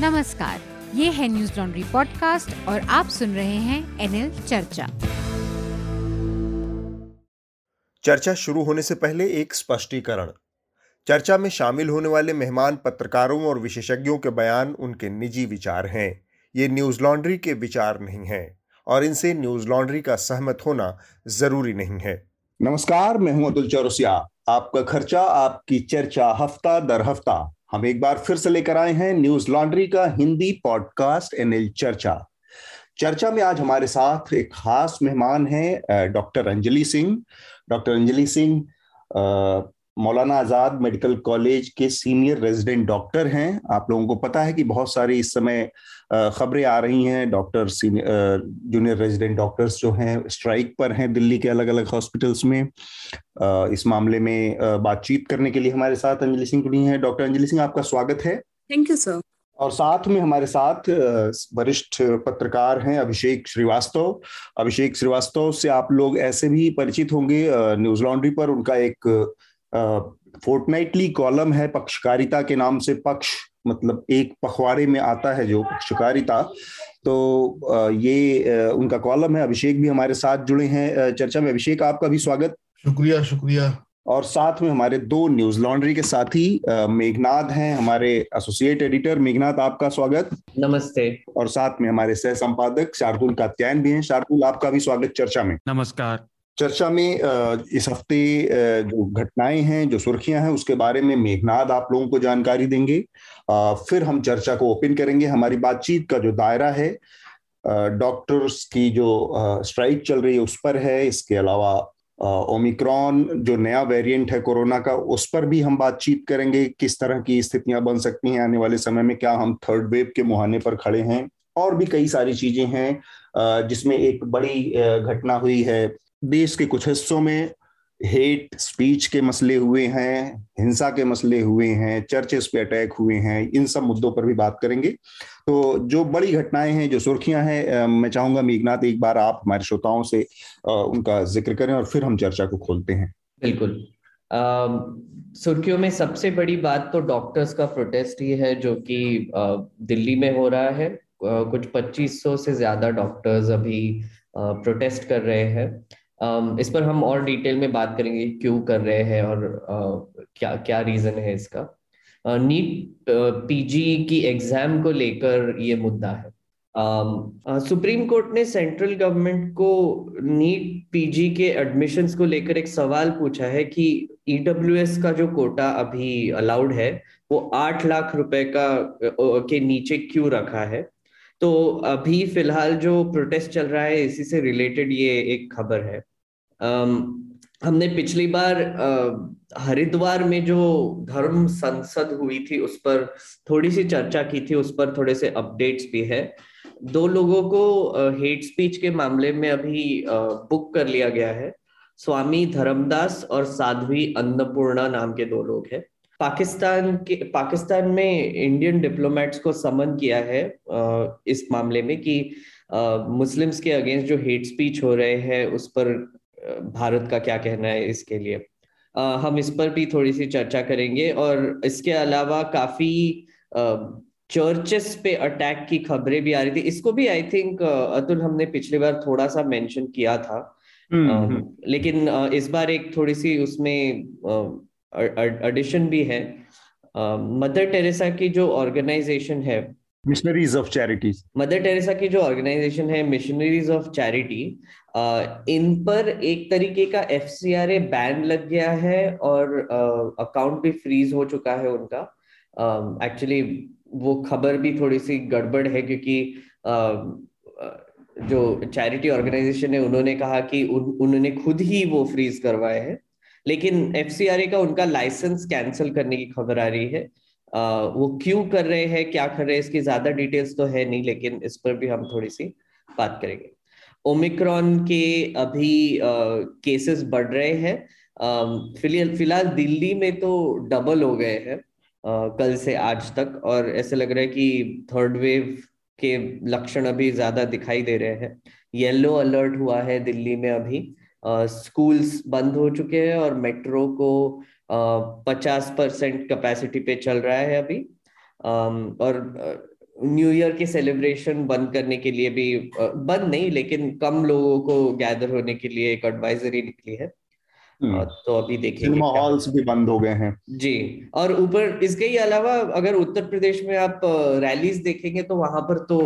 नमस्कार ये है न्यूज़ लॉन्ड्री पॉडकास्ट और आप सुन रहे हैं एनएल चर्चा। चर्चा शुरू होने से पहले एक स्पष्टीकरण। चर्चा में शामिल होने वाले मेहमान पत्रकारों और विशेषज्ञों के बयान उनके निजी विचार हैं। ये न्यूज़ लॉन्ड्री के विचार नहीं हैं और इनसे न्यूज़ लॉन्ड्री का सहमत होना ज़रूरी नहीं है। नमस्कार मैं हूँ अतुल चौरसिया। आपका खर्चा आपकी चर्चा हफ़्ता दर हफ़्ता। हम एक बार फिर से लेकर आए हैं न्यूज़ लॉन्ड्री का हिंदी पॉडकास्ट एनएल चर्चा। चर्चा में आज हमारे साथ एक खास मेहमान हैं doctor Anjali Singh. Doctor Anjali Singh Maulana Azad medical college के सीनियर रेजिडेंट डॉक्टर हैं। आप लोगों को पता है कि बहुत सारी इस समय खबरें आ रही हैं डॉक्टर जूनियर रेजिडेंट डॉक्टर्स जो हैं स्ट्राइक पर हैं दिल्ली के अलग अलग हॉस्पिटल्स में इस मामले में बातचीत करने के लिए हमारे साथ अंजलि सिंह जुड़ी हैं। डॉक्टर अंजलि सिंह आपका स्वागत है। थैंक यू सर और साथ में हमारे साथ वरिष्ठ पत्रकार हैं अभिषेक श्रीवास्तव। अभिषेक श्रीवास्तव से आप लोग ऐसे भी परिचित होंगे न्यूज़ लॉन्ड्री पर। उनका एक फोर्टनाइटली कॉलम है पक्षकारिता के नाम से पक्ष। मतलब एक पखवाड़े में आता है जो पक्षकारिता तो ये उनका कॉलम है। अभिषेक भी हमारे साथ जुड़े हैं चर्चा में। अभिषेक आपका भी स्वागत। शुक्रिया शुक्रिया। और साथ में हमारे दो न्यूज़ लॉन्ड्री के साथी मेघनाथ हैं हमारे एसोसिएट एडिटर मेघनाथ आपका स्वागत। नमस्ते। और साथ में हमारे सह संपादक शार्दुल कात्यायन भी हैं। शार्दुल आपका भी स्वागत चर्चा में। नमस्कार। चर्चा में इस हफ़्ते जो घटनाएँ हैं, जो सुर्खियाँ हैं, उसके बारे में मेघनाद आप लोगों को जानकारी देंगे। फिर हम चर्चा को ओपन करेंगे। हमारी बातचीत का जो दायरा है डॉक्टर्स की जो स्ट्राइक चल रही है, उस पर है। इसके अलावा ओमिक्रॉन जो नया वेरिएंट है कोरोना का, उस पर भी हम बातचीत करेंगे। किस तरह की स्थितियाँ बन सकती हैं आने वाले समय में? क्या हम थर्ड वेव के मुहाने पर खड़े हैं? और भी कई सारी चीज़ें हैं जिसमें एक बड़ी घटना हुई है। देश के कुछ हिस्सों में हेट स्पीच के मसले हुए हैं, हिंसा के मसले हुए हैं चर्चेस पे अटैक हुए हैं, इन सब मुद्दों पर भी बात करेंगे। तो जो बड़ी घटनाएँ हैं, जो सुर्खियाँ हैं मैं चाहूँगा मेघनाथ, एक बार आप हमारे श्रोताओं से उनका ज़िक्र करें और फिर हम चर्चा को खोलते हैं। बिल्कुल। सुर्खियों में सबसे बड़ी बात तो डॉक्टर्स का प्रोटेस्ट ही है, जो कि दिल्ली में हो रहा है। कुछ 2500 से ज़्यादा डॉक्टर्स अभी प्रोटेस्ट कर रहे हैं। इस पर हम और डिटेल में बात करेंगे क्यों कर रहे हैं और क्या क्या रीजन है इसका। नीट पीजी की एग्ज़ाम को लेकर ये मुद्दा है। सुप्रीम कोर्ट ने सेंट्रल गवर्नमेंट को नीट पीजी के एडमिशंस को लेकर एक सवाल पूछा है कि ईडब्ल्यूएस का जो कोटा अभी अलाउड है, वो आठ लाख रुपए का के नीचे क्यों रखा है? तो अभी फ़िलहाल जो प्रोटेस्ट चल रहा है इसी से रिलेटेड ये एक खबर है। um, हमने पिछली बार हरिद्वार में जो धर्म संसद हुई थी उस पर थोड़ी सी चर्चा की थी उस पर थोड़े से अपडेट्स भी है। दो लोगों को हेट स्पीच के मामले में अभी बुक कर लिया गया है। स्वामी धर्मदास और साध्वी अन्नपूर्णा नाम के दो लोग हैं। पाकिस्तान के पाकिस्तान में इंडियन डिप्लोमेट्स को समन किया है इस मामले में कि मुस्लिम्स के अगेंस्ट जो हेट स्पीच हो रहे हैं उस पर भारत का क्या कहना है इसके लिए? हम इस पर भी थोड़ी सी चर्चा करेंगे और इसके अलावा काफ़ी चर्चेस पे अटैक की खबरें भी आ रही थी। इसको भी आई थिंक अतुल हमने पिछली बार थोड़ा सा मेंशन किया था। हम्म, हम्म। लेकिन इस बार एक थोड़ी सी उसमें एडिशन भी है। मदर टेरेसा की जो ऑर्गेनाइजेशन है Missionaries of Charities Mother Teresa की जो ऑर्गेनाइजेशन है मिशनरीज ऑफ़ चैरिटी इन पर एक तरीके का एफसीआरए बैन लग गया है और अकाउंट भी फ्रीज हो चुका है उनका। एक्चुअली uh, वो खबर भी थोड़ी सी गड़बड़ है क्योंकि जो चैरिटी ऑर्गेनाइजेशन है उन्होंने कहा कि उन, उन्होंने खुद ही वो फ्रीज करवाए हैं। लेकिन एफ़ का उनका लाइसेंस कैंसिल करने की खबर आ रही है। आ, वो क्यों कर रहे हैं क्या कर रहे हैं इसकी ज़्यादा डिटेल्स तो है नहीं लेकिन इस पर भी हम थोड़ी सी बात करेंगे। ओमिक्रॉन के अभी केसेस बढ़ रहे हैं। फ़िलहाल फ़िलहाल दिल्ली में तो डबल हो गए हैं कल से आज तक और ऐसे लग रहा है कि थर्ड वेव के लक्षण अभी ज़्यादा दिखाई दे रहे हैं। येलो अलर्ट हुआ है दिल्ली में अभी। स्कूल्स बंद हो चुके हैं और मेट्रो को पचास परसेंट कैपेसिटी पे चल रहा है अभी और न्यू ईयर के सेलिब्रेशन बंद करने के लिए भी बंद नहीं, लेकिन कम लोगों को गैदर होने के लिए एक एडवाइजरी निकली है। तो अभी देखेंगे हॉल्स भी बंद हो गए हैं। जी और ऊपर इसके ही अलावा अगर उत्तर प्रदेश में आप रैलीज देखेंगे तो वहाँ पर तो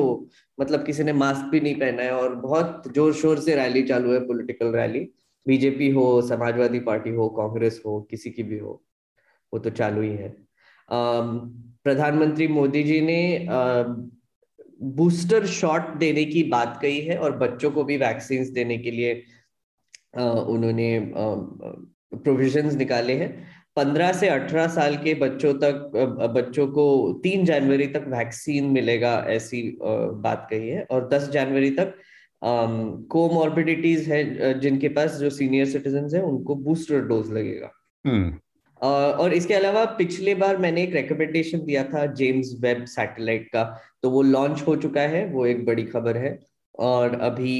मतलब किसी ने मास्क भी नहीं पहना है और बहुत ज़ोर शोर से रैली चालू है पॉलिटिकल रैली बीजेपी हो समाजवादी पार्टी हो कांग्रेस हो किसी की भी हो वो तो चालू ही है। प्रधानमंत्री मोदी जी ने बूस्टर शॉट देने की बात कही है और बच्चों को भी वैक्सीन देने के लिए उन्होंने प्रोविजंस निकाले हैं। पंद्रह से अठारह साल के बच्चों तक बच्चों को तीन जनवरी तक वैक्सीन मिलेगा ऐसी बात कही है। और दस जनवरी तक कोमॉर्बिडिटीज है जिनके पास जो सीनियर सिटीजन है उनको बूस्टर डोज लगेगा। हम्म। और इसके अलावा पिछले बार मैंने एक रिकमेंडेशन दिया था जेम्स वेब सैटेलाइट का। तो वो लॉन्च हो चुका है वो एक बड़ी खबर है। और अभी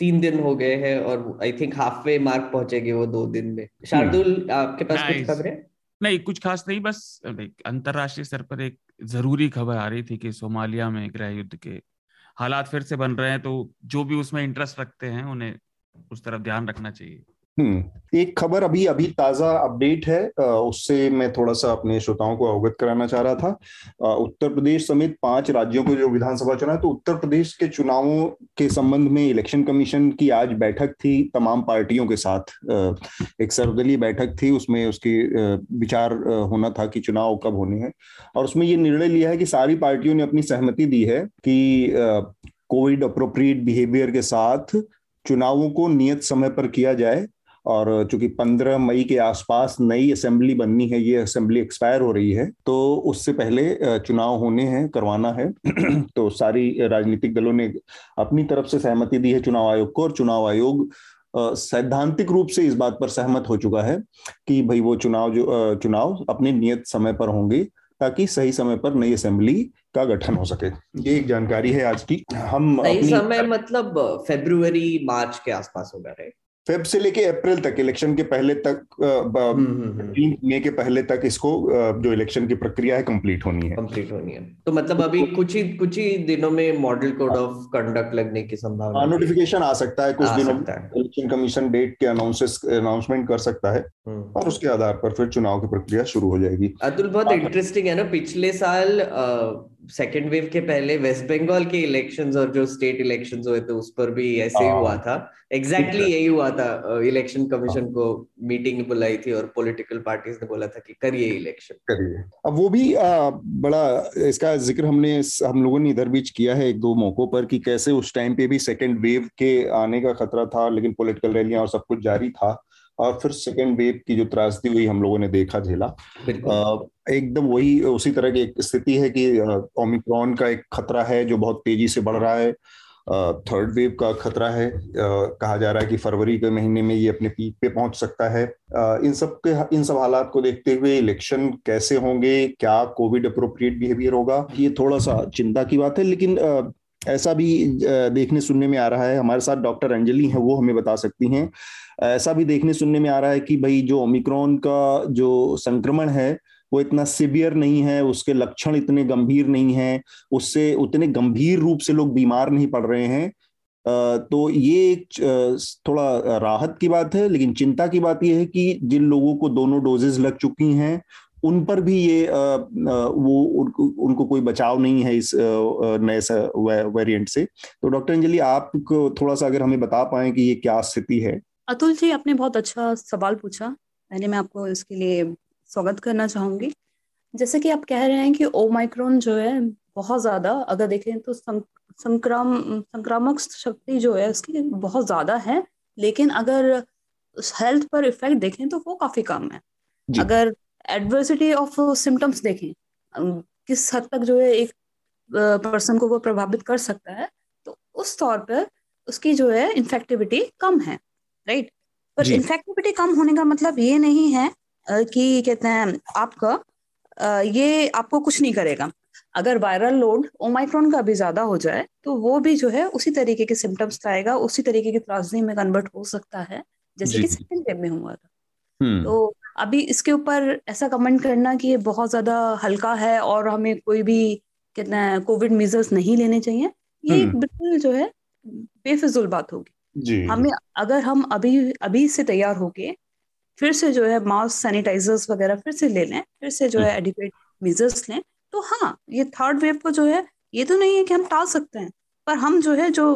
तीन दिन हो गए हैं और I think halfway mark पहुंचेगी वो दो दिन में। शार्दुल आपके पास कुछ खबर? है नहीं कुछ खास नहीं बस अंतरराष्ट्रीय स्तर पर एक ज़रूरी खबर आ रही थी कि सोमालिया में गृह युद्ध के हालात फिर से बन रहे हैं तो जो भी उसमें इंटरेस्ट रखते हैं उन्हें उस तरफ़ ध्यान रखना चाहिए। एक खबर अभी अभी ताज़ा अपडेट है। उससे मैं थोड़ा सा अपने श्रोताओं को अवगत कराना चाह रहा था। उत्तर प्रदेश समेत पाँच राज्यों को जो विधानसभा चुनाव है तो उत्तर प्रदेश के चुनावों के संबंध में इलेक्शन कमीशन की आज बैठक थी तमाम पार्टियों के साथ। एक सर्वदलीय बैठक थी, उसमें उसकी विचार होना था कि चुनाव कब होने हैं। और उसमें ये निर्णय लिया है कि सारी पार्टियों ने अपनी सहमति दी है कि कोविड अप्रोप्रिएट बिहेवियर के साथ चुनावों को नियत समय पर किया जाए। और चूँकि 15 मई के आसपास नई असेंबली बननी है ये असेंबली एक्सपायर हो रही है तो उससे पहले चुनाव होने हैं करवाना है। तो सारी राजनीतिक दलों ने अपनी तरफ़ से सहमति दी है चुनाव आयोग को और चुनाव आयोग सैद्धांतिक रूप से इस बात पर सहमत हो चुका है कि भाई वो चुनाव जो चुनाव अपने नियत समय पर होंगे ताकि सही समय पर नई असेंबली का गठन हो सके। ये एक जानकारी है आज की। हम सही समय मतलब फेब्रुवरी मार्च के आसपास होगा राइट फेब से लेके अप्रैल तक इलेक्शन के पहले तक हम्म, हम्म, हम्म। मई के पहले तक इसको जो इलेक्शन की प्रक्रिया है कंप्लीट होनी है। कंप्लीट होनी है। तो मतलब अभी कुछ ही कुछ ही दिनों में मॉडल कोड ऑफ़ कंडक्ट लगने की संभावना नोटिफिकेशन आ सकता है कुछ दिनों में इलेक्शन कमीशन डेट के अनाउंसेस अनाउंसमेंट कर सकता है और उसके आधार पर फिर चुनाव की प्रक्रिया शुरू हो जाएगी। अतुल बहुत इंटरेस्टिंग है ना पिछले साल सेकेंड वेव के पहले वेस्ट बंगाल के इलेक्शंस और जो स्टेट इलेक्शंस हुए थे उस पर भी ऐसे ही हाँ। हुआ था एग्जैक्टली exactly यही हुआ था। इलेक्शन कमीशन हाँ। को मीटिंग बुलाई थी और पॉलिटिकल पार्टीज़ ने बोला था कि करिए इलेक्शन करिए। अब वो भी आ, बड़ा इसका ज़िक्र हमने हम लोगों ने इधर बीच किया है एक दो मौकों पर कि कैसे उस टाइम पे भी सेकेंड वेव के आने का खतरा था लेकिन पोलिटिकल रैलियाँ और सब कुछ जारी था। और फिर सेकेंड वेव की जो त्रासदी हुई हम लोगों ने देखा झेला। एकदम वही उसी तरह की एक स्थिति है कि ओमिक्रॉन का एक खतरा है जो बहुत तेज़ी से बढ़ रहा है। थर्ड वेव का खतरा है। कहा जा रहा है कि फरवरी के महीने में ये अपने पीक पे पहुँच सकता है। इन सब के इन सब हालात को देखते हुए इलेक्शन कैसे होंगे क्या कोविड अप्रोप्रिएट बिहेवियर होगा ये थोड़ा सा चिंता की बात है। लेकिन ऐसा भी देखने सुनने में आ रहा है। हमारे साथ डॉक्टर अंजलि है, वो हमें बता सकती हैं। ऐसा भी देखने सुनने में आ रहा है कि भाई जो ओमिक्रॉन का जो संक्रमण है, वो इतना सिवियर नहीं है, उसके लक्षण इतने गंभीर नहीं है, उससे उतने गंभीर रूप से लोग बीमार नहीं पड़ रहे हैं। तो ये एक थोड़ा राहत की बात है, लेकिन चिंता की बात यह है कि जिन लोगों को दोनों डोजेज लग चुकी हैं उन पर भी ये वो उनको कोई बचाव नहीं है इस नए वेरिएंट से। तो डॉक्टर अंजलि आप थोड़ा सा अगर हमें बता पाए कि ये क्या स्थिति है। अतुल जी आपने बहुत अच्छा सवाल पूछा। पहले मैं आपको इसके लिए स्वागत करना चाहूँगी। जैसे कि आप कह रहे हैं कि ओमाइक्रोन जो है बहुत ज़्यादा अगर देखें तो संक्राम संक्रामक शक्ति जो है उसकी बहुत ज़्यादा है। लेकिन अगर हेल्थ पर इफ़ेक्ट देखें तो वो काफ़ी कम है। अगर एडवर्सिटी ऑफ़ सिम्टम्स देखें किस हद तक जो है एक पर्सन को वो प्रभावित कर सकता है तो उस तौर पर उसकी जो है इन्फेक्टिविटी कम है राइट पर इन्फेक्टिविटी कम होने का मतलब ये नहीं है कि कहते हैं आपका ये आपको कुछ नहीं करेगा। अगर वायरल लोड ओमाइक्रोन का भी ज़्यादा हो जाए तो वो भी जो है उसी तरीके के सिम्टम्स आएगा उसी तरीके की त्रासदी में कन्वर्ट हो सकता है जैसे कि सेकेंड वेव में हुआ था। हम्म। तो अभी इसके ऊपर ऐसा कमेंट करना कि ये बहुत ज़्यादा हल्का है और हमें कोई भी कितना कोविड मेजर्स नहीं लेने चाहिए। ये हम्म। बिल्कुल जो है बेफिजुल बात होगी। हमें अगर हम अभी अभी से तैयार होके फिर से जो है मास्क सैनिटाइजर्स वगैरह फिर से ले लें फिर से जो है एडिक्वेट मेजर्स लें तो हाँ ये थर्ड वेव को जो है ये तो नहीं है कि हम टाल सकते हैं पर हम जो है जो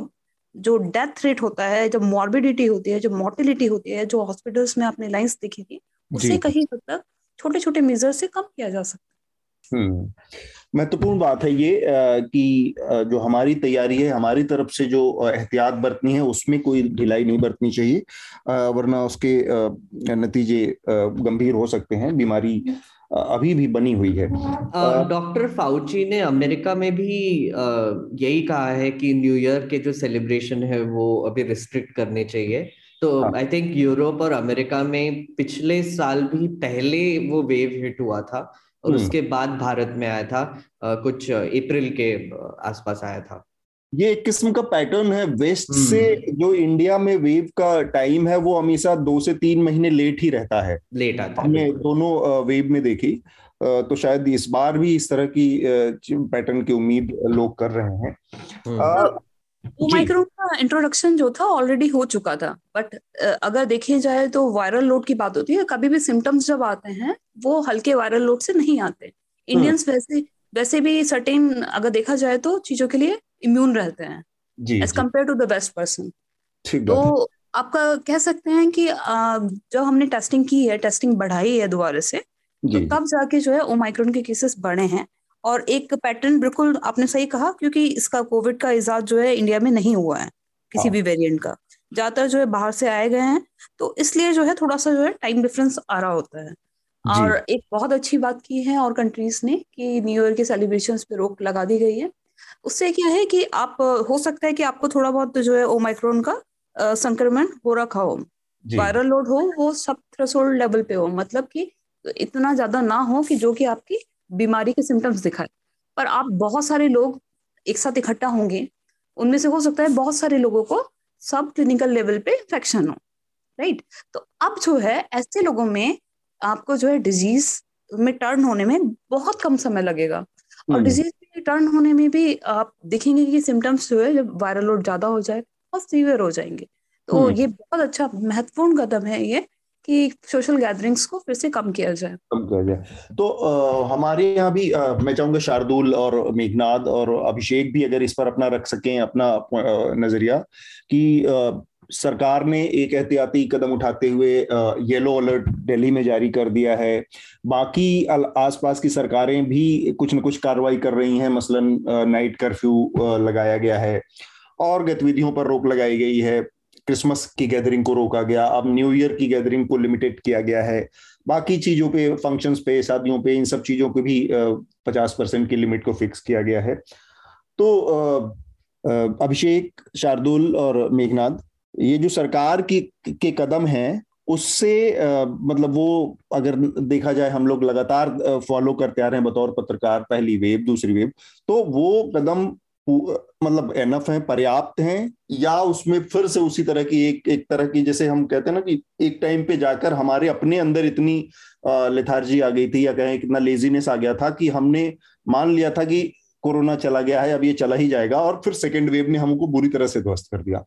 जो डेथ रेट होता है जो मॉर्बिडिटी होती है जो मोर्टिलिटी होती है जो हॉस्पिटल्स में आपने लाइन्स देखी थी उसे जी। कहीं हद तक छोटे छोटे मेजर से कम किया जा सकता हम्म महत्वपूर्ण बात है ये कि जो हमारी तैयारी है हमारी तरफ़ से जो एहतियात बरतनी है उसमें कोई ढिलाई नहीं बरतनी चाहिए वरना उसके नतीजे गंभीर हो सकते हैं बीमारी अभी भी बनी हुई है। डॉक्टर फाउची ने अमेरिका में भी यही कहा है कि न्यू ईयर के जो सेलिब्रेशन है वो अभी रिस्ट्रिक्ट करने चाहिए। तो हाँ। आई थिंक यूरोप और अमेरिका में पिछले साल भी पहले वो वेव हिट हुआ था और हम्म। उसके बाद भारत में आया था कुछ अप्रैल के आसपास आया था ये एक किस्म का पैटर्न है वेस्ट हम्म। से जो इंडिया में वेव का टाइम है वो हमेशा दो से तीन महीने लेट ही रहता है लेट आता है हमने दोनों वेव में देखी तो शायद इस बार भी इस तरह की पैटर्न की उम्मीद लोग कर रहे हैं अ, ओमाइक्रोन का इंट्रोडक्शन जो था ऑलरेडी हो चुका था। बट अगर देखे जाए तो वायरल लोड की बात होती है। कभी भी सिम्टम्स जब आते हैं वो हल्के वायरल लोड से नहीं आते। इंडियंस वैसे वैसे भी सर्टेन अगर देखा जाए तो चीज़ों के लिए इम्यून रहते हैं। As compare to the best person है। तो आपका कह सकते हैं कि जब हमने टेस्टिंग की है टेस्टिंग बढ़ाई है दोबारा से तो तब जाके जो है ओमाइक्रोन के केसेस बढ़े हैं। और एक पैटर्न बिल्कुल आपने सही कहा क्योंकि इसका कोविड का इजाद जो है इंडिया में नहीं हुआ है किसी हाँ। भी वेरिएंट का। ज़्यादातर जो है बाहर से आए गए हैं तो इसलिए जो है थोड़ा सा जो है टाइम डिफरेंस आ रहा होता है। और एक बहुत अच्छी बात की है और कंट्रीज़ ने कि न्यू ईयर के सेलिब्रेशन पे रोक लगा दी गई है। उससे क्या है कि आप हो सकता है कि आपको थोड़ा बहुत जो है ओमाइक्रोन का संक्रमण हो रखा हो। वायरल लोड हो वो सब थ्रेशोल्ड लेवल पे हो। मतलब कि इतना ज़्यादा ना हो कि जो कि आपकी बीमारी के सिम्टम्स दिखाए। पर आप बहुत सारे लोग एक साथ इकट्ठा होंगे उनमें से हो सकता है बहुत सारे लोगों को सब क्लिनिकल लेवल पे इन्फेक्शन हो राइट तो अब जो है ऐसे लोगों में आपको जो है डिज़ीज़ में टर्न होने में बहुत कम समय लगेगा। और हम्म, डिज़ीज़ में टर्न होने में भी आप देखेंगे कि सिम्टम्स जो है जब वायरल लोड ज़्यादा हो जाए बहुत सीवियर हो जाएँगे। तो हम्म। ये बहुत अच्छा महत्वपूर्ण कदम है ये कि सोशल गैदरिंग्स को फिर से कम किया जाए। कम किया जाए। तो अ, हमारे यहाँ भी अ, मैं चाहूँगा शार्दुल और मेघनाद और अभिषेक भी अगर इस पर अपना रख सकें अपना नज़रिया कि अ, सरकार ने एक एहतियाती कदम उठाते हुए येलो अलर्ट दिल्ली में जारी कर दिया है। बाकी आसपास की सरकारें भी कुछ न कुछ कार्रवाई कर रही हैं। मसलन नाइट कर्फ्यू लगाया गया है और गतिविधियों पर रोक लगाई गई है। क्रिसमस की गैदरिंग को रोका गया, अब न्यू ईयर की गैदरिंग को लिमिटेड किया गया है। बाकी चीज़ों पे फ़ंक्शंस पे, शादियों पे, इन सब चीज़ों को भी पचास परसेंट की लिमिट को फिक्स किया गया है। तो अभिषेक, शार्दुल और मेघनाथ ये जो सरकार की, के कदम हैं, उससे मतलब वो अगर देखा जाए, हम लोग लगातार फॉलो करते आ रहे हैं बतौर पत्रकार, पहली वेव दूसरी वेव तो वो कदम मतलब एनफ है, पर्याप्त हैं, या उसमें फिर से उसी तरह की एक एक तरह की जैसे हम कहते हैं ना कि एक टाइम पे जाकर हमारे अपने अंदर इतनी लिथार्जी आ गई थी या कहें कितना लेजीनेस आ गया था कि हमने मान लिया था कि कोरोना चला गया है, अब ये चला ही जाएगा और फिर सेकेंड वेव ने हमको बुरी तरह से ध्वस्त कर दिया।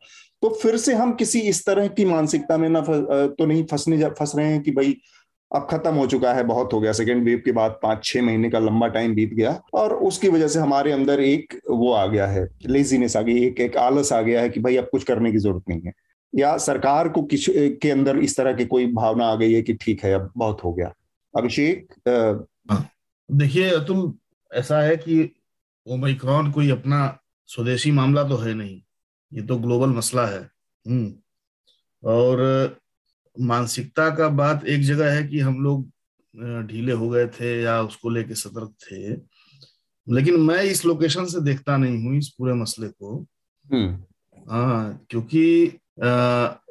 तो फिर से हम किसी इस तरह की मानसिकता में ना तो नहीं फंसने फंस रहे हैं कि भाई अब खत्म हो चुका है बहुत हो गया। सेकेंड वेव के बाद पाँच छह महीने का लंबा टाइम बीत गया और उसकी वजह से हमारे अंदर एक वो आ गया है लेजीनेस आ गई एक एक आलस आ गया है कि भाई अब कुछ करने की ज़रूरत नहीं है। या सरकार को किस के अंदर इस तरह की कोई भावना आ गई है कि ठीक है अब बहुत हो गया। अभिषेक अ, देखिए तुम ऐसा है कि ओमिक्रॉन कोई अपना स्वदेशी मामला तो है नहीं। ये तो ग्लोबल मसला है। हम्म। और मानसिकता का बात एक जगह है कि हम लोग ढीले हो गए थे या उसको लेके सतर्क थे। लेकिन मैं इस लोकेशन से देखता नहीं हूँ इस पूरे मसले को। हाँ क्योंकि अ,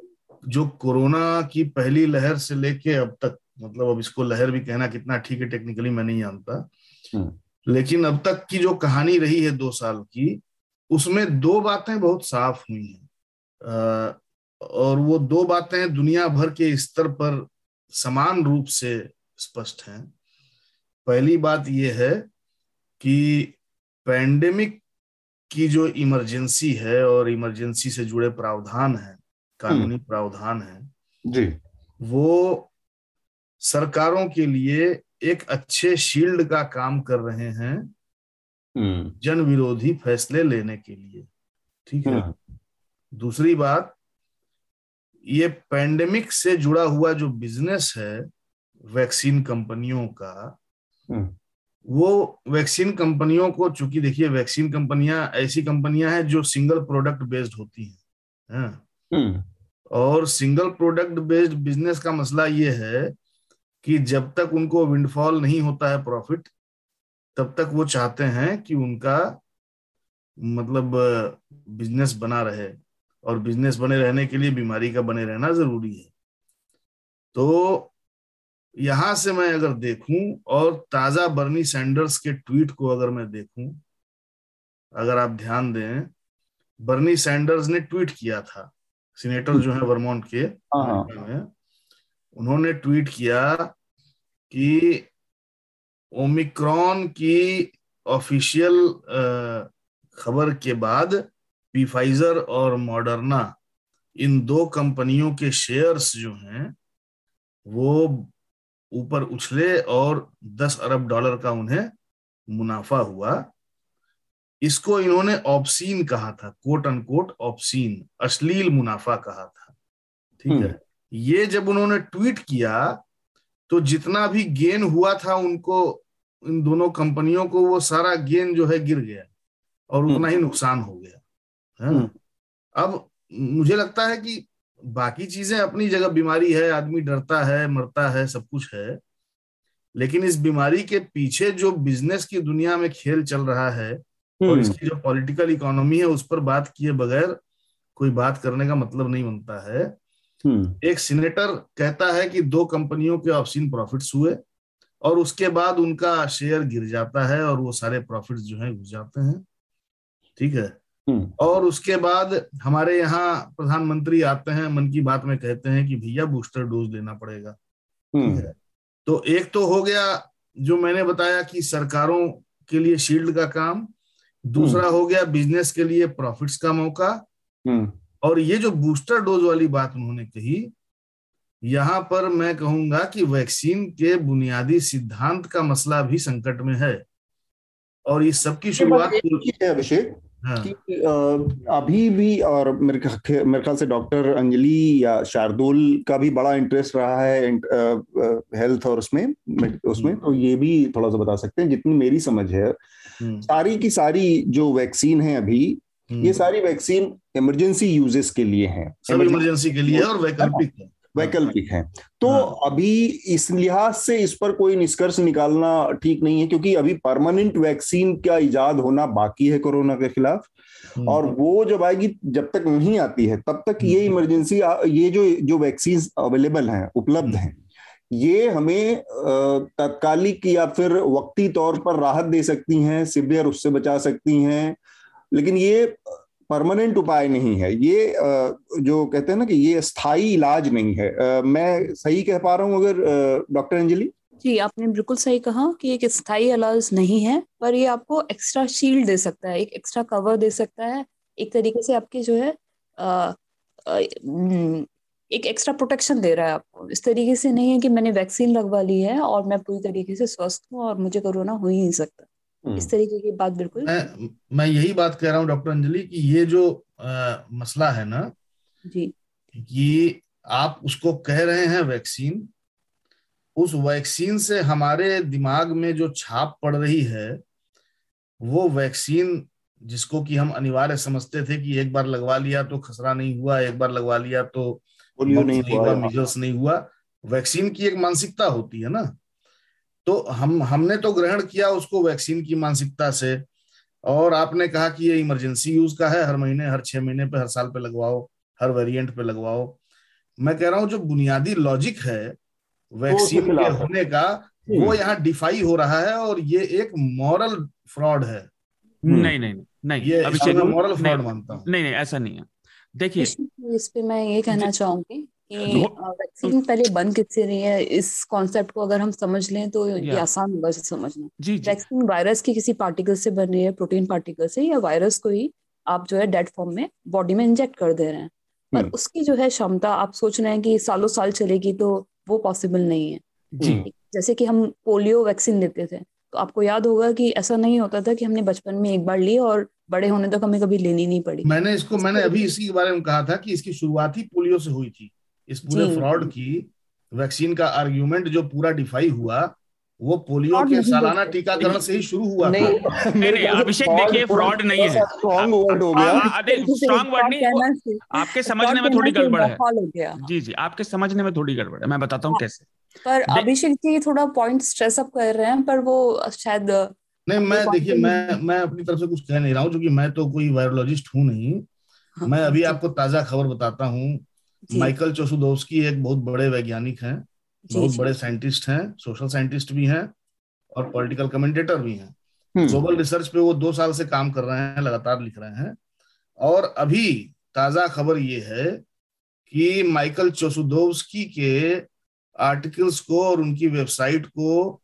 जो कोरोना की पहली लहर से लेके अब तक मतलब अब इसको लहर भी कहना कितना ठीक है टेक्निकली मैं नहीं जानता। हम्म। लेकिन अब तक की जो कहानी रही है दो साल की उसमें दो बातें बहुत साफ़ हुई हैं। और वो दो बातें दुनिया भर के स्तर पर समान रूप से स्पष्ट हैं। पहली बात यह है कि पैंडेमिक की जो इमरजेंसी है और इमरजेंसी से जुड़े प्रावधान है कानूनी प्रावधान है जी। वो सरकारों के लिए एक अच्छे शील्ड का काम कर रहे हैं हम्म। जन विरोधी फैसले लेने के लिए। ठीक है? हम्म, दूसरी बात ये पैंडेमिक से जुड़ा हुआ जो बिज़नेस है वैक्सीन कंपनियों का हम्म, वो वैक्सीन कंपनियों को चूँकि देखिए वैक्सीन कंपनियाँ ऐसी कंपनियाँ हैं जो सिंगल प्रोडक्ट बेस्ड होती हैं हैं। हम्म, और सिंगल प्रोडक्ट बेस्ड बिज़नेस का मसला ये है कि जब तक उनको विंडफॉल नहीं होता है प्रॉफिट तब तक वो चाहते हैं कि उनका मतलब बिज़नेस बना रहे। और बिज़नेस बने रहने के लिए बीमारी का बने रहना ज़रूरी है तो यहाँ से मैं अगर देखूँ और ताज़ा बर्नी सैंडर्स के ट्वीट को अगर मैं देखूँ अगर आप ध्यान दें बर्नी सैंडर्स ने ट्वीट किया था सीनेटर जो है वर्मोंट के हाँ, हाँ। में उन्होंने ट्वीट किया कि ओमिक्रॉन की ऑफिशियल खबर के बाद पीफाइजर और मॉडर्ना इन दो कंपनियों के शेयर्स जो हैं वो ऊपर उछले और 10 अरब डॉलर का उन्हें मुनाफा हुआ। इसको इन्होंने ऑप्सीन कहा था कोट अनकोट ऑप्सीन अश्लील मुनाफा कहा था। ठीक है? हम्म। ये जब उन्होंने ट्वीट किया तो जितना भी गेन हुआ था उनको इन दोनों कंपनियों को वो सारा गेन जो है गिर गया और उतना ही नुकसान हो गया। है? हम्म। अब मुझे लगता है कि बाकी चीज़ें अपनी जगह बीमारी है आदमी डरता है मरता है सब कुछ है। लेकिन इस बीमारी के पीछे जो बिज़नेस की दुनिया में खेल चल रहा है और हम्म, इसकी जो पॉलिटिकल इकोनॉमी है उस पर बात किए बगैर कोई बात करने का मतलब नहीं बनता है। हम्म, एक सीनेटर कहता है कि दो कंपनियों के ऑप्शन प्रॉफिट्स हुए और उसके बाद उनका शेयर गिर जाता है और वो सारे प्रॉफिट्स जो है घुस जाते हैं। ठीक है? और उसके बाद हमारे यहाँ प्रधानमंत्री आते हैं मन की बात में कहते हैं कि भैया बूस्टर डोज लेना पड़ेगा। हम्म, तो एक तो हो गया जो मैंने बताया कि सरकारों के लिए शील्ड का काम दूसरा हो गया बिज़नेस के लिए प्रॉफिट्स का मौका। हम्म, और ये जो बूस्टर डोज वाली बात उन्होंने कही यहाँ पर मैं कहूँगा कि वैक्सीन के बुनियादी सिद्धांत का मसला भी संकट में है। और ये सबकी शुरुआत है अभिषेक। हाँ, कि अभी भी और मेरे मेरे ख्याल से डॉक्टर अंजलि या शार्दुल का भी बड़ा इंटरेस्ट रहा है हेल्थ और उसमें उसमें तो ये भी थोड़ा सा बता सकते हैं जितनी मेरी समझ है। हम्म, सारी की सारी जो वैक्सीन है अभी हम्म। ये सारी वैक्सीन इमरजेंसी यूजेस के लिए हैं। सब इमरजेंसी के लिए और वैकल्पिक है। वैकल्पिक है। तो हाँ। अभी इस लिहाज से इस पर कोई निष्कर्ष निकालना ठीक नहीं है क्योंकि अभी परमानेंट वैक्सीन का इजाद होना बाकी है कोरोना के खिलाफ। हम्म, और वो जब आएगी जब तक नहीं आती है तब तक ये हम्म। इमरजेंसी ये जो जो वैक्सीन अवेलेबल हैं उपलब्ध हैं ये हमें तात्कालिक या फिर वक्ती तौर पर राहत दे सकती हैं सिवियर उससे बचा सकती हैं। लेकिन ये परमानेंट उपाय नहीं है। ये जो कहते हैं ना कि ये स्थायी इलाज नहीं है। मैं सही कह पा रहा हूँ अगर डॉक्टर अंजलि? जी आपने बिल्कुल सही कहा कि एक स्थायी इलाज नहीं है पर ये आपको एक्स्ट्रा शील्ड दे सकता है एक एक्स्ट्रा कवर दे सकता है। एक तरीके से आपके जो है हम्म, एक एक्स्ट्रा प्रोटेक्शन दे रहा है आपको। इस तरीके से नहीं है कि मैंने वैक्सीन लगवा ली है और मैं पूरी तरीके से स्वस्थ हूँ और मुझे कोरोना हो ही नहीं सकता। इस तरीके की बात बिल्कुल। मैं मैं यही बात कह रहा हूँ डॉक्टर अंजलि कि ये जो अ, मसला है ना जी। कि आप उसको कह रहे हैं वैक्सीन उस वैक्सीन से हमारे दिमाग में जो छाप पड़ रही है वो वैक्सीन जिसको कि हम अनिवार्य समझते थे कि एक बार लगवा लिया तो खसरा नहीं हुआ एक बार लगवा लिया तो पोलियो नहीं नहीं हुआ हुआ मिजल्स नहीं हुआ वैक्सीन की एक मानसिकता होती है ना। तो हम हमने तो ग्रहण किया उसको वैक्सीन की मानसिकता से। और आपने कहा कि ये इमरजेंसी यूज़ का है हर महीने हर छह महीने पे हर साल पे लगवाओ हर वेरिएंट पे लगवाओ। मैं कह रहा हूँ जो बुनियादी लॉजिक है वैक्सीन के होने का वो यहाँ डिफाई हो रहा है और ये एक मॉरल फ्रॉड है। हम्म। नहीं नहीं नहीं ये मॉरल फ्रॉड मानता हूँ। नहीं नहीं ऐसा नहीं है। देखिए इस पे मैं ये कहना चाहूँगी वैक्सीन पहले बन किससे रही है? इस कॉन्सेप्ट को अगर हम समझ लें तो ये आसान होगा इसे समझना। वैक्सीन वायरस की किसी पार्टिकल से बन रही है प्रोटीन पार्टिकल से या वायरस को ही आप जो है डेड फॉर्म में बॉडी में इंजेक्ट कर दे रहे हैं। पर हम्म उसकी जो है क्षमता आप सोच रहे हैं कि सालों साल चलेगी तो वो पॉसिबल नहीं है। जी। जैसे कि हम पोलियो वैक्सीन लेते थे तो आपको याद होगा कि ऐसा नहीं होता था कि हमने बचपन में एक बार ली और बड़े होने तक हमें कभी लेनी नहीं पड़ी। मैंने इसको मैंने अभी इसी के बारे में कहा था कि इसकी शुरुआत ही पोलियो से हुई थी। इस पूरे जी फ्रॉड की वैक्सीन का आर्ग्यूमेंट जो पूरा डिफाई हुआ वो पोलियो के सालाना टीकाकरण से ही शुरू हुआ था। नहीं नहीं नहीं अभिषेक देखिए फ्रॉड नहीं है। स्ट्रॉन्ग वर्ड हो गया। स्ट्रांग वर्ड नहीं आपके समझने में थोड़ी गड़बड़ है। हो जी जी आपके समझने में थोड़ी गड़बड़ है। मैं बताता हूँ हाँ कैसे। पर अभिषेक जी थोड़ा पॉइंट स्ट्रेस अप कर रहे हैं पर वो शायद नहीं मैं देखिए मैं मैं अपनी तरफ़ से कुछ कह नहीं रहा हूँ क्योंकि मैं तो कोई वायरोलॉजिस्ट हूँ नहीं। हाँ, मैं अभी आपको ताज़ा खबर बताता हूँ। माइकल चोसुदोवस्की एक बहुत बड़े वैज्ञानिक हैं बहुत बड़े साइंटिस्ट हैं सोशल साइंटिस्ट भी हैं और पॉलिटिकल कमेंटेटर भी हैं। हम्म। ग्लोबल रिसर्च पे वो दो साल से काम कर रहे हैं लगातार लिख रहे हैं। और अभी ताज़ा खबर ये है कि माइकल चोसुदोवस्की के आर्टिकल्स को और उनकी वेबसाइट को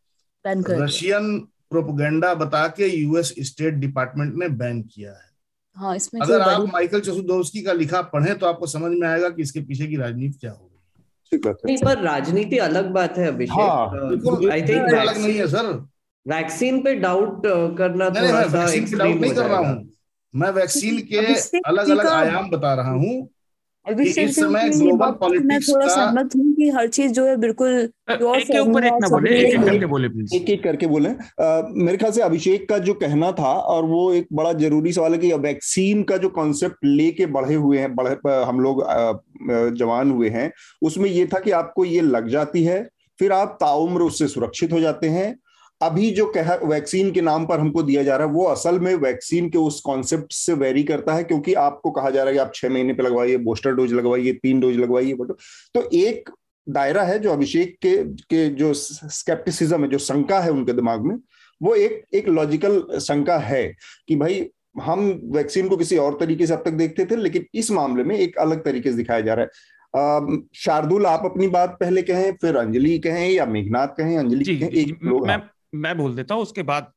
रशियन प्रोपोगेंडा बता के यूएस स्टेट डिपार्टमेंट ने बैन किया है। हाँ इसमें अगर आप माइकल चोसुदोव्स्की का लिखा पढ़े तो आपको समझ में आएगा कि इसके पीछे की राजनीति क्या होगी ठीक बात है। नहीं पर राजनीति अलग बात है हाँ अभिषेक आई थिंक अलग नहीं है सर। वैक्सीन पे डाउट करना नहीं नहीं थोड़ा मैं सा डाउट नहीं कर रहा हूँ। मैं वैक्सीन के अलग अलग आयाम बता रहा हूँ अभिषेक इस समय ग्लोबल पॉलिटिक्स थोड़ा का सहमत हूँ। कि हर चीज़ जो है बिल्कुल एक के ऊपर एक ना बोले एक एक करके बोले प्लीज़ एक एक करके बोले। मेरे ख्याल से अभिषेक का जो कहना था और वो एक बड़ा ज़रूरी सवाल है कि वैक्सीन का जो कॉन्सेप्ट लेके बढ़े हुए हैं बढ़े हम लोग जवान हुए हैं उसमें ये था कि आपको ये लग जाती है फिर आप ताउम्र उससे सुरक्षित हो जाते हैं। अभी जो कह वैक्सीन के नाम पर हमको दिया जा रहा है वो असल में वैक्सीन के उस कॉन्सेप्ट से वेरी करता है क्योंकि आपको कहा जा रहा है कि आप छह महीने पे लगवाइए बूस्टर डोज लगवाइए तीन डोज लगवाइए तो एक दायरा है जो अभिषेक के के जो स्केप्टिसिज्म है जो शंका है उनके दिमाग में वो एक एक लॉजिकल शंका है कि भाई हम वैक्सीन को किसी और तरीके से अब तक देखते थे लेकिन इस मामले में एक अलग तरीके से दिखाया जा रहा है। शार्दुल आप अपनी बात पहले कहें फिर अंजलि कहें या मेघनाथ कहें अंजलि कहें एक मैं मैं बोल देता हूँ उसके बाद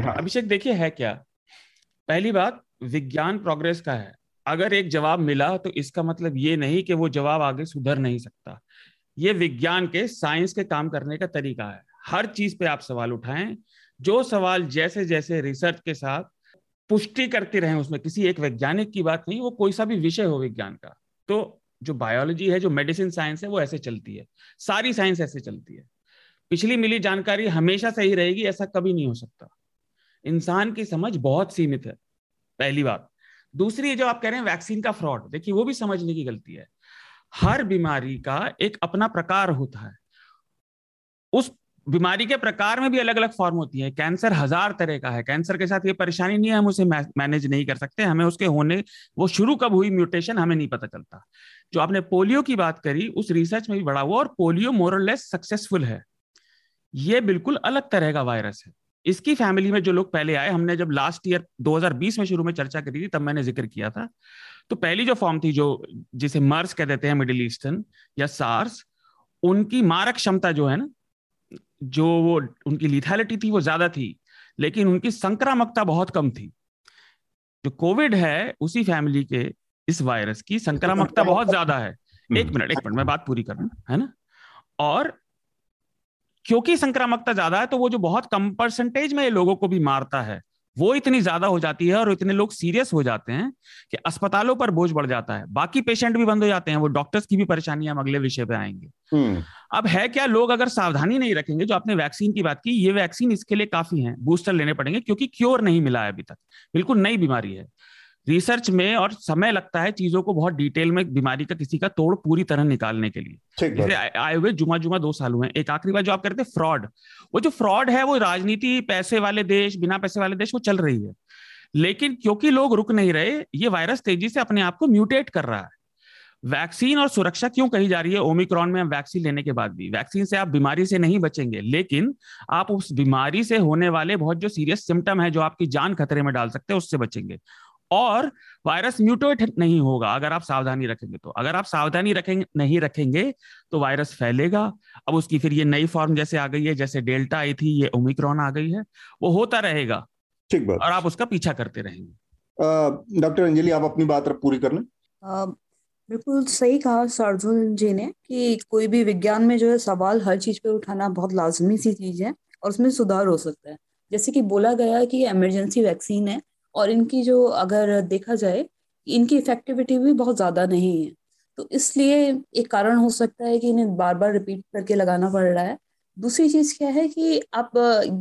हाँ। अभिषेक देखिए है क्या? पहली बात विज्ञान प्रोग्रेस का है। अगर एक जवाब मिला तो इसका मतलब ये नहीं कि वो जवाब आगे सुधर नहीं सकता। ये विज्ञान के, साइंस के काम करने का तरीका है। हर चीज़ पे आप सवाल उठाएँ। जो सवाल जैसे जैसे रिसर्च के साथ पुष्टि करते रहे, उसमें किसी एक वैज्ञानिक की बात नहीं, वो कोई सा भी विषय हो विज्ञान का तो जो बायोलॉजी है, जो मेडिसिन साइंस है, वो ऐसे चलती है। सारी साइंस ऐसे चलती है। पिछली मिली जानकारी हमेशा सही रहेगी, ऐसा कभी नहीं हो सकता। इंसान की समझ बहुत सीमित है, पहली बात। दूसरी जो आप कह रहे हैं वैक्सीन का फ्रॉड, देखिए, वो भी समझने की गलती है। हर बीमारी का एक अपना प्रकार होता है। उस बीमारी के प्रकार में भी अलग अलग फॉर्म होती है। कैंसर हज़ार तरह का है। कैंसर के साथ ये परेशानी नहीं है, हम उसे मैनेज नहीं कर सकते। हमें उसके होने, वो शुरू कब हुई म्यूटेशन हमें नहीं पता चलता। जो आपने पोलियो की बात करी, उस रिसर्च में भी बड़ा हुआ और पोलियो मोरलेस सक्सेसफुल है। ये बिल्कुल अलग तरह का वायरस है। इसकी फैमिली में जो लोग पहले आए हमने जब लास्ट ईयर 2020 में शुरू में चर्चा करी थी तब मैंने ज़िक्र किया था। तो पहली जो फॉर्म थी जो जिसे मर्स कह देते हैं मिडिल ईस्टर्न या सार्स उनकी मारक क्षमता जो है ना जो वो उनकी लिथैलिटी थी वो ज़्यादा थी लेकिन उनकी संक्रामकता बहुत कम थी। जो कोविड है उसी फैमिली के इस वायरस की संक्रामकता बहुत ज़्यादा है। एक मिनट एक मिनट मैं बात पूरी कर रहा है ना? और क्योंकि संक्रामकता ज़्यादा है तो वो जो बहुत कम परसेंटेज में लोगों को भी मारता है वो इतनी ज़्यादा हो जाती है और इतने लोग सीरियस हो जाते हैं कि अस्पतालों पर बोझ बढ़ जाता है। बाकी पेशेंट भी बंद हो जाते हैं वो डॉक्टर्स की भी परेशानी हम अगले विषय पे आएँगे। अब है क्या लोग अगर सावधानी नहीं रखेंगे जो आपने वैक्सीन की बात की ये वैक्सीन इसके लिए काफ़ी है बूस्टर लेने पड़ेंगे क्योंकि क्योर नहीं मिला है अभी तक। बिल्कुल नई बीमारी है। रिसर्च में और समय लगता है चीज़ों को बहुत डिटेल में बीमारी का किसी का तोड़ पूरी तरह निकालने के लिए। जैसे आए हुए जुमा जुमा दो साल हुए एक आखिरी बात जो आप करते फ्रॉड वो जो फ्रॉड है वो राजनीति पैसे वाले देश बिना पैसे वाले देश वो चल रही है। लेकिन क्योंकि लोग रुक नहीं रहे ये वायरस तेज़ी से अपने आप को म्यूटेट कर रहा है। वैक्सीन और सुरक्षा क्यों कही जा रही है? ओमिक्रॉन में वैक्सीन लेने के बाद भी। वैक्सीन से आप बीमारी से नहीं बचेंगे लेकिन आप उस बीमारी से होने वाले बहुत जो सीरियस सिम्टम है जो आपकी जान खतरे में डाल सकते हैं उससे बचेंगे। और वायरस म्यूटेट नहीं होगा अगर आप सावधानी रखेंगे तो। अगर आप सावधानी रखेंगे नहीं रखेंगे तो वायरस फैलेगा। अब उसकी फिर ये नई फॉर्म जैसे आ गई है जैसे डेल्टा आई थी ये ओमिक्रॉन आ गई है वो होता रहेगा। ठीक बात। और आप उसका पीछा करते रहेंगे। डॉक्टर अंजलि आप अपनी बात पूरी कर लें। बिल्कुल सही कहा शार्जुल जी ने कि कोई भी विज्ञान में जो है सवाल हर चीज़ पे उठाना बहुत लाजमी सी चीज़ है और उसमें सुधार हो सकता है। जैसे कि बोला गया कि इमरजेंसी वैक्सीन है और इनकी जो अगर देखा जाए, इनकी इफेक्टिविटी भी बहुत ज़्यादा नहीं है। तो इसलिए एक कारण हो सकता है कि इन्हें बार बार रिपीट करके लगाना पड़ रहा है। दूसरी चीज़ क्या है कि आप,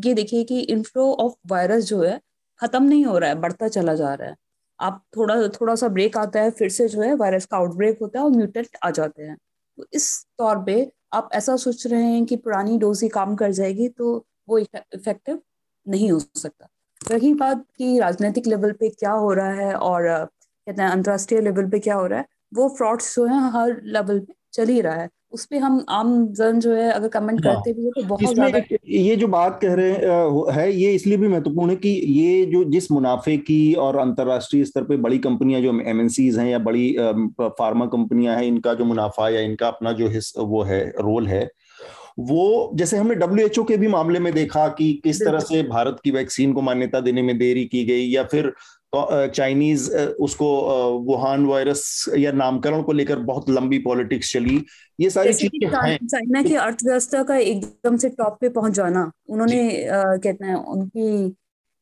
ये देखिए कि इनफ्लो ऑफ़ वायरस जो है, ख़त्म नहीं हो रहा है, बढ़ता चला जा रहा है। आप थोड़ा थोड़ा सा ब्रेक आता है, फिर से जो है वायरस का आउटब्रेक होता है और म्यूटेंट आ जाते हैं। तो इस तौर पे आप ऐसा सोच रहे हैं कि पुरानी डोज ही काम कर जाएगी तो वो इफ़ेक्टिव नहीं हो सकता। रही बात की राजनीतिक लेवल पे क्या हो रहा है और कहते हैं अंतर्राष्ट्रीय लेवल पे क्या हो रहा है वो फ्रॉड्स जो है हर लेवल पे चल ही रहा है उस पर हम आम जन जो है अगर कमेंट हाँ। करते भी तो बहुत ज़्यादा ये जो बात कह रहे है ये इसलिए भी महत्वपूर्ण है कि ये जो जिस मुनाफे की और अंतरराष्ट्रीय स्तर पे बड़ी कंपनियाँ जो एमएनसीज हैं या बड़ी फार्मा कंपनियाँ हैं इनका जो मुनाफा या इनका अपना जो हिस्स वो है रोल है वो जैसे हमने डब्ल्यू एच ओ के भी मामले में देखा कि किस तरह से भारत की वैक्सीन को मान्यता देने में देरी की गई या फिर चाइनीज़ उसको वुहान वायरस या नामकरण को लेकर बहुत लंबी पॉलिटिक्स चली। ये सारी चीज़ें हैं। चाइना की अर्थव्यवस्था का एकदम से टॉप पे पहुँच जाना उन्होंने कहते हैं उनकी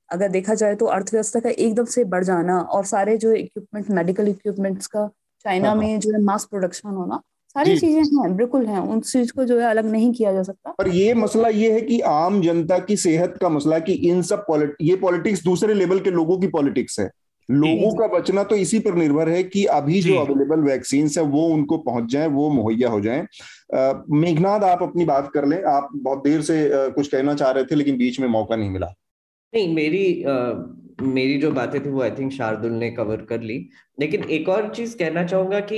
अगर देखा जाए तो अर्थव्यवस्था का एकदम से बढ़ जाना और सारे जो इक्विपमेंट मेडिकल इक्विपमेंट्स का चाइना हाँ, हाँ। में जो है मास प्रोडक्शन होना सारी चीज़ें हैं बिल्कुल हैं उन चीज़ को जो है अलग नहीं किया जा सकता। पर ये मसला ये है कि आम जनता की सेहत का मसला कि इन सब पॉलिट ये पॉलिटिक्स दूसरे लेवल के लोगों की पॉलिटिक्स है। लोगों का बचना तो इसी पर निर्भर है कि अभी जो। अवेलेबल वैक्सीन है वो उनको पहुँच जाए वो मुहैया हो जाए। मेघनाथ आप अपनी बात कर लें आप बहुत देर से कुछ कहना चाह रहे थे लेकिन बीच में मौका नहीं मिला। नहीं मेरी मेरी जो बातें थी वो आई थिंक शार्दुल ने कवर कर ली। लेकिन एक और चीज़ कहना चाहूँगा कि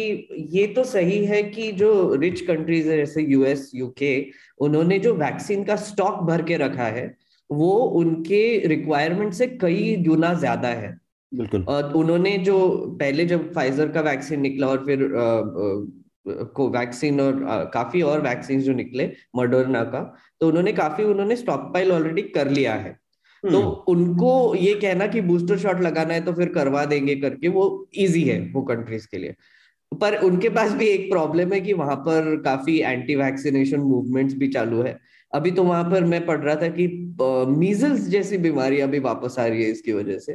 ये तो सही है कि जो रिच कंट्रीज़ है जैसे यूएस यूके उन्होंने जो वैक्सीन का स्टॉक भर के रखा है वो उनके रिक्वायरमेंट से कई गुना ज़्यादा है। बिल्कुल। और उन्होंने जो पहले जब फाइजर का वैक्सीन निकला और फिर को वैक्सीन और आ, काफ़ी और वैक्सीन जो निकले मडोरना का तो उन्होंने काफ़ी उन्होंने स्टॉक पाइल ऑलरेडी कर लिया है। तो हम्म। उनको ये कहना कि बूस्टर शॉट लगाना है तो फिर करवा देंगे करके वो इजी है वो कंट्रीज़ के लिए पर उनके पास भी एक प्रॉब्लम है कि वहाँ पर काफ़ी एंटी वैक्सीनेशन मूवमेंट्स भी चालू है अभी तो वहाँ पर मैं पढ़ रहा था कि मीजल्स जैसी बीमारी अभी वापस आ रही है इसकी वजह से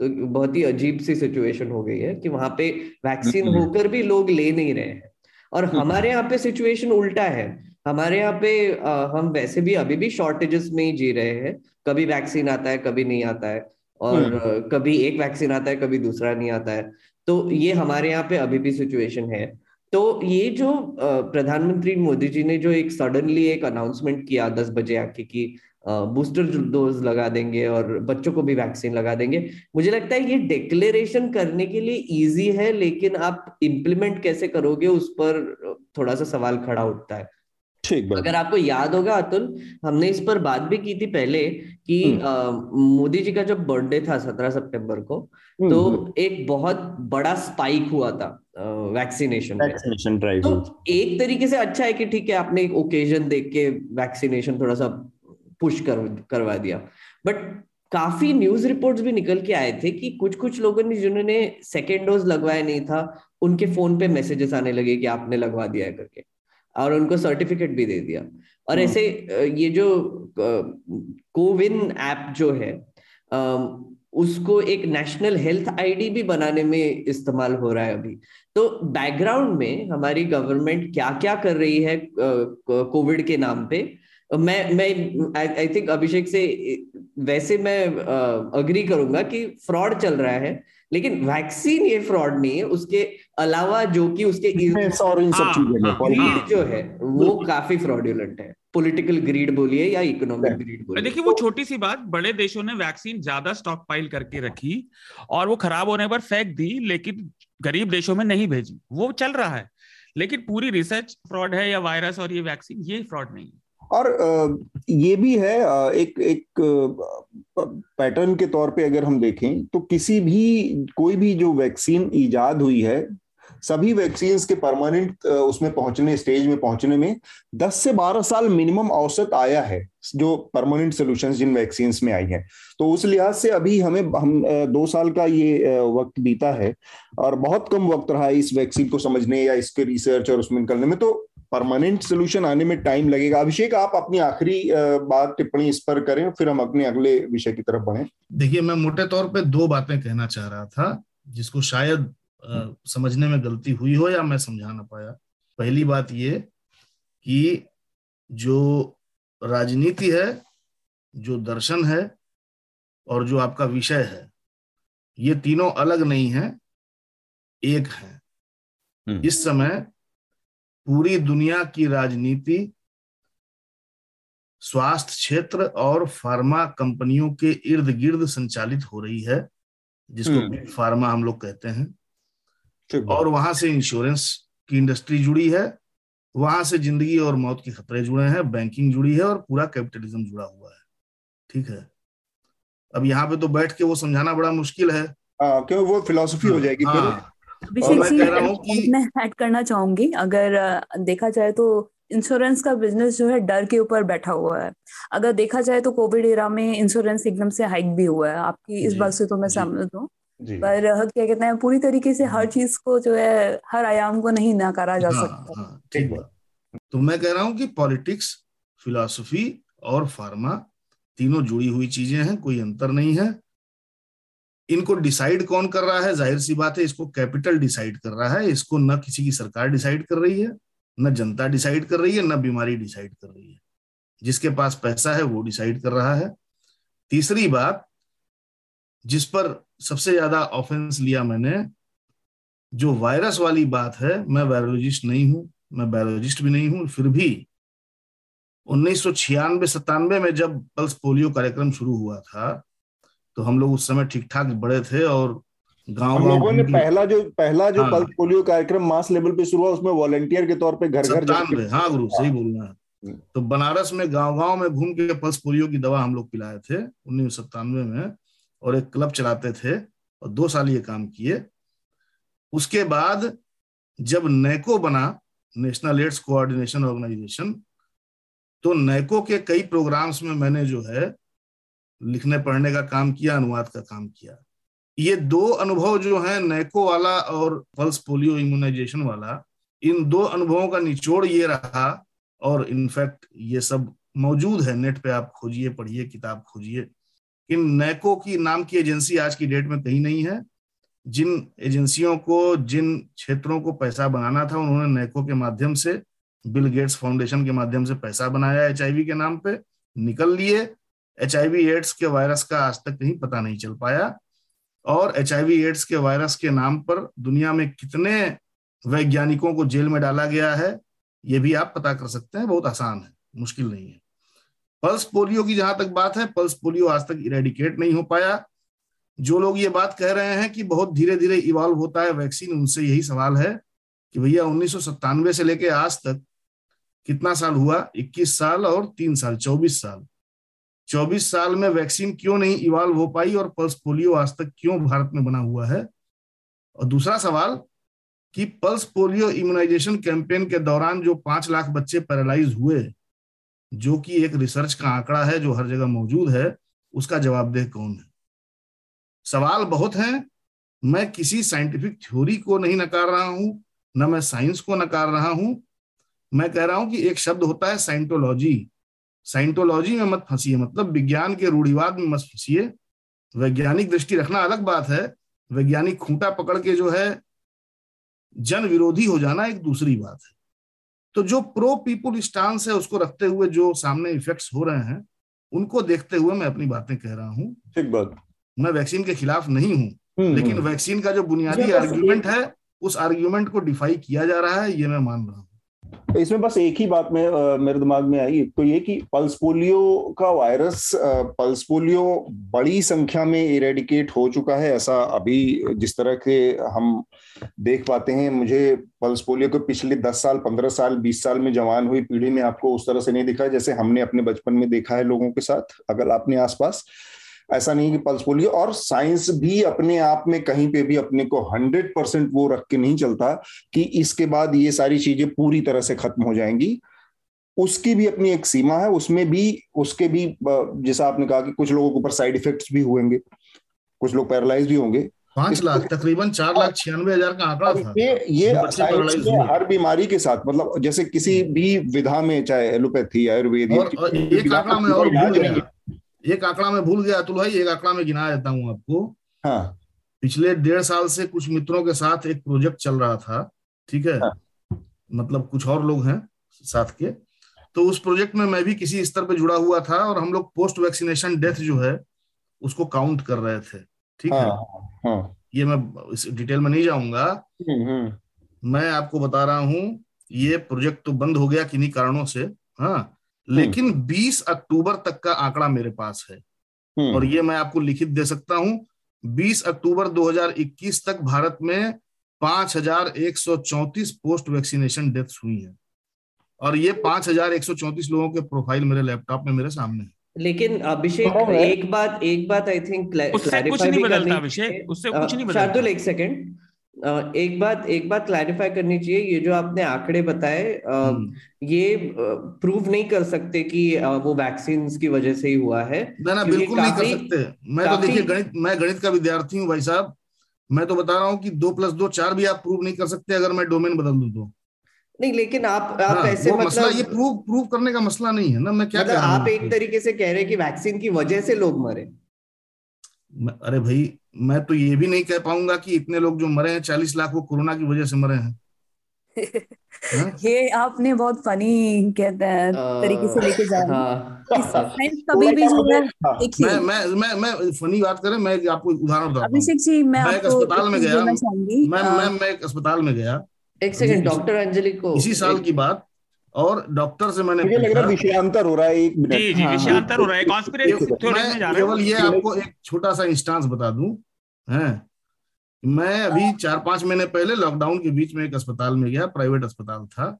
तो बहुत ही अजीब सी सिचुएशन हो गई है कि वहाँ पे वैक्सीन हम्म। होकर भी लोग ले नहीं रहे हैं और हम्म। हमारे यहाँ पे सिचुएशन उल्टा है हमारे यहाँ पे आ, हम वैसे भी अभी भी शॉर्टेजेस में ही जी रहे हैं। कभी वैक्सीन आता है कभी नहीं आता है। और हम्म। कभी एक वैक्सीन आता है कभी दूसरा नहीं आता है। तो ये हमारे यहाँ पे अभी भी सिचुएशन है। तो ये जो प्रधानमंत्री मोदी जी ने जो एक सडनली एक अनाउंसमेंट किया दस बजे आके की बूस्टर डोज लगा देंगे और बच्चों को भी वैक्सीन लगा देंगे मुझे लगता है ये डिक्लेरेशन करने के लिए इजी है लेकिन आप इम्प्लीमेंट कैसे करोगे उस पर थोड़ा सा सवाल खड़ा उठता है। ठीक अगर आपको याद होगा अतुल हमने इस पर बात भी की थी पहले कि हम्म। मोदी जी का जब बर्थडे था सत्रह सितंबर को हम्म, तो हम्म। एक बहुत बड़ा स्पाइक हुआ था वैक्सीनेशन वैक्सीनेशन ड्राइव तो एक तरीके से अच्छा है कि ठीक है आपने एक ओकेजन देख के वैक्सीनेशन थोड़ा सा पुश कर करवा दिया बट काफ़ी न्यूज़ रिपोर्ट्स भी निकल के आए थे कि कुछ कुछ लोगों ने जिन्होंने सेकेंड डोज लगवाया नहीं था उनके फ़ोन पे मैसेजेस आने लगे कि आपने लगवा दिया है करके और उनको सर्टिफिकेट भी दे दिया। और हम्म। ऐसे ये जो कोविन ऐप जो है उसको एक नेशनल हेल्थ आईडी भी बनाने में इस्तेमाल हो रहा है अभी। तो बैकग्राउंड में हमारी गवर्नमेंट क्या क्या कर रही है कोविड के नाम पे? मैं मैं आई थिंक अभिषेक से वैसे मैं अग्री करूँगा कि फ्रॉड चल रहा है। लेकिन वैक्सीन ये फ्रॉड नहीं है उसके अलावा जो कि उसके और इन सब चीज़ों में ग्रीड हाँ, जो है वो काफ़ी फ्रॉडुलेंट है। पॉलिटिकल ग्रीड बोलिए या इकोनॉमिक ग्रीड बोलिए। देखिए वो छोटी सी बात बड़े देशों ने वैक्सीन ज़्यादा स्टॉक पाइल करके रखी और वो खराब होने पर फेंक दी लेकिन गरीब देशों में नहीं भेजी। वो चल रहा है। लेकिन पूरी रिसर्च फ्रॉड है या वायरस और ये वैक्सीन ये फ्रॉड नहीं है। और ये भी है एक एक पैटर्न के तौर पे अगर हम देखें तो किसी भी, कोई भी जो वैक्सीन ईजाद हुई है, सभी वैक्सीन के परमानेंट उसमें पहुँचने स्टेज में पहुँचने में 10 से 12 साल मिनिमम औसत आया है, जो परमानेंट सोल्यूशन जिन वैक्सीन में आई है। तो उस लिहाज से अभी हमें, हम दो साल का ये वक्त बीता है, और बहुत कम वक्त रहा है इस वैक्सीन को समझने या इसके रिसर्च और उसमें निकलने में तो परमानेंट सोल्यूशन आने में टाइम लगेगा। अभिषेक आप अपनी आखिरी बात टिप्पणी इस पर करें फिर हम अपने अगले विषय की तरफ़ बढ़े। देखिए मैं मोटे तौर पे दो बातें कहना चाह रहा था जिसको शायद आ, समझने में गलती हुई हो या मैं समझा ना पाया। पहली बात ये कि जो राजनीति है जो दर्शन है और जो आपका विषय है ये तीनों अलग नहीं है एक है। हम्म। इस समय पूरी दुनिया की राजनीति स्वास्थ्य क्षेत्र और फार्मा कंपनियों के इर्द गिर्द संचालित हो रही है जिसको हम्म। फार्मा हम लोग कहते हैं। और वहाँ से इंश्योरेंस की इंडस्ट्री जुड़ी है वहाँ से ज़िंदगी और मौत के खतरे जुड़े हैं बैंकिंग जुड़ी है और पूरा कैपिटलिज्म जुड़ा हुआ है। ठीक है? अब यहाँ पे तो बैठ के वो समझाना बड़ा मुश्किल है। हाँ, क्यों वो फिलोसफी हो जाएगी हाँ, अभिषेक मैं ऐड करना चाहूँगी। अगर देखा जाए तो इंश्योरेंस का बिज़नेस जो है डर के ऊपर बैठा हुआ है। अगर देखा जाए तो कोविड एरा में इंश्योरेंस एकदम से हाइक भी हुआ है। आपकी इस बात से तो मैं सहमत हूँ। पर क्या कहते हैं पूरी तरीके से हर चीज़ को जो है हर आयाम को नहीं नकारा जा हाँ, सकता। हाँ, ठीक बात। तो मैं कह रहा हूँ कि पॉलिटिक्स फिलोसफी और फार्मा तीनों जुड़ी हुई चीज़ें हैं कोई अंतर नहीं है। इनको डिसाइड कौन कर रहा है? ज़ाहिर सी बात है, इसको कैपिटल डिसाइड कर रहा है। इसको न किसी की सरकार डिसाइड कर रही है, न जनता डिसाइड कर रही है, न बीमारी डिसाइड कर रही है। जिसके पास पैसा है, वो डिसाइड कर रहा है। तीसरी बात, जिस पर सबसे ज़्यादा ऑफेंस लिया मैंने, जो वायरस वाली बात है, मैं वायरोलॉजिस्ट नहीं हूँ, मैं बायोलॉजिस्ट भी नहीं हूँ, फिर भी उन्नीस सौ छियानवे में जब पल्स पोलियो कार्यक्रम शुरू हुआ था तो हम लोग उस समय ठीक ठाक बड़े थे और गाँव लोगों ने पहला जो पहला जो हाँ, पोलियो कार्यक्रम मास लेवल पे शुरू हुआ उसमें वॉलंटियर के तौर पे घर घर हाँ गुरु सही बोलना है। हम्म। तो बनारस में गाँव गाँव में घूम के पल्स पोलियो की दवा हम लोग पिलाए थे उन्नीस में और एक क्लब चलाते थे और दो साल ये काम किए। उसके बाद जब नैको बना नेशनल एड्स कोऑर्डिनेशन ऑर्गेनाइजेशन तो नैको के कई प्रोग्राम्स में मैंने जो है लिखने पढ़ने का काम किया, अनुवाद का काम किया। ये दो अनुभव जो है नैको वाला और पल्स पोलियो इम्यूनाइजेशन वाला, इन दो अनुभवों का निचोड़ ये रहा और इनफैक्ट ये सब मौजूद है। नेट पे आप खोजिए, पढ़िए, किताब खोजिए। इन नैको की नाम की एजेंसी आज की डेट में कहीं नहीं है। जिन एजेंसियों को, जिन क्षेत्रों को पैसा बनाना था, उन्होंने नैको के माध्यम से बिल गेट्स फाउंडेशन के माध्यम से पैसा बनाया एचआईवी के नाम पे, निकल लिए। एचआईवी एड्स के वायरस का आज तक कहीं पता नहीं चल पाया। और एचआईवी एड्स के वायरस के नाम पर दुनिया में कितने वैज्ञानिकों को जेल में डाला गया है, ये भी आप पता कर सकते हैं, बहुत आसान है, मुश्किल नहीं है। पल्स पोलियो की जहाँ तक बात है, पल्स पोलियो आज तक इरेडिकेट नहीं हो पाया। जो लोग ये बात कह रहे हैं कि बहुत धीरे धीरे इवॉल्व होता है वैक्सीन उनसे यही सवाल है कि भैया उन्नीस सौ सत्तानवे से लेके आज तक कितना साल हुआ? 21 साल और तीन साल 24 साल। 24 साल में वैक्सीन क्यों नहीं इवाल्व हो पाई और पल्स पोलियो आज तक क्यों भारत में बना हुआ है? और दूसरा सवाल, कि पल्स पोलियो इम्यूनाइजेशन कैंपेन के दौरान जो पाँच लाख बच्चे पैरालाइज हुए, जो कि एक रिसर्च का आंकड़ा है जो हर जगह मौजूद है, उसका जवाबदेह कौन है? सवाल बहुत हैं। मैं किसी साइंटिफिक थ्योरी को नहीं नकार रहा हूँ, न मैं साइंस को नकार रहा हूँ। मैं कह रहा हूँ कि एक शब्द होता है साइंटोलॉजी। साइंटोलॉजी में मत फंसिए मतलब विज्ञान के रूढ़िवाद में मत फंसिए। वैज्ञानिक दृष्टि रखना अलग बात है। वैज्ञानिक खूंटा पकड़ के जो है जन विरोधी हो जाना एक दूसरी बात है। तो जो प्रो पीपुल स्टांस है उसको रखते हुए जो सामने इफेक्ट्स हो रहे हैं उनको देखते हुए मैं अपनी बातें कह रहा हूँ। ठीक बात। मैं वैक्सीन के खिलाफ नहीं हूँ हम्म, लेकिन हम्म। वैक्सीन का जो बुनियादी आर्ग्यूमेंट है उस आर्ग्यूमेंट को डिफाई किया जा रहा है ये मैं मान रहा हूँ। इसमें बस एक ही बात में मेरे दिमाग में आई तो ये कि पल्स पोलियो का वायरस पल्स पोलियो बड़ी संख्या में इरेडिकेट हो चुका है, ऐसा अभी जिस तरह के हम देख पाते हैं, मुझे पल्स पोलियो को पिछले दस साल, पंद्रह साल, बीस साल में जवान हुई पीढ़ी में आपको उस तरह से नहीं दिखा, जैसे हमने अपने बचपन में देखा है लोगों के साथ, अगर आपने आसपास। ऐसा नहीं कि पल्स पोलियो और साइंस भी अपने आप में कहीं पे भी अपने को हंड्रेड परसेंट वो रख के नहीं चलता कि इसके बाद ये सारी चीज़ें पूरी तरह से खत्म हो जाएँगी। उसकी भी अपनी एक सीमा है उसमें भी उसके भी जैसा आपने कहा कि कुछ लोगों के ऊपर साइड इफेक्ट्स भी होंगे कुछ लोग पैरालाइज भी होंगे। पाँच लाख तकरीबन चार लाख छियानवे हज़ार का आंकड़ा था। ये ये हर बीमारी के साथ मतलब जैसे किसी हम्म। भी विधा में चाहे एलोपैथी आयुर्वेद एक आंकड़ा में और एक आंकड़ा में भूल गया अतुल भाई एक आंकड़ा में गिना देता हूँ आपको। हाँ। पिछले डेढ़ साल से कुछ मित्रों के साथ एक प्रोजेक्ट चल रहा था ठीक है? हाँ। मतलब कुछ और लोग हैं साथ के। तो उस प्रोजेक्ट में मैं भी किसी स्तर पे जुड़ा हुआ था और हम लोग पोस्ट वैक्सीनेशन डेथ जो है उसको काउंट कर रहे थे ठीक हाँ, है हाँ, ये मैं इस डिटेल में नहीं जाऊँगा। हम्म, हम्म। मैं आपको बता रहा हूँ ये प्रोजेक्ट तो बंद हो गया किन्हीं कारणों से हाँ। लेकिन 20 अक्टूबर तक का आंकड़ा मेरे पास है। हम्म। और ये मैं आपको लिखित दे सकता हूँ। 20 अक्टूबर 2021 तक भारत में 5134 पोस्ट वैक्सीनेशन डेथ्स हुई है। और ये 5134 लोगों के प्रोफ़ाइल मेरे लैपटॉप में मेरे सामने है। लेकिन अभिषेक एक बात एक बात आई थिंक उससे कुछ नहीं बदलता अभिषेक उससे कुछ नहीं बदलता। शार्दुल एक सेकंड एक बात एक बात क्लैरिफाई करनी चाहिए ये जो आपने आंकड़े बताए हम्म। ये प्रूव नहीं कर सकते कि वो वैक्सीन की वजह से ही हुआ है ना ना बिल्कुल नहीं कर सकते। मैं तो देखिए गणित मैं गणित का विद्यार्थी हूँ भाई साहब। मैं तो बता रहा हूँ कि दो प्लस दो चार भी आप प्रूव नहीं कर सकते अगर मैं डोमेन बदल दू तो। नहीं लेकिन आप आप हाँ, ऐसे मतलब मसला ये प्रूव प्रूव करने का मसला नहीं है ना मैं क्या मतलब आप एक तरीके से कह रहे हैं कि वैक्सीन की वजह से लोग मरे। अरे भाई मैं तो ये भी नहीं कह पाऊँगा कि इतने लोग जो मरे हैं चालीस लाख वो कोरोना की वजह से मरे हैं। हाँ? ये आपने बहुत फनी कहते हैं तरीके से लेके जा रहे हैं। हाँ। कभी भी जो है। मैं मैं मैं मैं फनी बात करें मैं आपको उदाहरण बताता अभिषेक जी मैं मैं एक अस्पताल में गया। मैं मैं मैं एक अस्पताल में गया। एक सेकंड डॉक्टर अंजलि को इसी साल की बात। और डॉक्टर से मैंने मुझे लग रहा है विषयांतर हो रहा है एक मिनट जी जी हाँ, विषयांतर हो रहा है। कॉन्स्पिरेसी थ्योरी में जा रहा है। केवल ये आपको एक छोटा सा इंस्टांस बता दूँ। हैं। मैं अभी चार पाँच महीने पहले लॉकडाउन के बीच में एक अस्पताल में गया प्राइवेट अस्पताल था।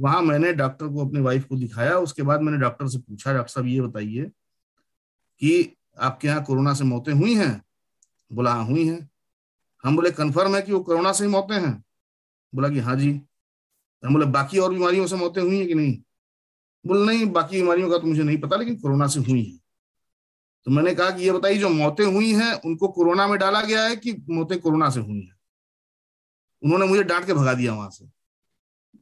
वहाँ मैंने डॉक्टर को अपनी वाइफ को दिखाया, उसके बाद मैंने डॉक्टर से पूछा, डॉक्टर साहब, ये बताइए कि आपके यहाँ कोरोना से मौतें हुई हैं? बोला हाँ हुई हैं। हम बोले कन्फर्म है कि वो कोरोना से ही मौतें हैं? बोला कि हाँ जी। हम बोले, बाकी और बीमारियों से मौतें हुई है कि नहीं? बोले, नहीं, बाकी बीमारियों का तो मुझे नहीं पता, लेकिन कोरोना से हुई है। तो मैंने कहा कि ये बताइए जो मौतें हुई हैं उनको कोरोना में डाला गया है कि मौतें कोरोना से हुई हैं? उन्होंने मुझे डांट के भगा दिया वहाँ से।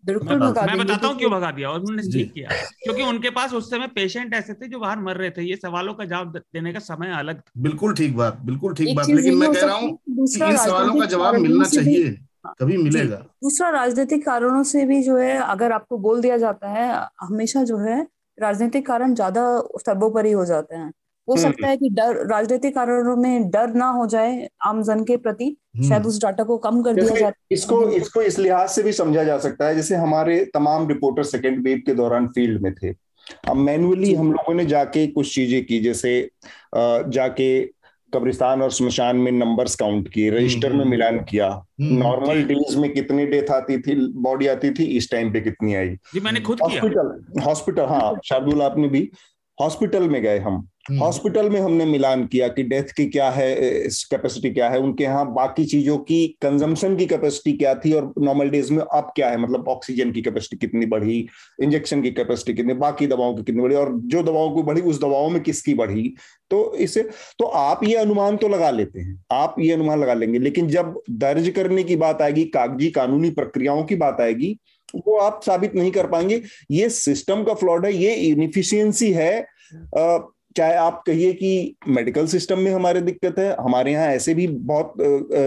बिल्कुल मैं, मैं बताता हूँ क्यों भगा दिया और उन्होंने ठीक किया। क्योंकि उनके पास उस समय पेशेंट ऐसे थे जो बाहर मर रहे थे। ये सवालों का जवाब देने का समय अलग था। बिल्कुल ठीक बात बिल्कुल ठीक बात। लेकिन मैं कह रहा हूँ इन सवालों का जवाब मिलना चाहिए कभी मिलेगा। दूसरा राजनीतिक कारणों से भी जो है अगर आपको बोल दिया जाता है हमेशा जो है राजनीतिक कारण ज़्यादा सर्वोपरि हो जाते हैं। हो हम्म। सकता है कि डर राजनीतिक कारणों में डर ना हो जाए आम जन के प्रति हम्म। शायद उस डाटा को कम कर दिया जाए। इसको इसको इस लिहाज से भी समझा जा सकता है जैसे हमारे तमाम रिपोर्टर सेकेंड वेव के दौरान फ़ील्ड में थे। अब मैनुअली हम लोगों ने जाके कुछ चीज़ें की जैसे जाके कब्रिस्तान और स्मशान में नंबर्स काउंट किए रजिस्टर में हम्म। मिलान किया। नॉर्मल डेज़ में कितनी डेथ आती थी बॉडी आती थी इस टाइम पे कितनी आई। जी मैंने खुद हॉस्पिटल हॉस्पिटल हाँ शार्दुल आपने भी हॉस्पिटल में गए हम हम्म। हॉस्पिटल में हमने मिलान किया कि डेथ की क्या है कैपेसिटी क्या है उनके यहाँ बाकी चीज़ों की कंजम्पशन की कैपेसिटी क्या थी और नॉर्मल डेज़ में अब क्या है मतलब ऑक्सीजन की कैपेसिटी कितनी बढ़ी इंजेक्शन की कैपेसिटी कितनी बाकी दवाओं की कितनी बढ़ी और जो दवाओं की बढ़ी उस दवाओं में किसकी बढ़ी तो इसे तो आप ये अनुमान तो लगा लेते हैं आप ये अनुमान लगा लेंगे लेकिन जब दर्ज करने की बात आएगी कागज़ी कानूनी प्रक्रियाओं की बात आएगी वो आप साबित नहीं कर पाएँगे। ये सिस्टम का फ्लॉड है ये इनिफिशियंसी है। चाहे आप कहिए कि मेडिकल सिस्टम में हमारे दिक्कत है हमारे यहाँ ऐसे भी बहुत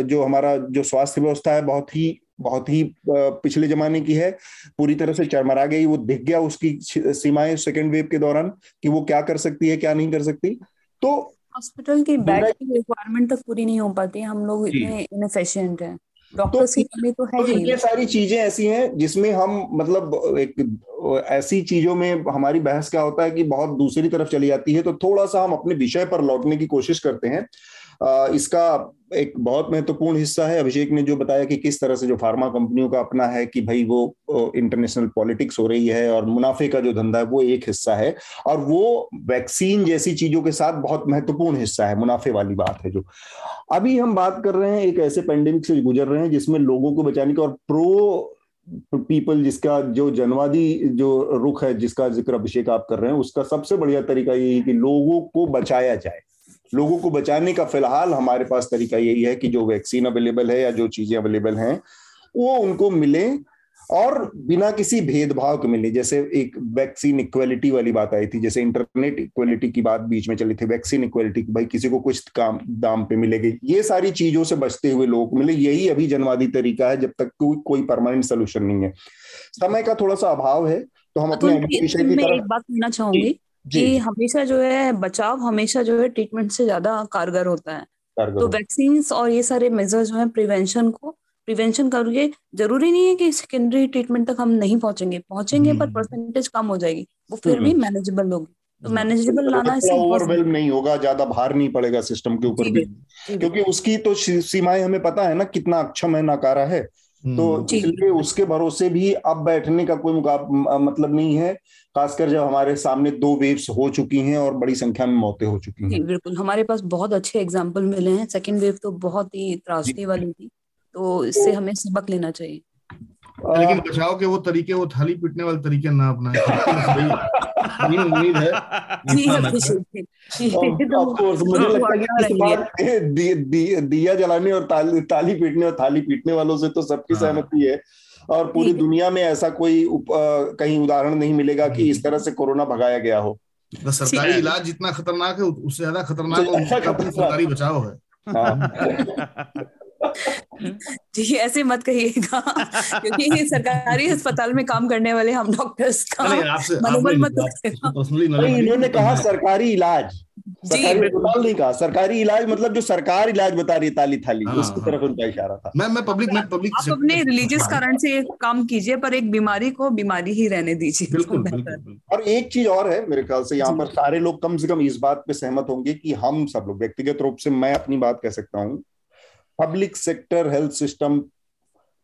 जो हमारा जो स्वास्थ्य व्यवस्था है बहुत ही बहुत ही पिछले जमाने की है। पूरी तरह से चरमरा गई वो दिख गया उसकी सीमाएँ सेकेंड वेव के दौरान कि वो क्या कर सकती है क्या नहीं कर सकती। तो हॉस्पिटल की बेड की रिक्वायरमेंट तक पूरी नहीं हो पाती हम लोग इतने इनफिशिएंट हैं। डॉक्टर्स की कमी तो है तो ये सारी चीज़ें ऐसी हैं जिसमें हम मतलब एक ऐसी चीज़ों में हमारी बहस क्या होता है कि बहुत दूसरी तरफ़ चली जाती है तो थोड़ा सा हम अपने विषय पर लौटने की कोशिश करते हैं। इसका एक बहुत महत्वपूर्ण हिस्सा है। अभिषेक ने जो बताया कि किस तरह से जो फार्मा कंपनियों का अपना है कि भाई वो इंटरनेशनल पॉलिटिक्स हो रही है और मुनाफे का जो धंधा है वो एक हिस्सा है और वो वैक्सीन जैसी चीज़ों के साथ बहुत महत्वपूर्ण हिस्सा है, मुनाफे वाली बात है जो। अभी हम बात कर रहे हैं एक ऐसे पेंडेमिक से गुजर रहे हैं जिसमें लोगों को बचाने का और प्रो पीपल जिसका जो जनवादी जो रुख है जिसका ज़िक्र अभिषेक आप कर रहे हैं, उसका सबसे बढ़िया तरीका यही है कि लोगों को बचाया जाए। लोगों को बचाने का फ़िलहाल हमारे पास तरीका यही है कि जो वैक्सीन अवेलेबल है या जो चीज़ें अवेलेबल हैं वो उनको मिले और बिना किसी भेदभाव के मिले। जैसे एक वैक्सीन इक्वलिटी वाली बात आई थी जैसे इंटरनेट इक्वलिटी की बात बीच में चली थी वैक्सीन इक्वलिटी भाई किसी को कुछ काम दाम पे मिलेगी। ये सारी चीज़ों से बचते हुए लोगों मिले यही अभी जनवादी तरीका है जब तक कोई कोई परमानेंट सोल्यूशन नहीं है। समय का थोड़ा सा अभाव है तो हम अपने विषय की तरफ़ एक बात कहना चाहूँगी। कि हमेशा जो है बचाव हमेशा जो है ट्रीटमेंट से ज़्यादा कारगर होता है। कारगर तो वैक्सीन और ये सारे मेजर जो है प्रिवेंशन को प्रिवेंशन करके ज़रूरी नहीं है कि सेकेंडरी ट्रीटमेंट तक हम नहीं पहुँचेंगे। पहुँचेंगे पर हम्म। परसेंटेज कम हो जाएगी। वो फिर भी हम्म। मैनेजेबल होगी। तो हम्म। मैनेजेबल लाना थोड़ा इससे बहुत ओवरवेल्म नहीं होगा ज़्यादा भार नहीं पड़ेगा सिस्टम के ऊपर भी। क्योंकि उसकी तो सीमाएँ हमें पता है ना कितना अक्षम है नाकारा है। तो हम्म, इसलिए उसके भरोसे भी अब बैठने का कोई मतलब नहीं है खासकर जब हमारे सामने दो वेव्स हो चुकी हैं और बड़ी संख्या में मौतें हो चुकी जी हैं बिल्कुल। हमारे पास बहुत अच्छे एग्ज़ाम्पल मिले हैं। सेकेंड वेव तो बहुत ही त्रासदी वाली थी तो इससे हमें सबक लेना चाहिए। लेकिन बचाव के वो तरीके वो थाली पीटने वाले तरीके ना अपनाए। उम्मीद है तो ऑफ़ कोर्स मुझे लगता है इस दिया जलाने और ताली ताली पीटने और थाली पीटने वालों से तो सबकी हाँ। सहमति है। और पूरी दुनिया में ऐसा कोई उप, अ, कहीं उदाहरण नहीं मिलेगा कि हम्म। इस तरह से कोरोना भगाया गया हो। तो सरकारी इलाज जितना खतरनाक है उससे ज़्यादा खतरनाक। सरकारी बचाव है। हाँ। जी ऐसे मत कहिएगा क्योंकि सरकारी अस्पताल में काम करने वाले हम डॉक्टर्स का मनोबल मत इन्होंने कहा सरकारी इलाज। सरकारी अस्पताल नहीं कहा सरकारी इलाज मतलब जो सरकार इलाज बता रही है ताली थाली हाँ, उसकी हाँ। तरफ़ उनका इशारा था। मैं मैं पब्लिक में पब्लिक आप अपने रिलीजियस कारण से काम कीजिए पर एक बीमारी को बीमारी ही रहने दीजिए तो बिल्कुल बिल्कुल बिल्कुल। और एक चीज़ और है मेरे ख्याल से यहाँ पर सारे लोग कम से कम इस बात पे सहमत होंगे कि हम सब लोग व्यक्तिगत रूप से मैं अपनी बात कह सकता हूँ पब्लिक सेक्टर हेल्थ सिस्टम।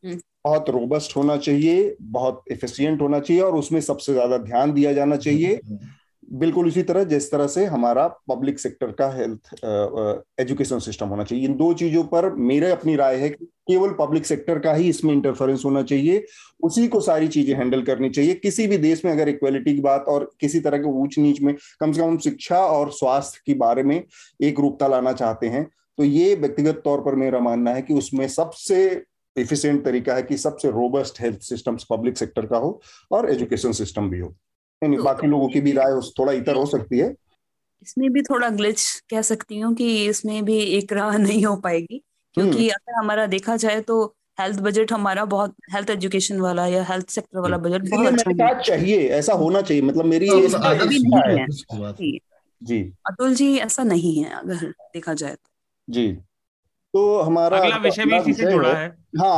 बहुत रोबस्ट होना चाहिए बहुत एफिशिएंट होना चाहिए और उसमें सबसे ज़्यादा ध्यान दिया जाना चाहिए। बिल्कुल इसी तरह जिस तरह से हमारा पब्लिक सेक्टर का हेल्थ एजुकेशन सिस्टम होना चाहिए। इन दो चीज़ों पर मेरे अपनी राय है कि केवल पब्लिक सेक्टर का ही इसमें इंटरफेरेंस होना चाहिए। उसी को सारी चीज़ें हैंडल करनी चाहिए। किसी भी देश में अगर इक्वलिटी की बात और किसी तरह के ऊंच नीच में कम से कम हम शिक्षा और स्वास्थ्य के बारे में एक रूपता लाना चाहते हैं तो ये व्यक्तिगत तौर पर मेरा मानना है कि उसमें सबसे एफिशिएंट तरीका है कि सबसे robust health systems public sector का हो और एजुकेशन सिस्टम भी हो। नहीं तो- बाकी लोगों की भी राय थोड़ा इतर हो सकती है। इसमें भी थोड़ा ग्लिच कह सकती हूँ कि इसमें भी एक राह नहीं हो पाएगी क्योंकि अगर हमारा देखा जाए तो हेल्थ बजट हमारा बहुत हेल्थ एजुकेशन वाला या हेल्थ सेक्टर वाला बजट बहुत अच्छा चाहिए ऐसा होना चाहिए मतलब मेरी तो ये अभी नहीं है। उसकी बात जी। जी। अतुल जी ऐसा नहीं है अगर देखा जाए तो। जी। तो हमारा अगला विषय भी इसी से जुड़ा है। है।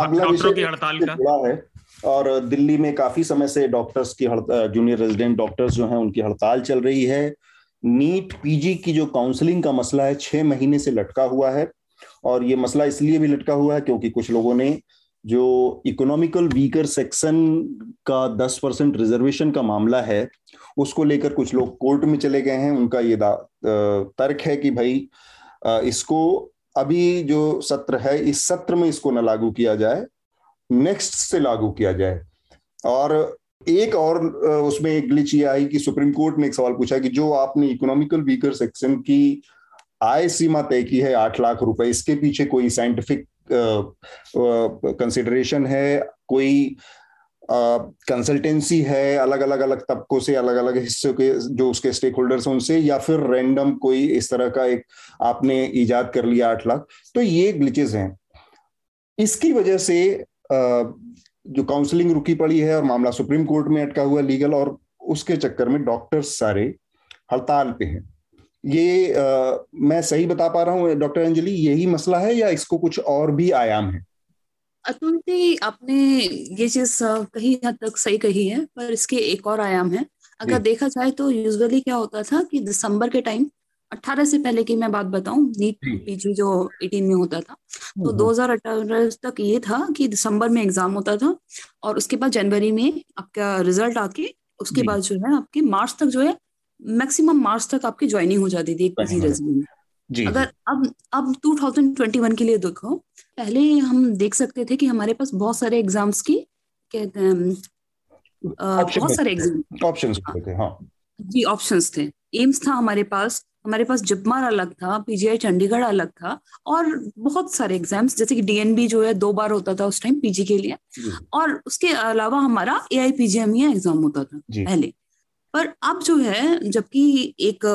अगला विषय की हड़ताल का। जुड़ा है। और दिल्ली में काफ़ी समय से डॉक्टर्स की जूनियर रेजिडेंट डॉक्टर्स जो हैं उनकी हड़ताल चल रही है। नीट पीजी की जो काउंसलिंग का मसला है छह महीने से लटका हुआ है। और ये मसला इसलिए भी लटका हुआ है क्योंकि कुछ लोगों ने जो इकोनॉमिकल वीकर सेक्शन का 10 परसेंट रिजर्वेशन का मामला है उसको लेकर कुछ लोग कोर्ट में चले गए हैं। उनका ये तर्क है कि भाई इसको अभी जो सत्र है, इस सत्र में इसको न लागू किया जाए नेक्स्ट से लागू किया जाए। और एक और उसमें एक ग्लिच ये आई कि सुप्रीम कोर्ट ने एक सवाल पूछा कि जो आपने इकोनॉमिकल वीकर सेक्शन की आय सीमा तय की है, आठ लाख रुपए, इसके पीछे कोई साइंटिफिक कंसिडरेशन है? कोई कंसल्टेंसी है अलग अलग अलग तबकों से अलग अलग हिस्सों के जो उसके स्टेक होल्डर्स हैं उनसे या फिर रैंडम कोई इस तरह का एक आपने इजाद कर लिया आठ लाख तो ये ग्लिचेस हैं। इसकी वजह से अ, जो काउंसलिंग रुकी पड़ी है और मामला सुप्रीम कोर्ट में अटका हुआ लीगल और उसके चक्कर में डॉक्टर्स सारे हड़ताल पे हैं। ये आ, मैं सही बता पा रहा हूँ डॉक्टर अंजलि यही मसला है या इसको कुछ और भी आयाम है? अतुल जी आपने ये चीज़ कहीं हद तक सही कही है पर इसके एक और आयाम है। अगर देखा जाए तो यूजुअली क्या होता था कि दिसंबर के टाइम 18 से पहले की मैं बात बताऊँ नीट पीजी जो 18 में होता था तो 2018 तक ये था कि दिसंबर में एग्ज़ाम होता था और उसके बाद जनवरी में आपका रिज़ल्ट आके उसके बाद जो है आपके मार्च तक जो है मैक्सिमम मार्च तक आपकी ज्वाइनिंग हो जाती थी पीजी जी अगर अब अब 2021 के लिए देखो पहले हम देख सकते थे कि हमारे पास बहुत सारे एग्ज़ाम्स की कहते हैं बहुत सारे एग्ज़ाम ऑप्शंस थे हाँ। जी ऑप्शंस थे। एम्स था हमारे पास हमारे पास जिपमार अलग था पीजीआई चंडीगढ़ अलग था और बहुत सारे एग्ज़ाम्स जैसे कि डीएनबी जो है दो बार होता था उस टाइम पीजी के लिए। और उसके अलावा हमारा ए आई एग्ज़ाम होता था पहले। पर अब जो है जबकि एक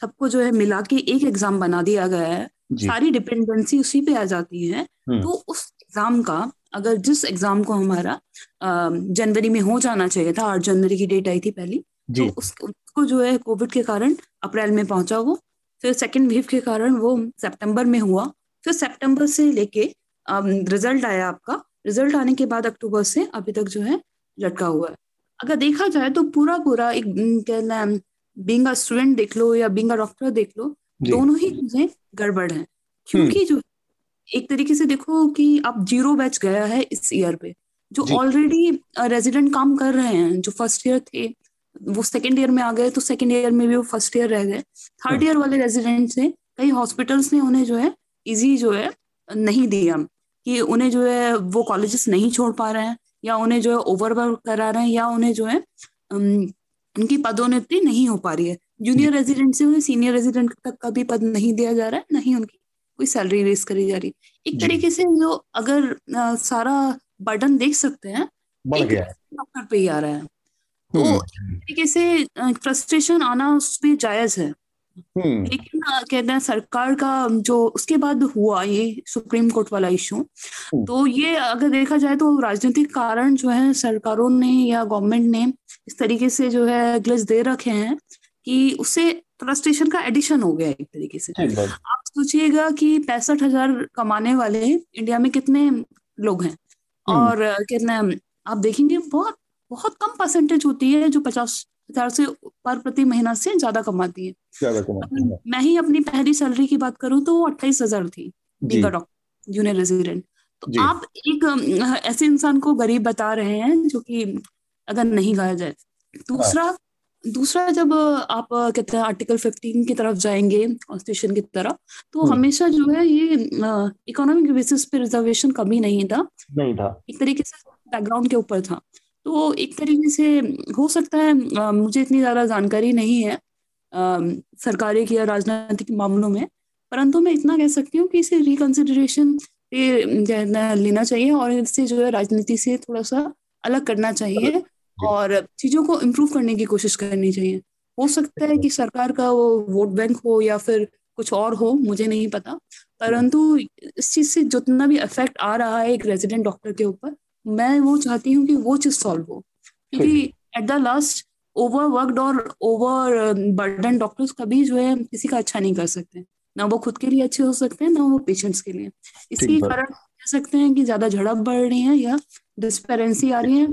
सबको जो है मिला के एक एग्ज़ाम बना दिया गया है सारी डिपेंडेंसी उसी पे आ जाती है। तो उस एग्ज़ाम का अगर जिस एग्ज़ाम को हमारा जनवरी में हो जाना चाहिए था आठ जनवरी की डेट आई थी पहली तो उस, उसको जो है कोविड के कारण अप्रैल में पहुँचा वो फिर सेकेंड वेव के कारण वो सितंबर में हुआ फिर सितंबर से लेके रिज़ल्ट आया आपका रिज़ल्ट आने के बाद अक्टूबर से अभी तक जो है लटका हुआ है। अगर देखा जाए तो पूरा पूरा एक कहना है बींग स्टूडेंट देख लो या बींग डॉक्टर देख लो दोनों ही चीज़ें गड़बड़ हैं। क्योंकि हम्म। जो एक तरीके से देखो कि अब ज़ीरो बैच गया है इस ईयर पे जो ऑलरेडी रेजिडेंट काम कर रहे हैं जो फ़र्स्ट ईयर थे वो सेकेंड ईयर में आ गए तो सेकेंड ईयर में भी वो फ़र्स्ट ईयर रह गए। थर्ड ईयर वाले रेजिडेंट हैं कई हॉस्पिटल्स ने उन्हें जो है इजी जो है नहीं दिया कि उन्हें जो है वो कॉलेजेस नहीं छोड़ पा रहे हैं या उन्हें जो है ओवरवर्क करा रहे हैं या उन्हें जो है उनकी पदोन्नति नहीं हो पा रही है। जूनियर रेजिडेंट से उन्हें सीनियर रेजिडेंट तक का भी पद नहीं दिया जा रहा है नहीं उनकी कोई सैलरी रेस करी जा रही। एक तरीके से जो अगर आ, सारा बर्डन देख सकते हैं बढ़ गया। डॉक्टर पे ही आ रहा है। तो हम्म। तरीके से फ्रस्ट्रेशन आना उसमें जायज़ है। हम्म। लेकिन कहते हैं सरकार का जो उसके बाद हुआ ये सुप्रीम कोर्ट वाला इशू हम्म। तो ये अगर देखा जाए तो राजनीतिक कारण जो है सरकारों ने या गवर्नमेंट ने इस तरीके से जो है ग्लिच दे रखे हैं कि उससे फ्रस्ट्रेशन का एडिशन हो गया एक तरीके से। आप सोचिएगा कि पैंसठ हज़ार कमाने वाले इंडिया में कितने लोग हैं? और कितने आप देखेंगे बहुत बहुत कम परसेंटेज होती है जो पचास हज़ार से पर प्रति महीना से ज़्यादा कमाती है। ज़्यादा मैं ही अपनी पहली सैलरी की बात करूँ तो वो अट्ठाईस हज़ार थी डॉक्टर जूनियर रेजिडेंट तो आप एक ऐसे इंसान को गरीब बता रहे हैं जो कि अगर नहीं गाया जाए। दूसरा हाँ। दूसरा जब आप कहते हैं आर्टिकल 15 की तरफ़ जाएँगे कॉन्स्टिट्यूशन की तरफ़ तो हम्म। हमेशा जो है ये इकोनॉमिक बेसिस पे रिजर्वेशन कभी नहीं था। नहीं था। एक तरीके से बैकग्राउंड के ऊपर था। तो एक तरीके से हो सकता है आ, मुझे इतनी ज़्यादा जानकारी नहीं है सरकारी की या राजनीतिक मामलों में परंतु मैं इतना कह सकती हूँ कि इसे रिकंसिडरेशन लेना चाहिए और इससे जो है राजनीति से थोड़ा सा अलग करना चाहिए। और चीज़ों को इम्प्रूव करने की कोशिश करनी चाहिए। हो सकता है कि सरकार का वो वोट बैंक हो या फिर कुछ और हो मुझे नहीं पता। परंतु इस चीज़ से जितना भी इफ़ेक्ट आ रहा है एक रेजिडेंट डॉक्टर के ऊपर मैं वो चाहती हूँ कि वो चीज़ सॉल्व हो। क्योंकि at the last overworked और ओवर बर्डन डॉक्टर्स कभी जो है किसी का अच्छा नहीं कर सकते। ना वो खुद के लिए अच्छे हो सकते हैं ना वो पेशेंट्स के लिए। इसी कारण कह सकते हैं कि ज़्यादा झड़प बढ़ रही है या डिस्पेरेंसी आ रही है।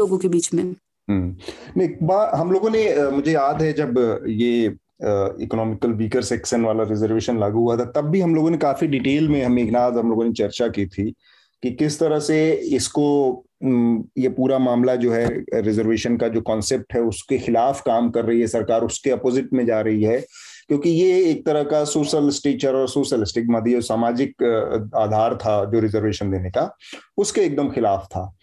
लोगों के बीच में। हम्म। नहीं हम लोगों ने मुझे याद है जब ये इकोनॉमिकल वीकर सेक्शन वाला रिजर्वेशन लागू हुआ था, तब भी हम लोगों ने काफ़ी डिटेल में हम नाथ हम लोगों ने चर्चा की थी कि किस तरह से इसको ये पूरा मामला जो है रिजर्वेशन का जो कॉन्सेप्ट है, उसके खिलाफ काम कर रही है सरकार, उसके अपोजिट में जा रही है। क्योंकि ये एक तरह का सोशल स्टीचर और सोशल स्टिग्मा दिए सामाजिक आधार था जो रिजर्वेशन देने का, उसके एकदम खिलाफ था।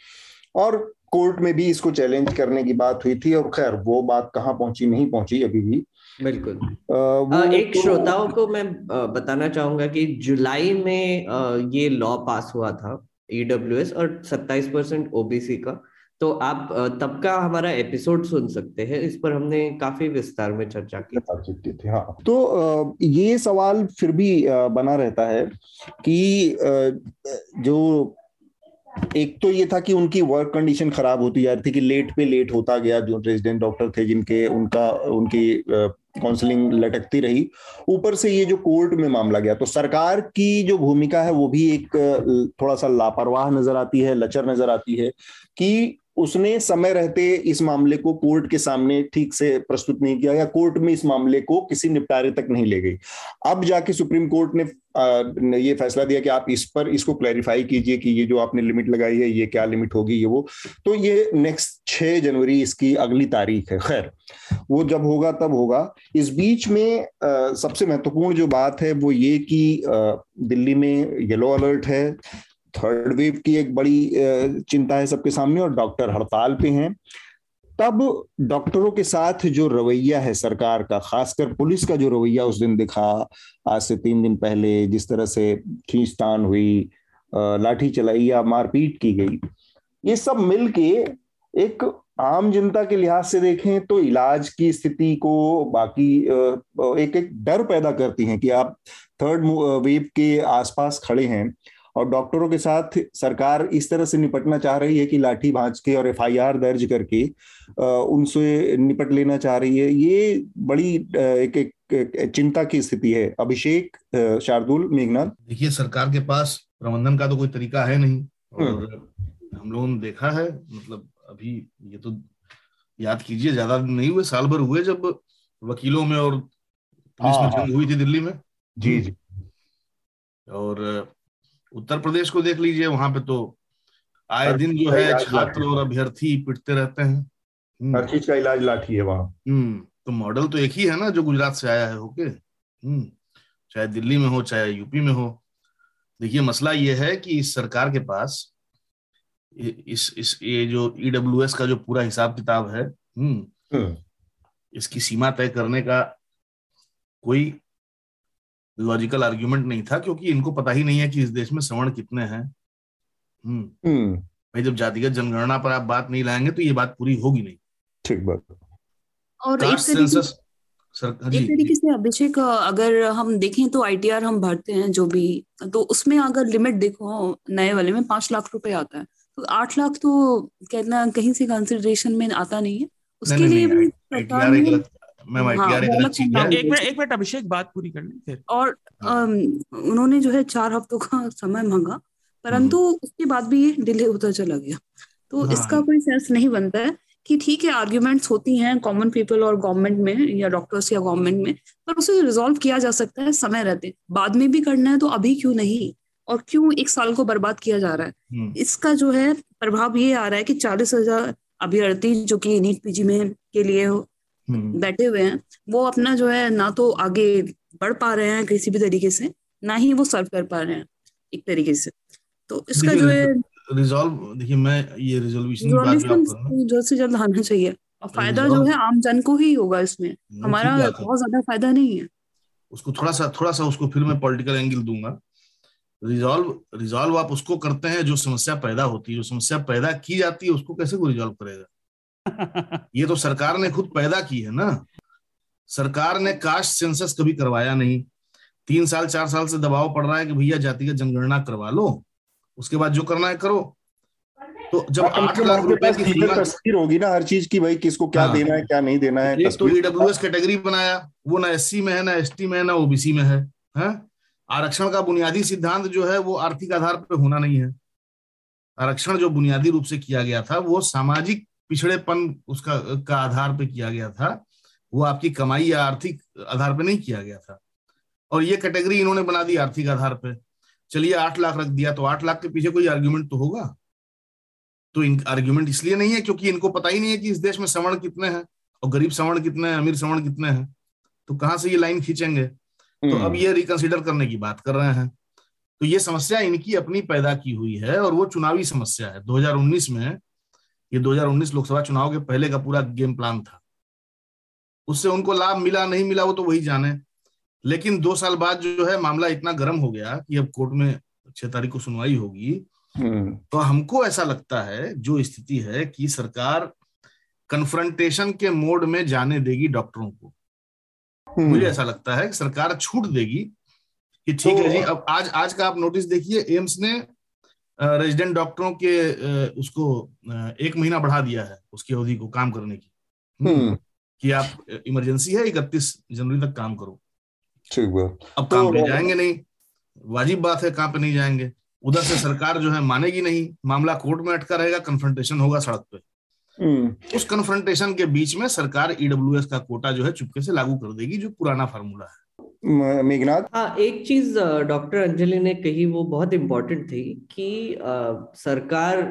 और कोर्ट में भी इसको चैलेंज करने की बात हुई थी और खैर वो बात कहाँ पहुँची नहीं पहुँची अभी भी। बिल्कुल। आ, एक तो, श्रोताओं को मैं बताना चाहूँगा कि जुलाई में ये लॉ पास हुआ था ईडब्ल्यू e और 27 परसेंट ओबीसी का। तो आप तब का हमारा एपिसोड सुन सकते हैं। इस पर हमने काफ़ी विस्तार में चर्चा की। थी हाँ। तो ये सवाल फिर भी बना रहता है कि जो एक तो ये था कि उनकी वर्क कंडीशन खराब होती जा रही थी कि लेट पे लेट होता गया, जो रेजिडेंट डॉक्टर थे जिनके, उनका, उनकी काउंसलिंग लटकती रही। ऊपर से ये जो कोर्ट में मामला गया तो सरकार की जो भूमिका है वो भी एक थोड़ा सा लापरवाह नज़र आती है, लचर नज़र आती है कि उसने समय रहते इस मामले को कोर्ट के सामने ठीक से प्रस्तुत नहीं किया या कोर्ट में इस मामले को किसी निपटारे तक नहीं ले गई। अब जाके सुप्रीम कोर्ट ने ये फैसला दिया कि आप इस पर इसको क्लैरिफाई कीजिए कि ये जो आपने लिमिट लगाई है, ये क्या लिमिट होगी, ये वो। तो ये नेक्स्ट छह जनवरी इसकी अगली तारीख है। खैर, वो जब होगा तब होगा। इस बीच में सबसे महत्वपूर्ण जो बात है वो ये कि दिल्ली में येलो अलर्ट है। थर्ड वेव की एक बड़ी चिंता है सबके सामने और डॉक्टर हड़ताल पे हैं। तब डॉक्टरों के साथ जो रवैया है सरकार का, खासकर पुलिस का जो रवैया उस दिन दिखा, आज से तीन दिन पहले जिस तरह से खींचतान हुई लाठी चलाई या मारपीट की गई, ये सब मिलके एक आम जनता के लिहाज से देखें तो इलाज की स्थिति को बाकी एक एक डर पैदा करती हैं कि आप थर्ड वेव के आसपास खड़े हैं। और डॉक्टरों के साथ सरकार इस तरह से निपटना चाह रही है कि लाठी भांज के और एफआईआर दर्ज करके उनसे निपट लेना चाह रही है। ये बड़ी एक, एक, चिंता की स्थिति है। अभिषेक शार्दुल मेघनाथ देखिए सरकार के पास प्रबंधन का तो कोई तरीका है नहीं। और हम्म। हम लोगों ने देखा है मतलब अभी ये तो याद कीजिए ज़्यादा नहीं हुए साल भर हुए जब वकीलों में और पुलिस में हाँ, हाँ। जंग हुई थी दिल्ली में। जी जी। और उत्तर प्रदेश को देख लीजिए वहाँ पे तो आए दिन जो है छात्र और अभ्यर्थी पिटते रहते हैं। हम्म। हर चीज़ का इलाज लाठी है वहाँ। हम्म तो मॉडल तो एक ही है ना जो गुजरात से आया है होके हम्म चाहे दिल्ली में हो चाहे यूपी में हो। देखिए मसला ये है कि इस सरकार के पास इस इस ये जो ईडब्ल्यू e का जो पूरा हिसाब किताब है इसकी सीमा तय करने का कोई लॉजिकल आर्ग्यूमेंट नहीं था क्योंकि इनको पता ही नहीं है कि इस देश में सवर्ण कितने हैं। हम्म, हम्म। भाई जब जातिगत जनगणना पर आप बात नहीं लाएँगे तो ये बात पूरी होगी नहीं। ठीक बात। और एक सेंसस हाँ एक तरीके से अभिषेक अगर हम देखें तो आईटीआर हम भरते हैं जो भी तो उसमें अगर लिमिट देखो नए वाले में पाँच लाख रुपए आता है। तो आठ लाख तो कहना कहीं से कंसिडरेशन में आता नहीं है। उसके लिए भी मैम आईटीआर हाँ, एक मिनट एक मिनट अभिषेक बात पूरी कर ली फिर और हाँ। उन्होंने जो है चार हफ्तों का समय मांगा परंतु हम्म। उसके बाद भी ये डिले होता चला गया तो हाँ, इसका कोई सेंस नहीं बनता है कि ठीक है आर्ग्यूमेंट्स होती हैं कॉमन पीपल और गवर्नमेंट में या डॉक्टर्स या गवर्नमेंट में पर उसे रिजोल्व किया जा सकता है समय रहते बाद में भी करना है तो अभी क्यों नहीं और क्यों एक साल को बर्बाद किया जा रहा है हम्म। इसका जो है प्रभाव ये आ रहा है कि चालीस हज़ार अभ्यर्थी जो कि नीट पीजी में के लिए। बैठे हुए हैं वो अपना जो है ना तो आगे बढ़ पा रहे हैं किसी भी तरीके से ना ही वो सर्व कर पा रहे हैं एक तरीके से। तो इसका जो है रिजॉल्व देखिए मैं ये रिजोल्यूशन जल्द से जल्द आना चाहिए। और फ़ायदा जो है आम जन को ही होगा इसमें। हमारा बहुत ज़्यादा फ़ायदा नहीं है। उसको थोड़ा सा थोड़ा सा उसको फिर मैं पॉलिटिकल एंगल दूँगा। रिजॉल्व रिजॉल्व आप उसको करते हैं जो समस्या पैदा होती है जो समस्या पैदा की जाती है उसको कैसे को रिजॉल्व करेगा? ये तो सरकार ने खुद पैदा की है ना। सरकार ने कास्ट सेंसस कभी करवाया नहीं। तीन साल चार साल से दबाव पड़ रहा है कि भैया जातिगत जनगणना करवा लो उसके बाद जो करना है करो। तो जब आठ लाख रुपए की तस्वीर होगी ना हर चीज़ की भाई किसको क्या हाँ, देना है क्या नहीं देना है तो ईडब्ल्यू एस कैटेगरी बनाया। वो ना एससी में है ना एसटी में है ना ओबीसी में है, है? आरक्षण का बुनियादी सिद्धांत जो है वो आर्थिक आधार पर होना नहीं है। आरक्षण जो बुनियादी रूप से किया गया था वो सामाजिक पिछड़ेपन उसका का आधार पे किया गया था वो आपकी कमाई या आर्थिक आधार पे नहीं किया गया था। और ये कैटेगरी इन्होंने बना दी आर्थिक आधार पे। चलिए आठ लाख रख दिया तो आठ लाख के पीछे कोई आर्ग्यूमेंट तो होगा? तो इन आर्ग्यूमेंट इसलिए नहीं है क्योंकि इनको पता ही नहीं है कि इस देश में सवर्ण कितने हैं और गरीब सवर्ण कितने हैं अमीर सवर्ण कितने हैं। तो कहाँ से ये लाइन खींचेंगे? तो अब ये रिकंसिडर करने की बात कर रहे हैं। तो ये समस्या इनकी अपनी पैदा की हुई है और वो चुनावी समस्या है। 2019 में ये 2019 लोकसभा चुनाव के पहले का पूरा गेम प्लान था उससे उनको लाभ मिला नहीं मिला वो तो वही जाने लेकिन दो साल बाद जो है मामला इतना गर्म हो गया कि अब कोर्ट में छह तारीख को सुनवाई होगी हम्म। तो हमको ऐसा लगता है जो स्थिति है कि सरकार कन्फ्रंटेशन के मोड में जाने देगी डॉक्टरों को हम्म। मुझे ऐसा लगता है कि सरकार छूट देगी कि ठीक तो, है जी अब आज आज का आप नोटिस देखिए एम्स ने रेजिडेंट डॉक्टरों के उसको एक महीना बढ़ा दिया है उसकी अवधि को काम करने की हम्म। हम्म। कि आप इमरजेंसी है इकतीस जनवरी तक काम करो ठीक है अब काम पे जाएँगे नहीं वाजिब बात है काम पे नहीं जाएँगे उधर से सरकार जो है मानेगी नहीं मामला कोर्ट में अटका रहेगा कन्फ्रंटेशन होगा सड़क पे हम्म। उस कन्फ्रंटेशन के बीच में सरकार ईडब्ल्यू का कोटा जो है चुपके से लागू कर देगी जो पुराना फार्मूला है मेघनाथ? हाँ एक चीज़ डॉक्टर अंजलि ने कही वो बहुत इम्पोर्टेंट थी कि आ, सरकार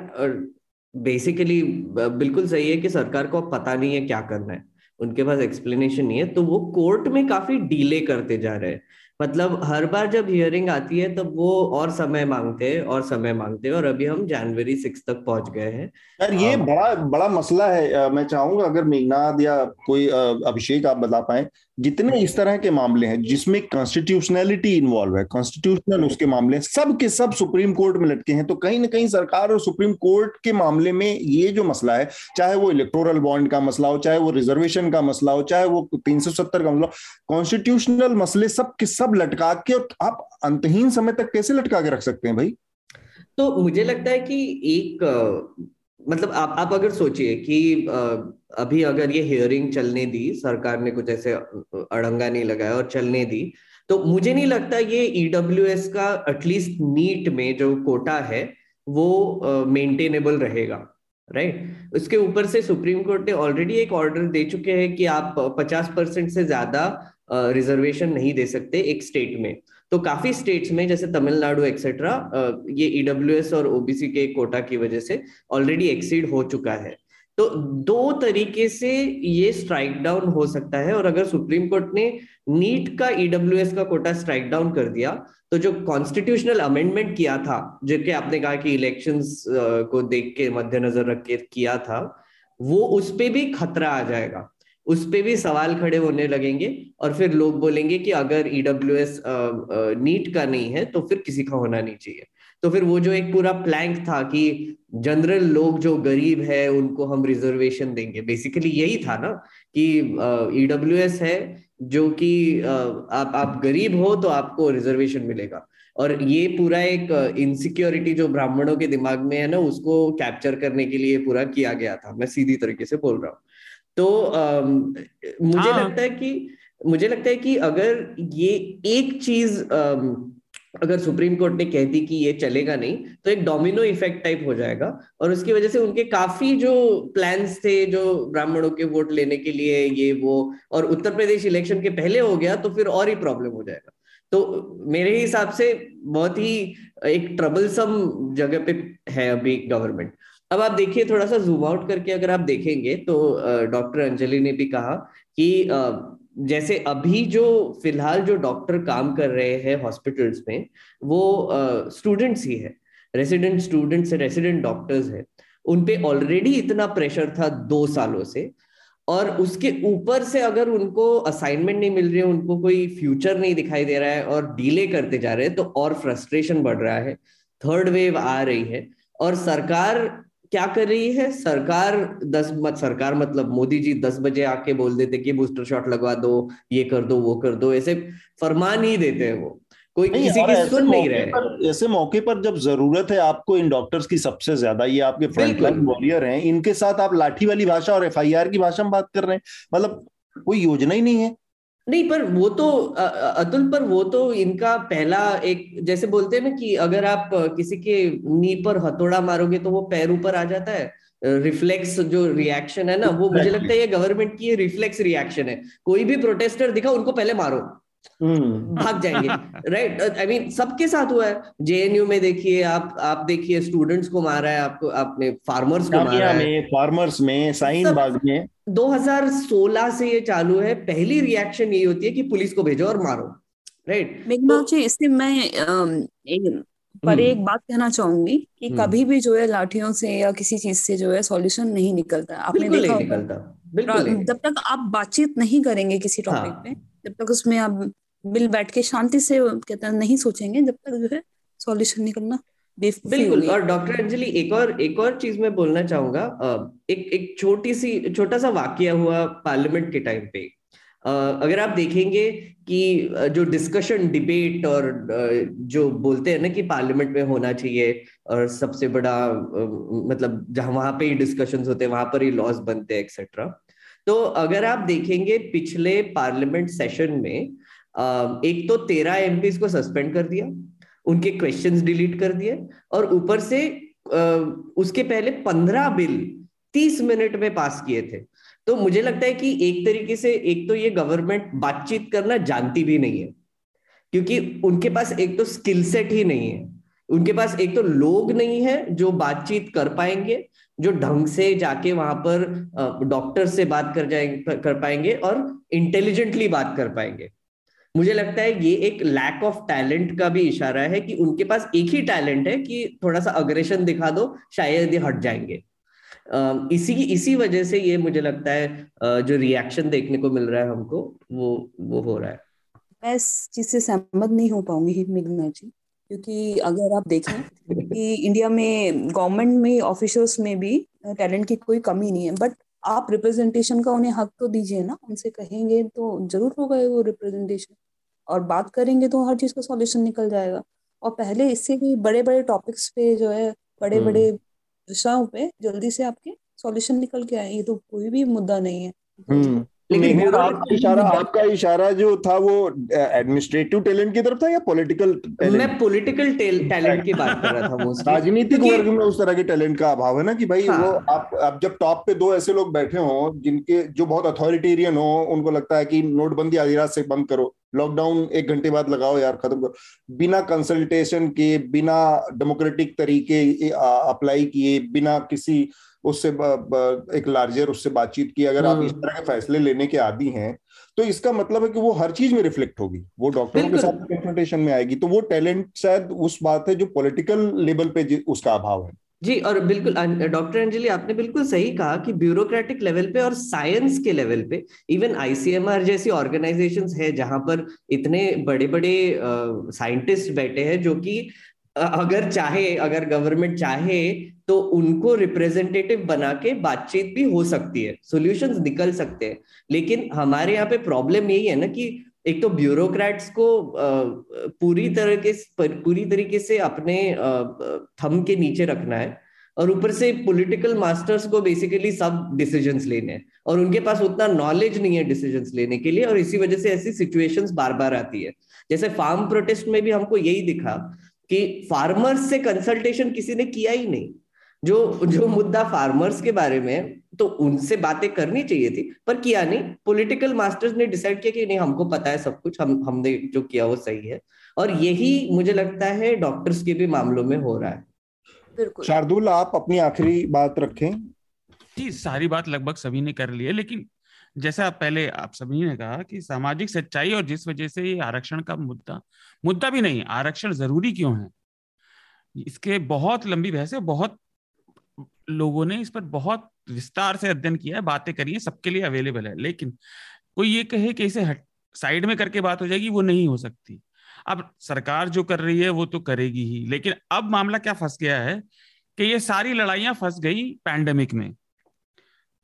बेसिकली बिल्कुल सही है कि सरकार को पता नहीं है क्या करना है। उनके पास एक्सप्लेनेशन नहीं है तो वो कोर्ट में काफ़ी डीले करते जा रहे हैं। मतलब हर बार जब हियरिंग आती है तब वो और समय मांगते हैं और समय मांगते हैं और अभी हम जनवरी सिक्स तक पहुँच गए हैं। यार ये बड़ा बड़ा मसला है मैं चाहूँगा अगर मेघनाथ या कोई अभिषेक आप बता पाए जितने इस तरह के मामले हैं जिसमें कॉन्स्टिट्यूशनैलिटी इन्वॉल्व है कॉन्स्टिट्यूशनल उसके मामले सब के सब सुप्रीम कोर्ट में लटके हैं तो कहीं ना कहीं सरकार और सुप्रीम कोर्ट के मामले में ये जो मसला है, चाहे वो इलेक्टोरल बॉन्ड का मसला हो, चाहे वो रिजर्वेशन का मसला हो, चाहे वो तीन सौ सत्तर का मसला हो कॉन्स्टिट्यूशनल मसले सब के सब लटका के और आप अंतहीन समय तक कैसे लटका के रख सकते हैं भाई? तो मुझे लगता है कि एक मतलब आप आप अगर सोचिए कि अभी अगर ये हियरिंग चलने दी, सरकार ने कुछ ऐसे अड़ंगा नहीं लगाया और चलने दी तो मुझे नहीं लगता ये ईडब्ल्यू e का एटलीस्ट नीट में जो कोटा है, वो मेंटेनेबल रहेगा राइट उसके ऊपर से सुप्रीम कोर्ट ने ऑलरेडी एक ऑर्डर दे चुके हैं कि आप 50 परसेंट से ज़्यादा रिजर्वेशन नहीं दे सकते एक स्टेट में। तो काफ़ी स्टेट्स में, जैसे तमिलनाडु एक्सेट्रा ये ईडब्ल्यू e और ओबीसी के कोटा की वजह से ऑलरेडी एक्सीड हो चुका है। तो दो तरीके से ये स्ट्राइक डाउन हो सकता है और अगर सुप्रीम कोर्ट ने नीट का ईडब्ल्यू e का कोटा स्ट्राइक डाउन कर दिया तो जो कॉन्स्टिट्यूशनल अमेंडमेंट किया था, जो कि आपने कहा कि इलेक्शंस को देख के मद्देनजर रख के किया था, वो उस पर भी खतरा आ जाएगा। उस पर भी सवाल खड़े होने लगेंगे और फिर लोग बोलेंगे कि अगर ईडब्ल्यू एस नीट का नहीं है तो फिर किसी का होना नहीं चाहिए। तो फिर वो जो एक पूरा प्लैंक था कि जनरल लोग जो गरीब है, उनको हम रिजर्वेशन देंगे। बेसिकली यही था ना कि ईडब्ल्यू एस है जो कि आप आप गरीब हो तो आपको रिजर्वेशन मिलेगा। और ये पूरा एक इनसिक्योरिटी जो ब्राह्मणों के दिमाग में है ना, उसको कैप्चर करने के लिए पूरा किया गया था। मैं सीधी तरीके से बोल रहा हूँ। तो आ, मुझे हाँ. लगता है कि मुझे लगता है कि अगर ये एक चीज़ अगर सुप्रीम कोर्ट ने कह दी कि ये चलेगा नहीं तो एक डोमिनो इफ़ेक्ट टाइप हो जाएगा। और उसकी वजह से उनके काफ़ी जो प्लान्स थे जो ब्राह्मणों के वोट लेने के लिए ये वो और उत्तर प्रदेश इलेक्शन के पहले हो गया तो फिर और ही प्रॉब्लम हो जाएगा। तो मेरे हिसाब से बहुत ही एक ट्रबलसम जगह पे है अभी गवर्नमेंट अब आप देखिए थोड़ा सा जूम आउट करके अगर आप देखेंगे तो डॉक्टर अंजलि ने भी कहा कि जैसे अभी जो फ़िलहाल जो डॉक्टर काम कर रहे हैं हॉस्पिटल्स में, वो स्टूडेंट्स ही है रेसिडेंट स्टूडेंट्स रेसिडेंट डॉक्टर्स है। उनपे ऑलरेडी इतना प्रेशर था दो सालों से और उसके ऊपर से अगर उनको असाइनमेंट नहीं मिल रही है, उनको कोई फ्यूचर नहीं दिखाई दे रहा है और डिले करते जा रहे हैं तो और फ्रस्ट्रेशन बढ़ रहा है। थर्ड वेव आ रही है और सरकार क्या कर रही है? सरकार दस मत सरकार मतलब मोदी जी दस बजे आके बोल देते कि बूस्टर शॉट लगवा दो ये कर दो वो कर दो ऐसे फरमान ही देते हैं वो। कोई किसी की सुन नहीं रहे ऐसे मौके पर जब ज़रूरत है आपको इन डॉक्टर्स की सबसे ज़्यादा ये आपके फ्रंटलाइन वॉरियर हैं इनके साथ आप लाठी वाली भाषा और एफआईआर की भाषा में बात कर रहे हैं मतलब कोई योजना ही नहीं है। नहीं पर वो तो अतुल पर वो तो इनका पहला एक जैसे बोलते हैं ना कि अगर आप किसी के नी पर हथौड़ा मारोगे तो वो पैर ऊपर आ जाता है। रिफ्लेक्स जो रिएक्शन है ना वो मुझे लगता है ये गवर्नमेंट की रिफ्लेक्स रिएक्शन है। कोई भी प्रोटेस्टर दिखा उनको पहले मारो। भाग जाएँगे राइट आई मीन सबके साथ हुआ है। जेएनयू में देखिए आप आप देखिए स्टूडेंट्स को मारा है आपको आपने फार्मर्स को मारा है। फार्मर्स में साइन बाग में। 2016 से ये चालू है। पहली रिएक्शन यही होती है कि पुलिस को भेजो और मारो राइट जी इससे मैं एक पर हम्म। एक बात कहना चाहूँगी कि हम्म। कभी भी जो है लाठियों से या किसी चीज़ से जो है सॉल्यूशन नहीं निकलता। आपने देखा होगा। जब तक आप बातचीत नहीं करेंगे किसी टॉपिक हाँ. पे जब तक उसमें आप मिल बैठ के शांति से कहते हैं नहीं सोचेंगे जब तक जो है सॉल्यूशन निकलना बिल्कुल और डॉक्टर अंजलि एक और एक और चीज़ मैं बोलना चाहूँगा एक एक छोटी सी छोटा सा वाक्य हुआ पार्लियामेंट के टाइम पे। अगर आप देखेंगे कि जो डिस्कशन डिबेट और जो बोलते हैं ना कि पार्लियामेंट में होना चाहिए और सबसे बड़ा मतलब जहाँ वहाँ पे ही डिस्कशंस होते हैं वहाँ पर ही लॉज बनते हैं एक्सेट्रा तो अगर आप देखेंगे पिछले पार्लियामेंट सेशन में एक तो तेरह एम को सस्पेंड कर दिया, उनके क्वेश्चंस डिलीट कर दिए और ऊपर से उसके पहले पंद्रह बिल तीस मिनट में पास किए थे। तो मुझे लगता है कि एक तरीके से, एक तो ये गवर्नमेंट बातचीत करना जानती भी नहीं है, क्योंकि उनके पास एक तो स्किल सेट ही नहीं है। उनके पास एक तो लोग नहीं है जो बातचीत कर पाएँगे जो ढंग से जाके वहाँ पर डॉक्टर से बात कर जाएँगे कर पाएँगे और इंटेलिजेंटली बात कर पाएँगे। मुझे लगता है ये एक लैक ऑफ़ टैलेंट का भी इशारा है कि उनके पास एक ही टैलेंट है कि थोड़ा सा अग्रेशन दिखा दो, शायद ये हट जाएँगे। इसी इसी वजह से ये मुझे लगता है जो रिएक्शन देखने को मिल रहा है हमको, वो वो हो रहा है। मैं इस चीज़ से सहमत नहीं हो पाऊँगी मेघना जी। क्योंकि अगर आप देखें कि इंडिया में गवर्नमेंट में ऑफिसर्स में भी टैलेंट की कोई कमी नहीं है। बट आप रिप्रेजेंटेशन का उन्हें हक तो दीजिए ना। उनसे कहेंगे तो ज़रूर होगा वो रिप्रेजेंटेशन और बात करेंगे तो हर चीज़ का सॉल्यूशन निकल जाएगा। और पहले इससे भी बड़े बड़े टॉपिक्स पे जो है बड़े बड़े विषयों पे जल्दी से आपके सॉल्यूशन निकल के आए। ये तो कोई भी मुद्दा नहीं है। हम्म। लेकिन आपका इशारा आपका इशारा जो था वो एडमिनिस्ट्रेटिव टैलेंट की तरफ़ था या पॉलिटिकल मैं पॉलिटिकल टैलेंट की बात कर रहा था राजनीतिक वर्ग में उस तरह के टैलेंट का अभाव है ना कि भाई हाँ। वो आप आप जब टॉप पे दो ऐसे लोग बैठे हो जिनके जो बहुत अथॉरिटेरियन हो उनको लगता है कि नोटबंदी आधी रात से बंद करो लॉकडाउन एक घंटे बाद लगाओ यार खत्म करो। बिना कंसल्टेशन के बिना डेमोक्रेटिक तरीके अप्लाई किए बिना किसी उससे एक लार्जर उससे बातचीत की। अगर आप इस हम्म। तरह के फैसले लेने के आदि हैं तो इसका मतलब है कि वो हर चीज़ में रिफ्लेक्ट होगी। वो डॉक्टरों के साथ कन्फ्रंटेशन में आएगी। तो वो टैलेंट शायद उस बात है जो पॉलिटिकल लेवल पे उसका अभाव है। जी और बिल्कुल डॉक्टर अंजलि आपने बिल्कुल सही कहा कि ब्यूरोक्रेटिक लेवल पे और साइंस के लेवल पे इवन आईसीएमआर जैसी ऑर्गेनाइजेशंस है जहाँ पर इतने बड़े बड़े साइंटिस्ट बैठे हैं जो कि अगर चाहे, अगर गवर्नमेंट चाहे तो उनको रिप्रेजेंटेटिव बना के बातचीत भी हो सकती है सॉल्यूशंस निकल सकते हैं। लेकिन हमारे यहाँ पे प्रॉब्लम यही है ना कि एक तो ब्यूरोक्रेट्स को पूरी तरह के, पूरी तरीके से अपने थम के नीचे रखना है और ऊपर से पॉलिटिकल मास्टर्स को बेसिकली सब डिसीजंस लेने हैं और उनके पास उतना नॉलेज नहीं है डिसीजंस लेने के लिए और इसी वजह से ऐसी सिचुएशंस बार बार आती है। जैसे फार्म प्रोटेस्ट में भी हमको यही दिखा कि फार्मर्स से कंसल्टेशन किसी ने किया ही नहीं। जो जो मुद्दा फार्मर्स के बारे में तो उनसे बातें करनी चाहिए थी पर किया नहीं। पॉलिटिकल मास्टर्स ने डिसाइड किया कि नहीं हमको पता है सब कुछ हम हमने जो किया वो सही है। और यही मुझे लगता है डॉक्टर्स के भी मामलों में हो रहा है। शार्दुल आप अपनी आखिरी बात रखें। जी सारी बात लगभग सभी ने कर ली है लेकिन जैसा पहले, आप सभी ने कहा कि सामाजिक सच्चाई और जिस वजह से ये आरक्षण का मुद्दा मुद्दा भी नहीं, आरक्षण ज़रूरी क्यों है? इसके बहुत लंबी बहस है, बहुत लोगों ने इस पर बहुत विस्तार से अध्ययन किया है, बातें करी है, सबके लिए अवेलेबल है, लेकिन कोई ये कहे कि इसे हट साइड में करके बात हो जाएगी, वो नहीं हो सकती। अब सरकार जो कर रही है, वो तो करेगी ही, लेकिन अब मामला क्या फंस गया है कि ये सारी लड़ाइयाँ फंस गई पैंडेमिक में।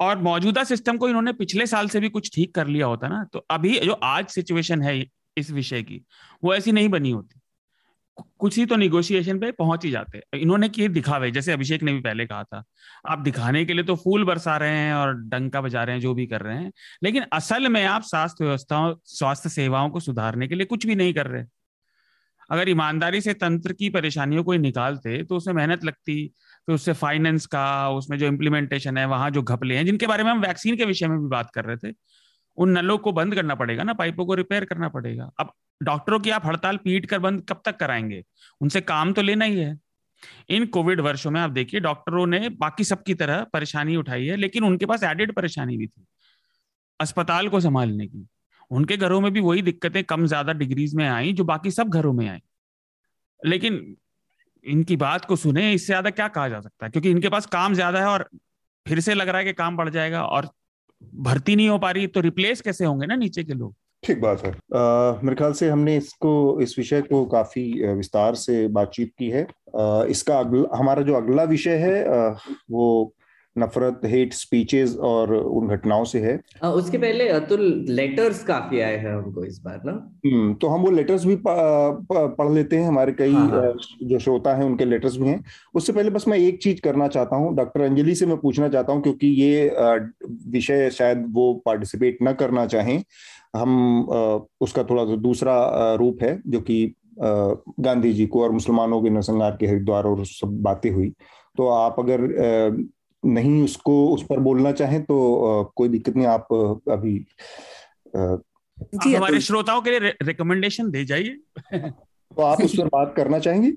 और मौजूदा सिस्टम को इन्होंने पिछले साल से भी कुछ ठीक कर लिया होता ना तो अभी जो आज सिचुएशन है इस विषय की, वो ऐसी नहीं बनी होती। कुछ ही तो निगोशिएशन पे पहुँच ही जाते इन्होंने किए दिखावे, जैसे अभिषेक ने भी पहले कहा था। आप दिखाने के लिए तो फूल बरसा रहे हैं और डंका बजा रहे हैं, जो भी कर रहे हैं, लेकिन असल में आप स्वास्थ्य व्यवस्थाओं, स्वास्थ्य सेवाओं को सुधारने के लिए कुछ भी नहीं कर रहे। अगर ईमानदारी से तंत्र की परेशानियों को निकालते तो उसमें मेहनत लगती तो उससे फाइनेंस का, उसमें जो इम्प्लीमेंटेशन है, वहाँ जो घपले हैं, जिनके बारे में हम वैक्सीन के विषय में भी बात कर रहे थे, उन नलों को बंद करना पड़ेगा ना, पाइपों को रिपेयर करना पड़ेगा। अब डॉक्टरों की आप हड़ताल पीट कर बंद कब तक कराएँगे? उनसे काम तो लेना ही है। इन कोविड वर्षों में आप देखिए डॉक्टरों ने बाकी सबकी तरह परेशानी उठाई है, लेकिन उनके पास एडेड परेशानी भी थी, अस्पताल को संभालने की। उनके घरों में भी वही दिक्कतें कम ज़्यादा डिग्रीज में आई, जो बाकी सब घरों में आई। लेकिन इनकी बात को सुने इससे ज़्यादा क्या कहा जा सकता है? क्योंकि इनके पास काम ज़्यादा है और फिर से लग रहा है कि काम बढ़ जाएगा और भर्ती नहीं हो पा रही तो रिप्लेस कैसे होंगे ना नीचे के लोग? ठीक बात है। मेरे ख्याल से हमने इसको इस विषय को काफ़ी विस्तार से बातचीत की है। आ, इसका अगला हमारा जो अगला विषय है आ, वो नफरत हेट स्पीचेस और उन घटनाओं से है। आ, उसके पहले अतुल लेटर्स काफ़ी आए हैं हमको इस बार ना? हम्म तो हम वो लेटर्स भी पढ़ लेते हैं हमारे कई हाँ, हाँ. जो श्रोता हैं उनके लेटर्स भी हैं। उससे पहले बस मैं एक चीज़ करना चाहता हूँ डॉक्टर अंजलि से मैं पूछना चाहता हूँ क्योंकि ये विषय शायद वो पार्टिसिपेट न करना चाहें। हम उसका थोड़ा सा दूसरा रूप है जो कि गांधी जी को और मुसलमानों के नरसंहार के हरिद्वार और सब बातें हुई। तो आप अगर नहीं उसको उस पर बोलना चाहें तो कोई दिक्कत नहीं आप अभी जी हमारे श्रोताओं के लिए रिकमेंडेशन दे जाइए। तो आप उस पर बात करना चाहेंगे?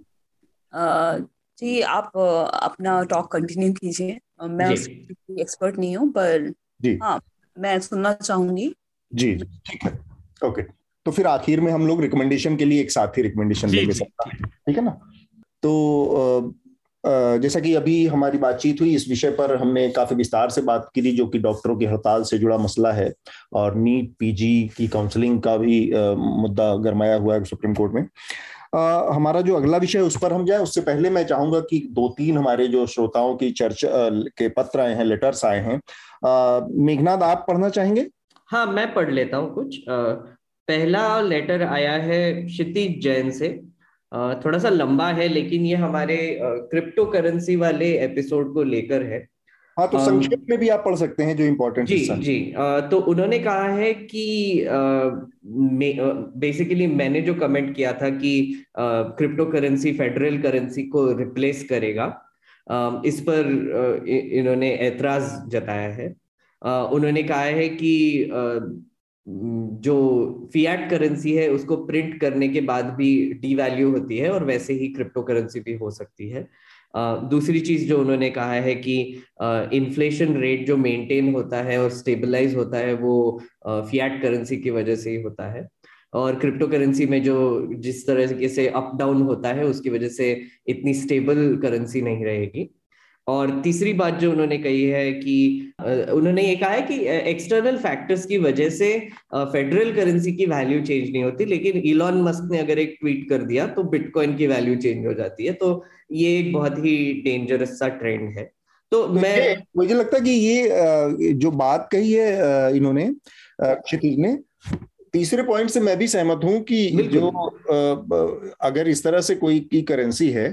जी आप अपना टॉक कंटिन्यू कीजिए। मैं एक्सपर्ट नहीं हूँ पर जी। हाँ मैं सुनना चाहूँगी। जी ठीक है। ओके तो फिर आखिर में हम लोग रिकमेंडेशन के लिए एक साथ ही रिकमेंडेशन लेंगे सकता ठीक है ना? तो जैसा कि अभी हमारी बातचीत हुई इस विषय पर हमने काफ़ी विस्तार से बात की थी जो कि डॉक्टरों की हड़ताल से जुड़ा मसला है और नीट पीजी की काउंसलिंग का भी मुद्दा गरमाया हुआ है सुप्रीम कोर्ट में। आ, हमारा जो अगला विषय उस पर हम जाए। उससे पहले मैं चाहूँगा कि दो तीन हमारे जो श्रोताओं की चर्चा के पत्र आए हैं लेटर्स आए हैं। मेघनाथ आप पढ़ना चाहेंगे? हाँ मैं पढ़ लेता हूँ कुछ। आ, पहला लेटर आया है क्षितिज जैन से। थोड़ा सा लंबा है लेकिन ये हमारे क्रिप्टो करेंसी वाले एपिसोड को लेकर है। हाँ तो संक्षेप में भी आप पढ़ सकते हैं जो इम्पोर्टेंट जी जी। तो उन्होंने कहा है कि बेसिकली मैंने जो कमेंट किया था कि क्रिप्टो करेंसी फेडरल करेंसी को रिप्लेस करेगा। इस पर इन्होंने ऐतराज जताया है। उन्होंने कहा है कि जो फियाट करेंसी है, उसको प्रिंट करने के बाद भी डी वैल्यू होती है और वैसे ही क्रिप्टो करेंसी भी हो सकती है। दूसरी चीज़ जो उन्होंने कहा है कि इन्फ्लेशन रेट जो मेंटेन होता है और स्टेबलाइज होता है, वो फियाट करेंसी की वजह से ही होता है। और क्रिप्टो करेंसी में जो जिस तरह से अप डाउन होता है, उसकी वजह से इतनी स्टेबल करेंसी नहीं रहेगी। और तीसरी बात जो उन्होंने कही है कि उन्होंने ये कहा है कि एक्सटर्नल फैक्टर्स की वजह से फेडरल करेंसी की वैल्यू चेंज नहीं होती लेकिन इलॉन मस्क ने अगर एक ट्वीट कर दिया तो बिटकॉइन की वैल्यू चेंज हो जाती है। तो ये एक बहुत ही डेंजरस सा ट्रेंड है। तो मैं मुझे लगता है कि ये जो बात कही है इन्होंने क्षितिज ने तीसरे पॉइंट से मैं भी सहमत हूँ कि जो अगर इस तरह से कोई की करेंसी है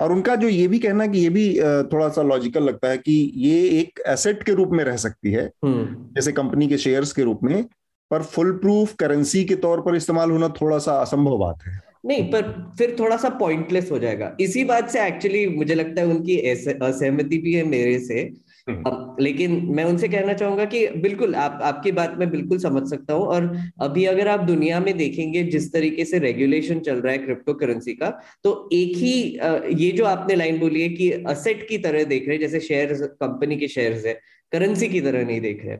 और उनका जो ये भी कहना कि ये भी थोड़ा सा लॉजिकल लगता है कि ये एक एसेट के रूप में रह सकती है हम्म। जैसे कंपनी के शेयर्स के रूप में पर फुल प्रूफ करेंसी के तौर पर इस्तेमाल होना थोड़ा सा असंभव बात है नहीं पर फिर थोड़ा सा पॉइंटलेस हो जाएगा इसी बात से एक्चुअली मुझे लगता है उनकी असहमति भी है मेरे से अब, लेकिन मैं उनसे कहना चाहूँगा कि बिल्कुल आप आपकी बात मैं बिल्कुल समझ सकता हूँ और अभी अगर आप दुनिया में देखेंगे जिस तरीके से रेगुलेशन चल रहा है क्रिप्टो करेंसी का तो एक ही ये जो आपने लाइन बोली है कि असेट की तरह देख रहे हैं जैसे शेयर कंपनी के शेयर है करेंसी की तरह नहीं देख रहे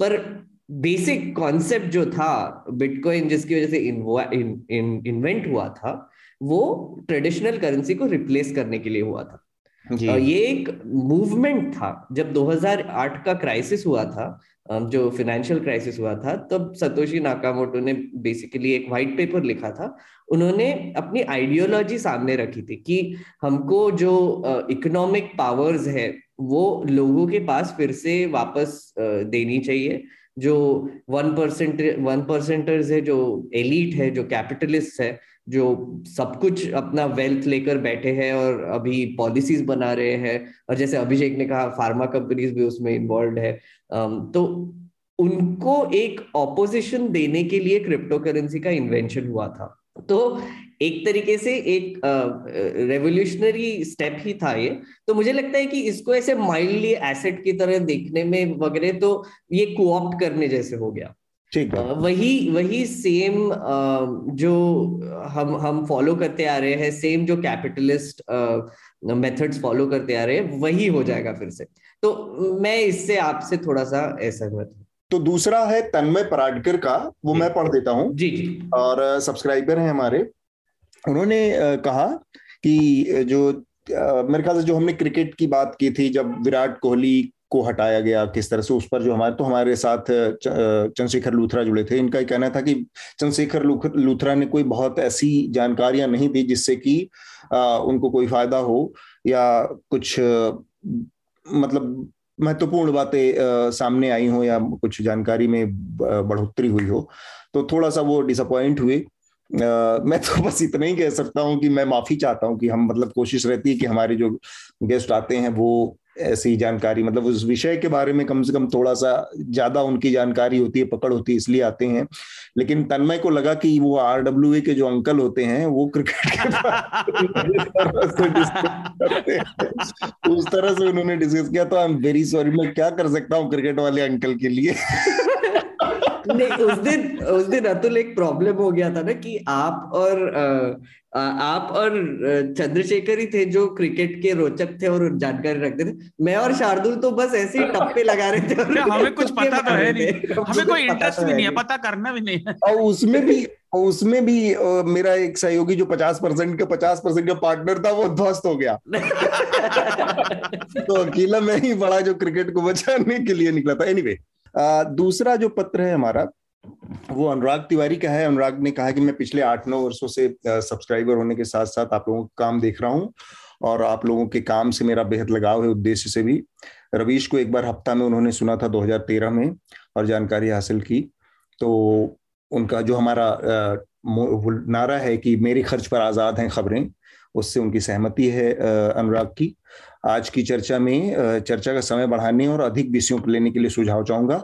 पर बेसिक कॉन्सेप्ट जो था बिटकॉइन जिसकी वजह से इन्वेंट हुआ था वो ट्रेडिशनल करेंसी को रिप्लेस करने के लिए हुआ था। ये एक मूवमेंट था। जब 2008 का क्राइसिस हुआ था जो फाइनेंशियल क्राइसिस हुआ था, तब सतोशी नाकामोटो ने बेसिकली एक व्हाइट पेपर लिखा था। उन्होंने अपनी आइडियोलॉजी सामने रखी थी कि हमको जो इकोनॉमिक पावर्स है, वो लोगों के पास फिर से वापस देनी चाहिए। जो वन परसेंट वन परसेंटर्स है, जो एलिट है, जो कैपिटलिस्ट है जो सब कुछ अपना वेल्थ लेकर बैठे हैं और अभी पॉलिसीज़ बना रहे हैं। और जैसे अभिषेक ने कहा फार्मा कंपनीज़ भी उसमें इन्वॉल्व है। तो उनको एक ऑपोजिशन देने के लिए क्रिप्टो करेंसी का इन्वेंशन हुआ था। तो एक तरीके से एक रेवोल्यूशनरी स्टेप ही था ये। तो मुझे लगता है कि इसको ऐसे माइल्डली एसेट की तरह देखने में वगैरह तो ये कोऑप्ट करने जैसे हो गया। ठीक है वही वही सेम जो हम हम फॉलो करते आ रहे हैं सेम जो कैपिटलिस्ट मेथड्स फॉलो करते आ रहे हैं वही हो जाएगा फिर से। तो मैं इससे आपसे थोड़ा सा असहमत हूँ। तो दूसरा है तन्मय पराडकर का वो मैं पढ़ देता हूँ। जी जी। और सब्सक्राइबर हैं हमारे। उन्होंने कहा कि जो मेरे ख्याल से जो हमने क्रिकेट की बात की थी जब विराट कोहली को हटाया गया किस तरह से उस पर जो हमारे तो हमारे साथ चंद्रशेखर लूथरा जुड़े थे। इनका कहना था कि चंद्रशेखर लूथरा ने कोई बहुत ऐसी जानकारियाँ नहीं दी जिससे कि उनको कोई फ़ायदा हो या कुछ मतलब महत्वपूर्ण बातें सामने आई हो या कुछ जानकारी में बढ़ोतरी हुई हो। तो थोड़ा सा वो डिसअपॉइंट हुए। Uh, मैं तो बस इतना ही कह सकता हूँ कि मैं माफ़ी चाहता हूँ कि हम मतलब कोशिश रहती है कि हमारे जो गेस्ट आते हैं वो ऐसी जानकारी मतलब उस विषय के बारे में कम से कम थोड़ा सा ज़्यादा उनकी जानकारी होती है, पकड़ होती है, इसलिए आते हैं। लेकिन तन्मय को लगा कि वो आर डब्ल्यू ए के जो अंकल होते हैं, वो क्रिकेट के उस तरह से उन्होंने डिस्कस किया। तो आई एम वेरी सॉरी मैं क्या कर सकता हूँ क्रिकेट वाले अंकल के लिए? नहीं उस दिन उस दिन अतुल एक प्रॉब्लम हो गया था ना कि आप और आ, आप और चंद्रशेखर ही थे जो क्रिकेट के रोचक थे और जानकारी रखते थे। मैं और शार्दुल तो बस ऐसे ही टप्पे लगा रहे थे हमें कुछ पता तो है नहीं। हमें कोई इंटरेस्ट तो भी नहीं है पता करना भी नहीं है। और उसमें भी उसमें भी मेरा एक सहयोगी जो पचास परसेंट का पचास परसेंट का पार्टनर था वो ध्वस्त हो गया। तो अकेला मैं ही बड़ा जो क्रिकेट को बचाने के लिए निकला था। एनीवे anyway, दूसरा जो पत्र है हमारा, वो अनुराग तिवारी का है। अनुराग ने कहा कि मैं पिछले आठ नौ वर्षों से सब्सक्राइबर होने के साथ साथ आप लोगों का काम देख रहा हूँ और आप लोगों के काम से मेरा बेहद लगाव है उद्देश्य से भी। रवीश को एक बार हफ़्ता में उन्होंने सुना था 2013 में और जानकारी हासिल की। तो उनका जो हमारा नारा है कि मेरे खर्च पर आज़ाद हैं खबरें, उससे उनकी सहमति है अनुराग की। आज की चर्चा में चर्चा का समय बढ़ाने और अधिक विषयों पर लेने के लिए सुझाव चाहूँगा।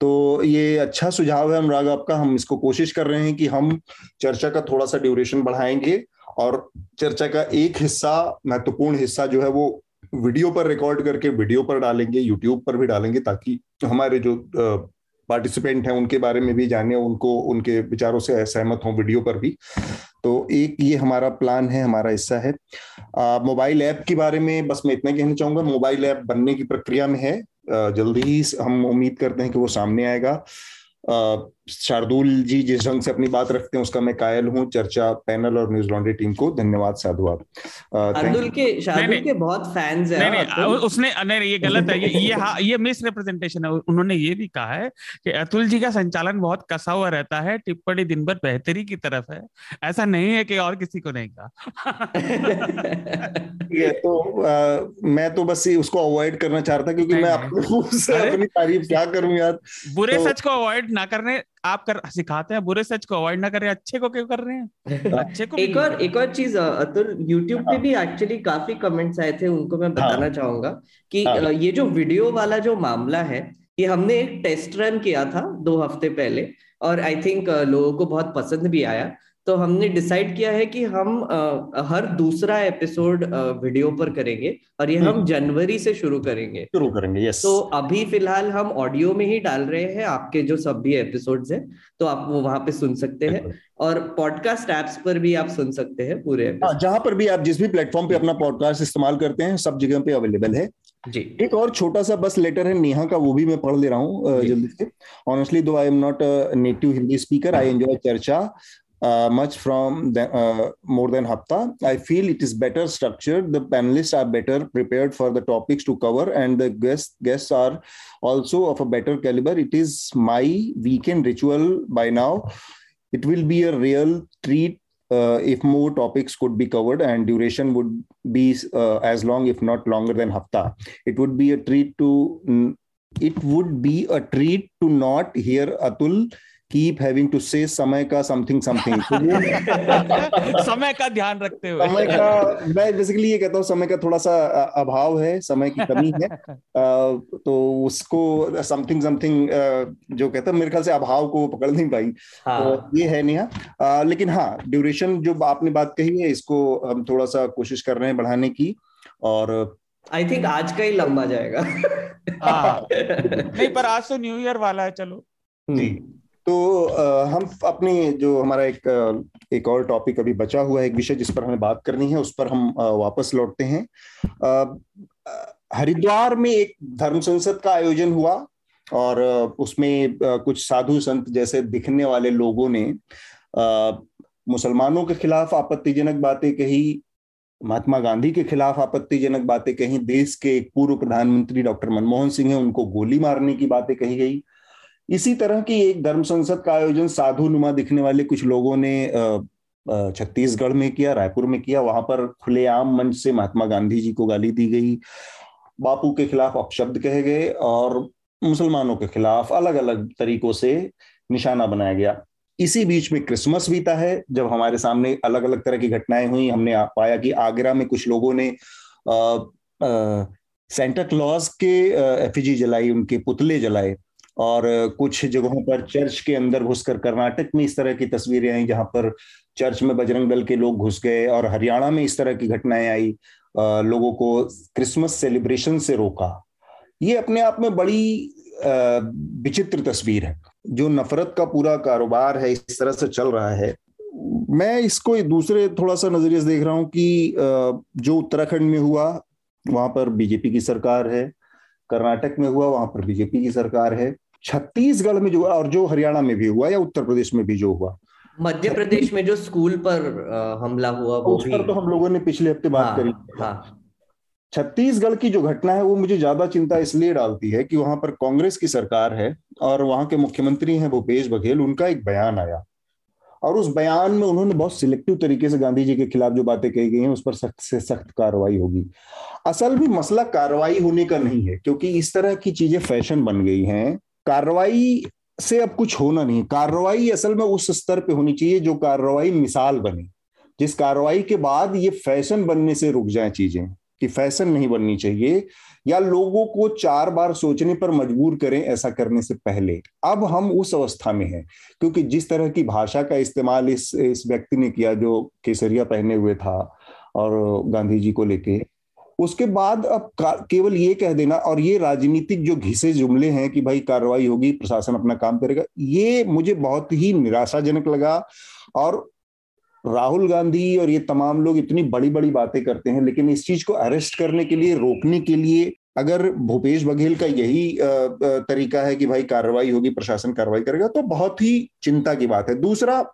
तो ये अच्छा सुझाव है अनुराग आपका, हम इसको कोशिश कर रहे हैं कि हम चर्चा का थोड़ा सा ड्यूरेशन बढ़ाएँगे और चर्चा का एक हिस्सा, महत्वपूर्ण हिस्सा जो है वो वीडियो पर रिकॉर्ड करके वीडियो पर डालेंगे, यूट्यूब पर भी डालेंगे ताकि हमारे जो पार्टिसिपेंट हैं उनके बारे में भी जाने, उनको, उनके विचारों से सहमत हों वीडियो पर भी। तो एक ये हमारा प्लान है, हमारा हिस्सा है। मोबाइल ऐप के बारे में बस मैं इतना कहना चाहूँगा मोबाइल ऐप बनने की प्रक्रिया में है। जल्दी ही हम उम्मीद करते हैं कि वो सामने आएगा। शार्दुल जी जिस ढंग से अपनी बात रखते हैं उसका मैं कायल हूँ चर्चा पैनल और न्यूज़ लॉन्ड्री टीम को धन्यवाद साधु आप शार्दुल के शार्दुल के बहुत फैंस हैं नहीं, नहीं, उसने नहीं ये गलत है ये ये हाँ ये मिस रिप्रेजेंटेशन है उन्होंने ये भी कहा है कि अतुल जी का संचालन बहुत कसा हुआ रहता है टिप्पणी दिन भर बेहतरी की तरफ़ है। ऐसा नहीं है कि और किसी को नहीं कहा। तो मैं तो बस उसको अवॉइड करना चाहता क्योंकि मैं अपनी तारीफ़ क्या करूँ यार? बुरे तो, सच को अवॉइड ना करने आप कर सिखाते हैं बुरे सच को अवॉइड ना करें अच्छे को क्यों कर रहे हैं अच्छे को एक और एक और चीज़ अतुल यूट्यूब पे भी एक्चुअली काफ़ी कमेंट्स आए थे उनको मैं बताना हाँ। चाहूँगा कि हाँ। ये जो वीडियो वाला जो मामला है ये हमने एक टेस्ट रन किया था दो हफ़्ते पहले और आई थिंक लोगों को बहुत पसंद भी आया तो हमने डिसाइड किया है कि हम आ, हर दूसरा एपिसोड आ, वीडियो पर करेंगे और ये हम हम्म। जनवरी से शुरू करेंगे। शुरू करेंगे यस तो अभी फ़िलहाल हम ऑडियो में ही डाल रहे हैं आपके जो सब भी एपिसोड्स हैं तो आप वो वहाँ पे सुन सकते हैं। और पॉडकास्ट एप्स पर भी आप सुन सकते हैं पूरे हाँ, जहाँ पर भी आप जिस भी प्लेटफॉर्म पे अपना पॉडकास्ट इस्तेमाल करते हैं सब जगह पे अवेलेबल है। जी। एक और छोटा सा बस लेटर है नेहा का वो भी मैं पढ़ ले रहा हूँ जल्दी से। Honestly though I am not native Hindi speaker I enjoy चर्चा uh, much from the, uh, more than Hafta. I feel it is better structured. The panelists are better prepared for the topics to cover, and the guests guests are also of a better caliber. It is my weekend ritual by now. It will be a real treat uh, if more topics could be covered and duration would be uh, as long, if not longer than Hafta. It would be a treat to. It would be a treat to not hear Atul keep having to say समय का something something समय का ध्यान रखते हुए। समय का मैं बेसिकली ये कहता हूँ समय का थोड़ा सा अभाव है समय की कमी है। तो उसको समथिंग समथिंग जो कहता है मेरे ख्याल से अभाव को पकड़ नहीं पाई। हाँ। तो ये है नेहा। लेकिन हाँ ड्यूरेशन जो आपने बात कही है इसको हम थोड़ा सा कोशिश कर रहे हैं बढ़ाने की और आई थिंक आज का ही लंबा जाएगा। हाँ। नहीं पर आज तो न्यू ईयर वाला है चलो। जी। तो हम अपनी जो हमारा एक एक और टॉपिक अभी बचा हुआ है, एक विषय जिस पर हमें बात करनी है, उस पर हम वापस लौटते हैं। हरिद्वार में एक धर्म संसद का आयोजन हुआ और, उसमें कुछ साधु संत जैसे दिखने वाले लोगों ने मुसलमानों के खिलाफ आपत्तिजनक बातें कही, महात्मा गांधी के खिलाफ आपत्तिजनक बातें कही, देश के एक पूर्व प्रधानमंत्री डॉक्टर मनमोहन सिंह है, उनको गोली मारने की बातें कही गई। इसी तरह की एक धर्म संसद का आयोजन साधु नुमा दिखने वाले कुछ लोगों ने छत्तीसगढ़ में किया, रायपुर में किया। वहाँ पर खुलेआम मंच से महात्मा गांधी जी को गाली दी गई। बापू के खिलाफ अपशब्द कहे गए और मुसलमानों के खिलाफ अलग अलग तरीकों से निशाना बनाया गया। इसी बीच में क्रिसमस बीता है, जब हमारे सामने अलग अलग तरह की घटनाएँ हुई। हमने पाया कि आगरा में कुछ लोगों ने सेंटा क्लॉज के एफिजी जलाई, उनके पुतले जलाए। और कुछ जगहों पर चर्च के अंदर घुसकर कर्नाटक में इस तरह की तस्वीरें आई, जहाँ पर चर्च में बजरंग दल के लोग घुस गए और हरियाणा में इस तरह की घटनाएँ आई लोगों को क्रिसमस सेलिब्रेशन से रोका। ये अपने आप में बड़ी विचित्र तस्वीर है, जो नफरत का पूरा कारोबार है, इस तरह से चल रहा है। मैं इसको दूसरे थोड़ा सा नज़रिए देख रहा हूँ कि जो उत्तराखंड में हुआ, वहाँ पर बीजेपी की सरकार है कर्नाटक में हुआ वहाँ पर बीजेपी की सरकार है। छत्तीसगढ़ में जो और जो हरियाणा में भी हुआ या उत्तर प्रदेश में भी जो हुआ? मध्य प्रदेश में जो स्कूल पर हमला हुआ वो उस पर तो हम लोगों ने पिछले हफ़्ते बात हाँ, करी। हाँ। छत्तीसगढ़ की जो घटना है वो मुझे ज़्यादा चिंता इसलिए डालती है कि वहाँ पर कांग्रेस की सरकार है और वहाँ के मुख्यमंत्री हैं भूपेश बघेल उनका एक बयान आया। और उस बयान में उन्होंने बहुत सिलेक्टिव तरीके से गांधी जी के खिलाफ जो बातें कही गई हैं, उस पर सख्त से सख्त कार्रवाई होगी। असल भी मसला कार्रवाई होने का नहीं है, क्योंकि इस तरह की चीज़ें फ़ैशन बन गई हैं। कार्रवाई से अब कुछ होना नहीं कार्रवाई असल में उस स्तर पे होनी चाहिए जो कार्रवाई मिसाल बने। जिस कार्रवाई के बाद ये फ़ैशन बनने से रुक जाए चीज़ें, कि फ़ैशन नहीं बननी चाहिए या लोगों को चार बार सोचने पर मजबूर करें ऐसा करने से पहले। अब हम उस अवस्था में हैं, क्योंकि जिस तरह की भाषा का इस्तेमाल इस इस व्यक्ति ने किया जो केसरिया पहने हुए था और गांधी जी को लेके, उसके बाद अब केवल ये कह देना और ये राजनीतिक जो घिसे जुमले हैं कि भाई कार्रवाई होगी, प्रशासन अपना काम करेगा, ये मुझे बहुत ही निराशाजनक लगा और राहुल गांधी और ये तमाम लोग इतनी बड़ी बड़ी बातें करते हैं, लेकिन इस चीज़ को अरेस्ट करने के लिए, रोकने के लिए अगर भूपेश बघेल का यही तरीका है कि भाई कार्रवाई होगी, प्रशासन कार्रवाई करेगा तो बहुत ही चिंता की बात है। दूसरा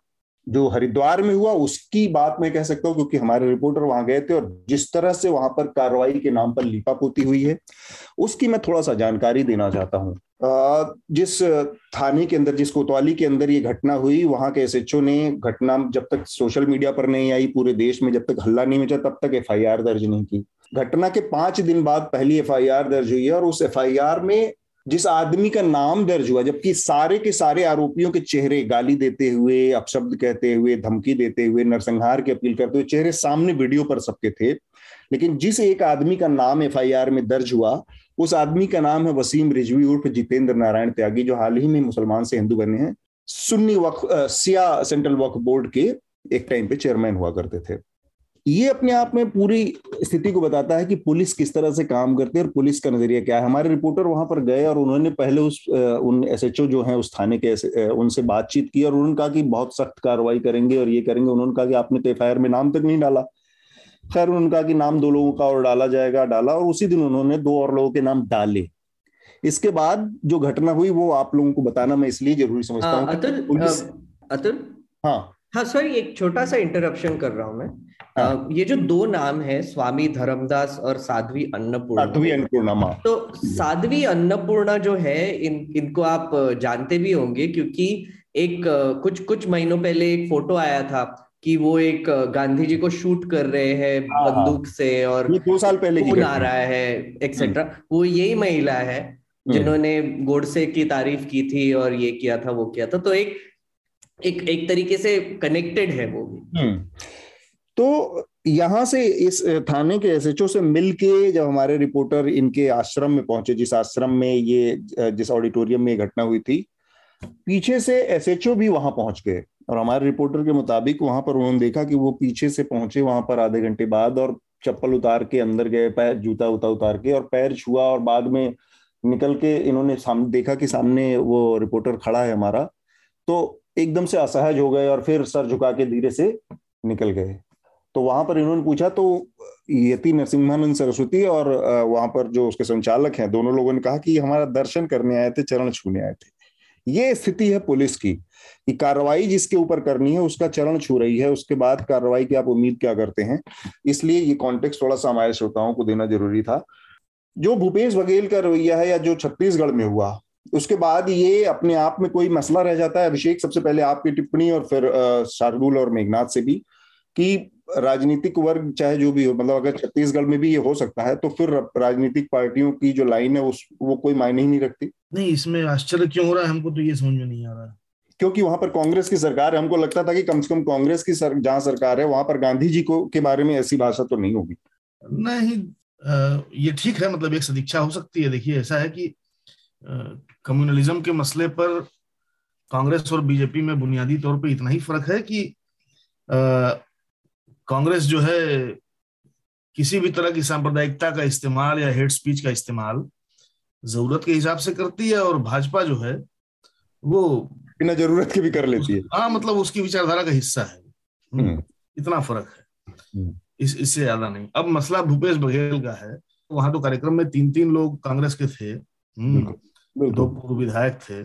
जो हरिद्वार में हुआ, उसकी बात मैं कह सकता हूँ, क्योंकि हमारे रिपोर्टर वहाँ गए थे और जिस तरह से वहाँ पर कार्रवाई के नाम पर लिपापोती हुई है, उसकी मैं थोड़ा सा जानकारी देना चाहता हूँ। जिस थाने के अंदर, जिस कोतवाली के अंदर ये घटना हुई, वहाँ के एसएचओ ने घटना जब तक सोशल मीडिया पर नहीं आई, पूरे देश में जब तक हल्ला नहीं मचा, तब तक एफआईआर दर्ज नहीं की। घटना के पाँच दिन बाद पहली एफआईआर दर्ज हुई है और उस एफआईआर में जिस आदमी का नाम दर्ज हुआ, जबकि सारे के सारे आरोपियों के चेहरे गाली देते हुए, अपशब्द कहते हुए, धमकी देते हुए, नरसंहार की अपील करते हुए चेहरे सामने वीडियो पर सबके थे। लेकिन जिस एक आदमी का नाम एफआईआर में दर्ज हुआ, उस आदमी का नाम है वसीम रिजवी उर्फ़ जितेंद्र नारायण त्यागी, जो हाल ही में मुसलमान से हिंदू बने हैं। सुन्नी वक्फ सिया सेंट्रल वक्फ बोर्ड के एक टाइम पे चेयरमैन हुआ करते थे। ये अपने आप में पूरी स्थिति को बताता है कि पुलिस किस तरह से काम करती है और पुलिस का नज़रिया क्या है। हमारे रिपोर्टर वहाँ पर गए और उन्होंने पहले उस उन एसएचओ जो है उस थाने के उनसे बातचीत की और उन्होंने कहा कि बहुत सख्त कार्रवाई करेंगे और ये करेंगे। उन्होंने कहा कि आपने तो एफ़ में नाम तक नहीं डाला। खैर उन्होंने कहा कि नाम दो लोगों का और डाला जाएगा डाला और उसी दिन उन्होंने दो और लोगों के नाम डाले। इसके बाद जो घटना हुई वो आप लोगों को बताना मैं इसलिए ज़रूरी समझता हूँ अतुल अतुल? हाँ। हाँ सॉरी एक छोटा सा इंटरप्शन कर रहा हूँ मैं। हाँ. ये जो दो नाम है स्वामी धर्मदास और साध्वी अन्नपूर्णा साध्वी अन्नपूर्णा तो साध्वी अन्नपूर्णा जो है इन इनको आप जानते भी होंगे क्योंकि एक कुछ कुछ महीनों पहले एक फ़ोटो आया था कि वो एक गांधी जी को शूट कर रहे हैं हाँ, हाँ। बंदूक से और दो साल पहले की आ रहा है एक्सेट्रा हम्म। वो यही महिला है हम्म। जिन्होंने गोडसे की तारीफ़ की थी और ये किया था वो किया था तो एक एक एक तरीके से कनेक्टेड है वो भी हम्म। तो यहाँ से इस थाने के एसएचओ से मिलके जब हमारे रिपोर्टर इनके आश्रम में पहुँचे, जिस आश्रम में ये जिस ऑडिटोरियम में घटना हुई थी, पीछे से एसएचओ भी वहाँ पहुँच गए। और हमारे रिपोर्टर के मुताबिक वहाँ पर उन्होंने देखा कि वो पीछे से पहुँचे, वहाँ पर आधे घंटे बाद और चप्पल उतार के अंदर गए, पैर, जूता उता उतार के और पैर छुआ और बाद में निकल के इन्होंने देखा कि सामने वो रिपोर्टर खड़ा है हमारा। तो एकदम से असहज हो गए और फिर सर झुका के धीरे से निकल गए। तो वहाँ पर इन्होंने पूछा तो यति नरसिम्हानंद सरस्वती और वहाँ पर जो उसके संचालक हैं, दोनों लोगों ने कहा कि हमारा दर्शन करने आए थे, चरण छूने आए थे। ये स्थिति है पुलिस की, कि कार्रवाई जिसके ऊपर करनी है, उसका चरण छू रही है, उसके बाद कार्रवाई की आप उम्मीद क्या करते हैं? इसलिए ये कॉन्टेक्स्ट थोड़ा सा हमारे श्रोताओं को देना ज़रूरी था। जो भूपेश बघेल का रवैया है या जो छत्तीसगढ़ में हुआ, उसके बाद ये अपने आप में कोई मसला रह जाता है। अभिषेक, सबसे पहले आपकी टिप्पणी और फिर शार्दुल और मेघनाथ से भी, कि राजनीतिक वर्ग चाहे जो भी हो मतलब अगर छत्तीसगढ़ में भी ये हो सकता है तो फिर राजनीतिक पार्टियों की जो लाइन है उस वो कोई मायने ही नहीं रखती। नहीं इसमें आश्चर्य क्यों हो रहा है? हमको तो ये समझ में नहीं आ रहा क्योंकि वहाँ पर कांग्रेस की सरकार है हमको लगता था कि कम से कम कांग्रेस की सर, जहाँ सरकार है वहाँ पर गांधी जी को के बारे में ऐसी भाषा तो नहीं होगी। नहीं आ, ये ठीक है मतलब एक सदीक्षा हो सकती है। देखिए ऐसा है कि कम्युनलिज्म के मसले पर कांग्रेस और बीजेपी में बुनियादी तौर पर इतना ही फ़र्क है कि कांग्रेस जो है किसी भी तरह की सांप्रदायिकता का इस्तेमाल या हेड स्पीच का इस्तेमाल ज़रूरत के हिसाब से करती है और भाजपा जो है वो बिना ज़रूरत के भी कर लेती है। हाँ मतलब उसकी विचारधारा का हिस्सा है। हम्म, हम्म। इतना फ़र्क है। हम्म। इस इससे ज़्यादा नहीं। अब मसला भूपेश बघेल का है। वहाँ तो कार्यक्रम में तीन तीन लोग कांग्रेस के थे। दो पूर्व विधायक थे।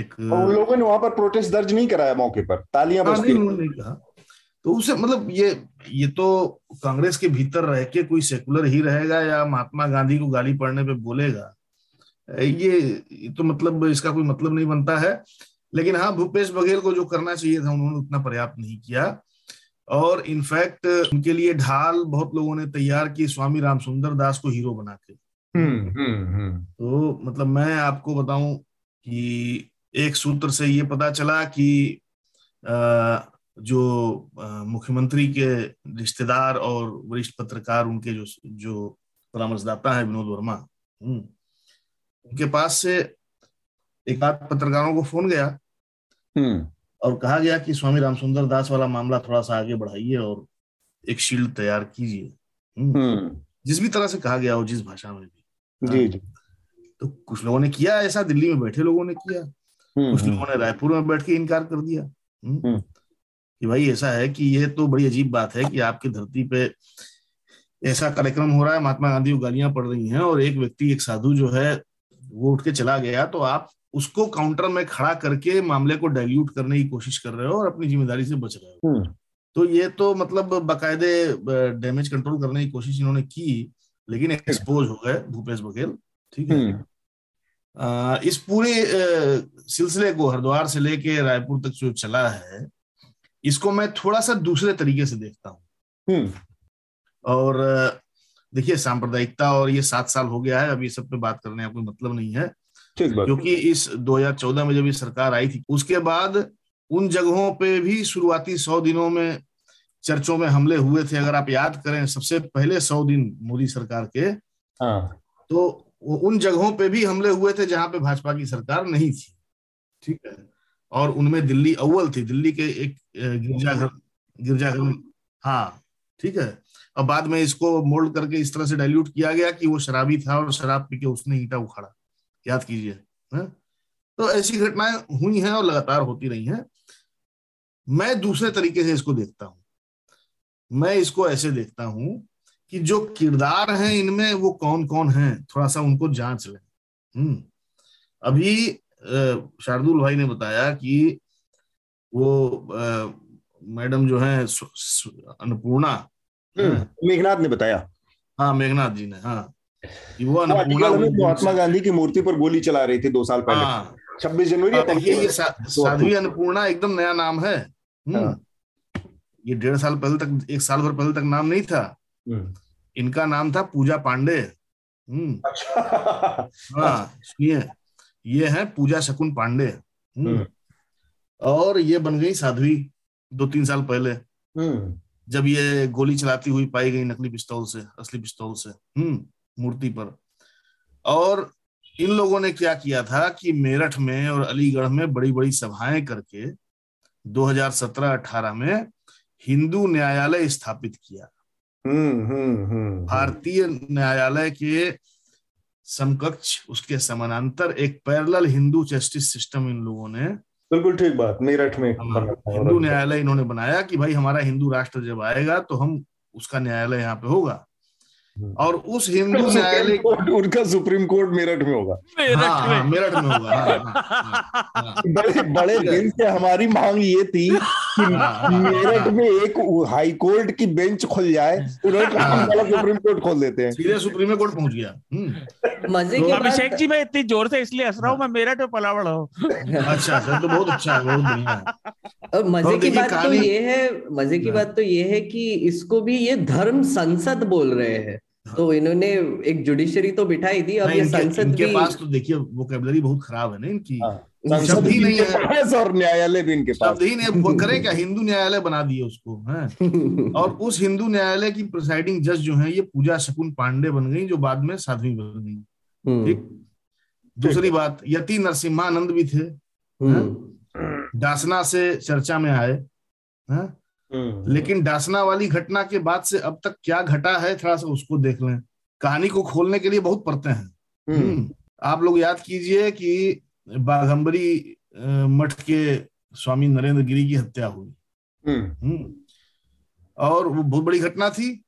एक उन लोगों ने वहाँ पर प्रोटेस्ट दर्ज नहीं कराया मौके पर। तालियाँ हाँ, नहीं, नहीं कहा। तो उसे मतलब ये ये तो कांग्रेस के भीतर रह के कोई सेकुलर ही रहेगा या महात्मा गांधी को गाली पड़ने पे बोलेगा? ये तो मतलब इसका कोई मतलब नहीं बनता है। लेकिन हाँ भूपेश बघेल को जो करना चाहिए था उन्होंने उतना पर्याप्त नहीं किया। और इनफैक्ट उनके लिए ढाल बहुत लोगों ने तैयार की स्वामी राम सुंदर दास को हीरो बना के। हम्म, हम्म, हम्म। तो मतलब मैं आपको बताऊँ कि एक सूत्र से ये पता चला कि जो मुख्यमंत्री के रिश्तेदार और वरिष्ठ पत्रकार उनके जो जो परामर्शदाता है विनोद वर्मा उनके पास से एक आध पत्रकारों को फ़ोन गया और कहा गया कि स्वामी रामसुंदर दास वाला मामला थोड़ा सा आगे बढ़ाइए और एक शील्ड तैयार कीजिए जिस भी तरह से कहा गया हो जिस भाषा में भी जी जी तो कुछ लोगों ने किया ऐसा दिल्ली में बैठे लोगों ने किया हम्म, कुछ हम्म। लोगों ने रायपुर में बैठ के इनकार कर दिया हम्म। कि भाई ऐसा है कि ये तो बड़ी अजीब बात है कि आपकी धरती पे ऐसा कार्यक्रम हो रहा है महात्मा गांधी को गालियाँ पड़ रही हैं और एक व्यक्ति एक साधु जो है वो उठ के चला गया तो आप उसको काउंटर में खड़ा करके मामले को डाइल्यूट करने की कोशिश कर रहे हो और अपनी ज़िम्मेदारी से बच रहे हो। तो ये तो मतलब बाकायदे डैमेज कंट्रोल करने की कोशिश इन्होंने की लेकिन एक्सपोज हो। गए भूपेश बघेल ठीक है? इस पूरे सिलसिले को हरिद्वार से लेके रायपुर तक जो चला है इसको मैं थोड़ा सा दूसरे तरीके से देखता हूँ। हम्म। और देखिए सांप्रदायिकता और ये सात साल हो गया है अभी सब पे बात करने का कोई मतलब नहीं है। क्योंकि इस 2014 में जब ये सरकार आई थी उसके बाद उन जगहों पे भी शुरुआती सौ दिनों में चर्चों में हमले हुए थे। अगर आप याद करें सबसे पहले सौ दिन मोदी सरकार के हाँ। तो उन जगहों पे भी हमले हुए थे जहाँ पे भाजपा की सरकार नहीं थी। ठीक है? और उनमें दिल्ली अव्वल थी, दिल्ली के एक गिरजाघर गिरजाघर हाँ ठीक है। और बाद में इसको मोल्ड करके इस तरह से डाइल्यूट किया गया कि वो शराबी था और शराब पी के उसने ईटा उखाड़ा। याद कीजिए तो ऐसी घटनाएँ हुई हैं और लगातार होती रही हैं। मैं दूसरे तरीके से इसको देखता हूँ। मैं इसको ऐसे देखता हूँ कि जो किरदार हैं इनमें वो कौन कौन हैं, थोड़ा सा उनको जाँच लें। हम्म। अभी शार्दुल भाई ने बताया कि वो मैडम जो है अन्नपूर्णा हम्म, मेघनाथ ने बताया। हाँ मेघनाथ जी ने हाँ। कि वो अन्नपूर्णा महात्मा गांधी की मूर्ति पर गोली चला रही थी दो साल पहले। हाँ। छब्बीस जनवरी ये, ये साध्वी अन्नपूर्णा एकदम नया नाम है। हम्म। हाँ। ये डेढ़ साल पहले तक एक साल भर पहले तक नाम नहीं था। हम्म। इनका नाम था पूजा पांडे। हम्म। अच्छा। हाँ सुनिए। ये है पूजा शकुन पांडे। हम्म। और ये बन गई साध्वी दो तीन साल पहले। जब ये गोली चलाती हुई पाई गई नकली पिस्तौल से असली पिस्तौल से। हम्म मूर्ति पर। और इन लोगों ने क्या किया था कि मेरठ में और अलीगढ़ में बड़ी बड़ी सभाएँ करके 2017-18 में हिंदू न्यायालय स्थापित किया। हम्म, हम्म, हम्म, भारतीय न्यायालय के समकक्ष उसके समानांतर एक पैरल हिंदू जस्टिस सिस्टम इन लोगों ने। बिल्कुल ठीक बात मेरठ में हाँ, हिंदू न्यायालय इन्होंने बनाया कि भाई हमारा हिंदू राष्ट्र जब आएगा तो हम उसका न्यायालय यहाँ पे होगा। और उस हिंदू न्यायालय उनका सुप्रीम कोर्ट मेरठ में होगा। हाँ, हाँ, मेरठ में होगा बड़े बड़े दिन से हमारी मांग ये थी कि मेरठ में एक हाई कोर्ट की बेंच खुल जाए उन्होंने हाँ। सुप्रीम कोर्ट खोल देते हैं। सीधे सुप्रीम कोर्ट पहुँच गया। हम्म। मज़े तो की अभिषेक जी मैं इतनी ज़ोर से इसलिए हंस रहा हूँ मैं मेरठ में पला बड़ा हूँ। अच्छा अच्छा तो बहुत अच्छा है बहुत बढ़िया है। और मज़े की बात तो ये है मज़े की हाँ। बात तो ये है कि इसको भी ये धर्म संसद बोल रहे हैं। तो इन्होंने एक जुडिशरी तो बिठाई थी अब ये संसद इनके भी पास तो देखिए वोकेबलरी बहुत खराब है ना इनकी। हाँ, शब्द संसद ही नहीं है। और न्यायालय भी इनके पास। शब्द ही नहीं वो करें क्या? हिंदू न्यायालय बना दिए उसको हैं? और उस हिंदू न्यायालय की प्रिसाइडिंग जज जो है ये पूजा शकुन पांडे बन गई जो बाद में साध्वी बन गई। हम्म, ठीक? दूसरी बात यति नरसिम्हानंद भी थे दासना से चर्चा में आए हैं? हम्म। लेकिन डासना वाली घटना के बाद से अब तक क्या घटा है थोड़ा सा उसको देख लें। कहानी को खोलने के लिए बहुत पढ़ते हैं। हम्म, हम्म। आप लोग याद कीजिए कि बाघम्बरी मठ के स्वामी नरेंद्र गिरी की हत्या हुई। हम्म, हम्म। और वो बहुत बड़ी घटना थी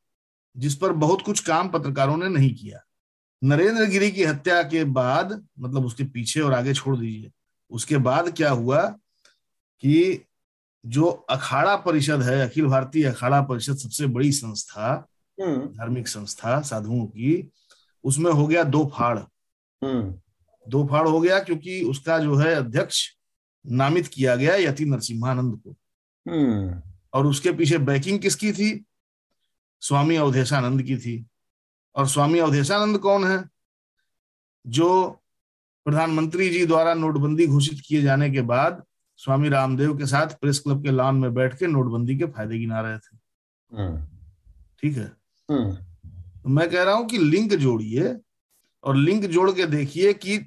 जिस पर बहुत कुछ काम पत्रकारों ने नहीं किया। नरेंद्र गिरी की हत्या के बाद मतलब उसके पीछे और आगे छोड़ दीजिए उसके बाद क्या हुआ कि जो अखाड़ा परिषद है अखिल भारतीय अखाड़ा परिषद सबसे बड़ी संस्था हम्म, धार्मिक संस्था साधुओं की उसमें हो गया दो फाड़। हम्म, दो फाड़ हो गया क्योंकि उसका जो है अध्यक्ष नामित किया गया यति नरसिम्हानंद को। हम्म, और उसके पीछे बैकिंग किसकी थी? स्वामी अवधेशानंद की थी। और स्वामी अवधेशानंद कौन है? जो प्रधानमंत्री जी द्वारा नोटबंदी घोषित किए जाने के बाद स्वामी रामदेव के साथ प्रेस क्लब के लॉन में बैठ के नोटबंदी के फ़ायदे गिना रहे थे। हम्म, ठीक है? हम्म, तो मैं कह रहा हूँ कि लिंक जोड़िए और लिंक जोड़ के देखिए कि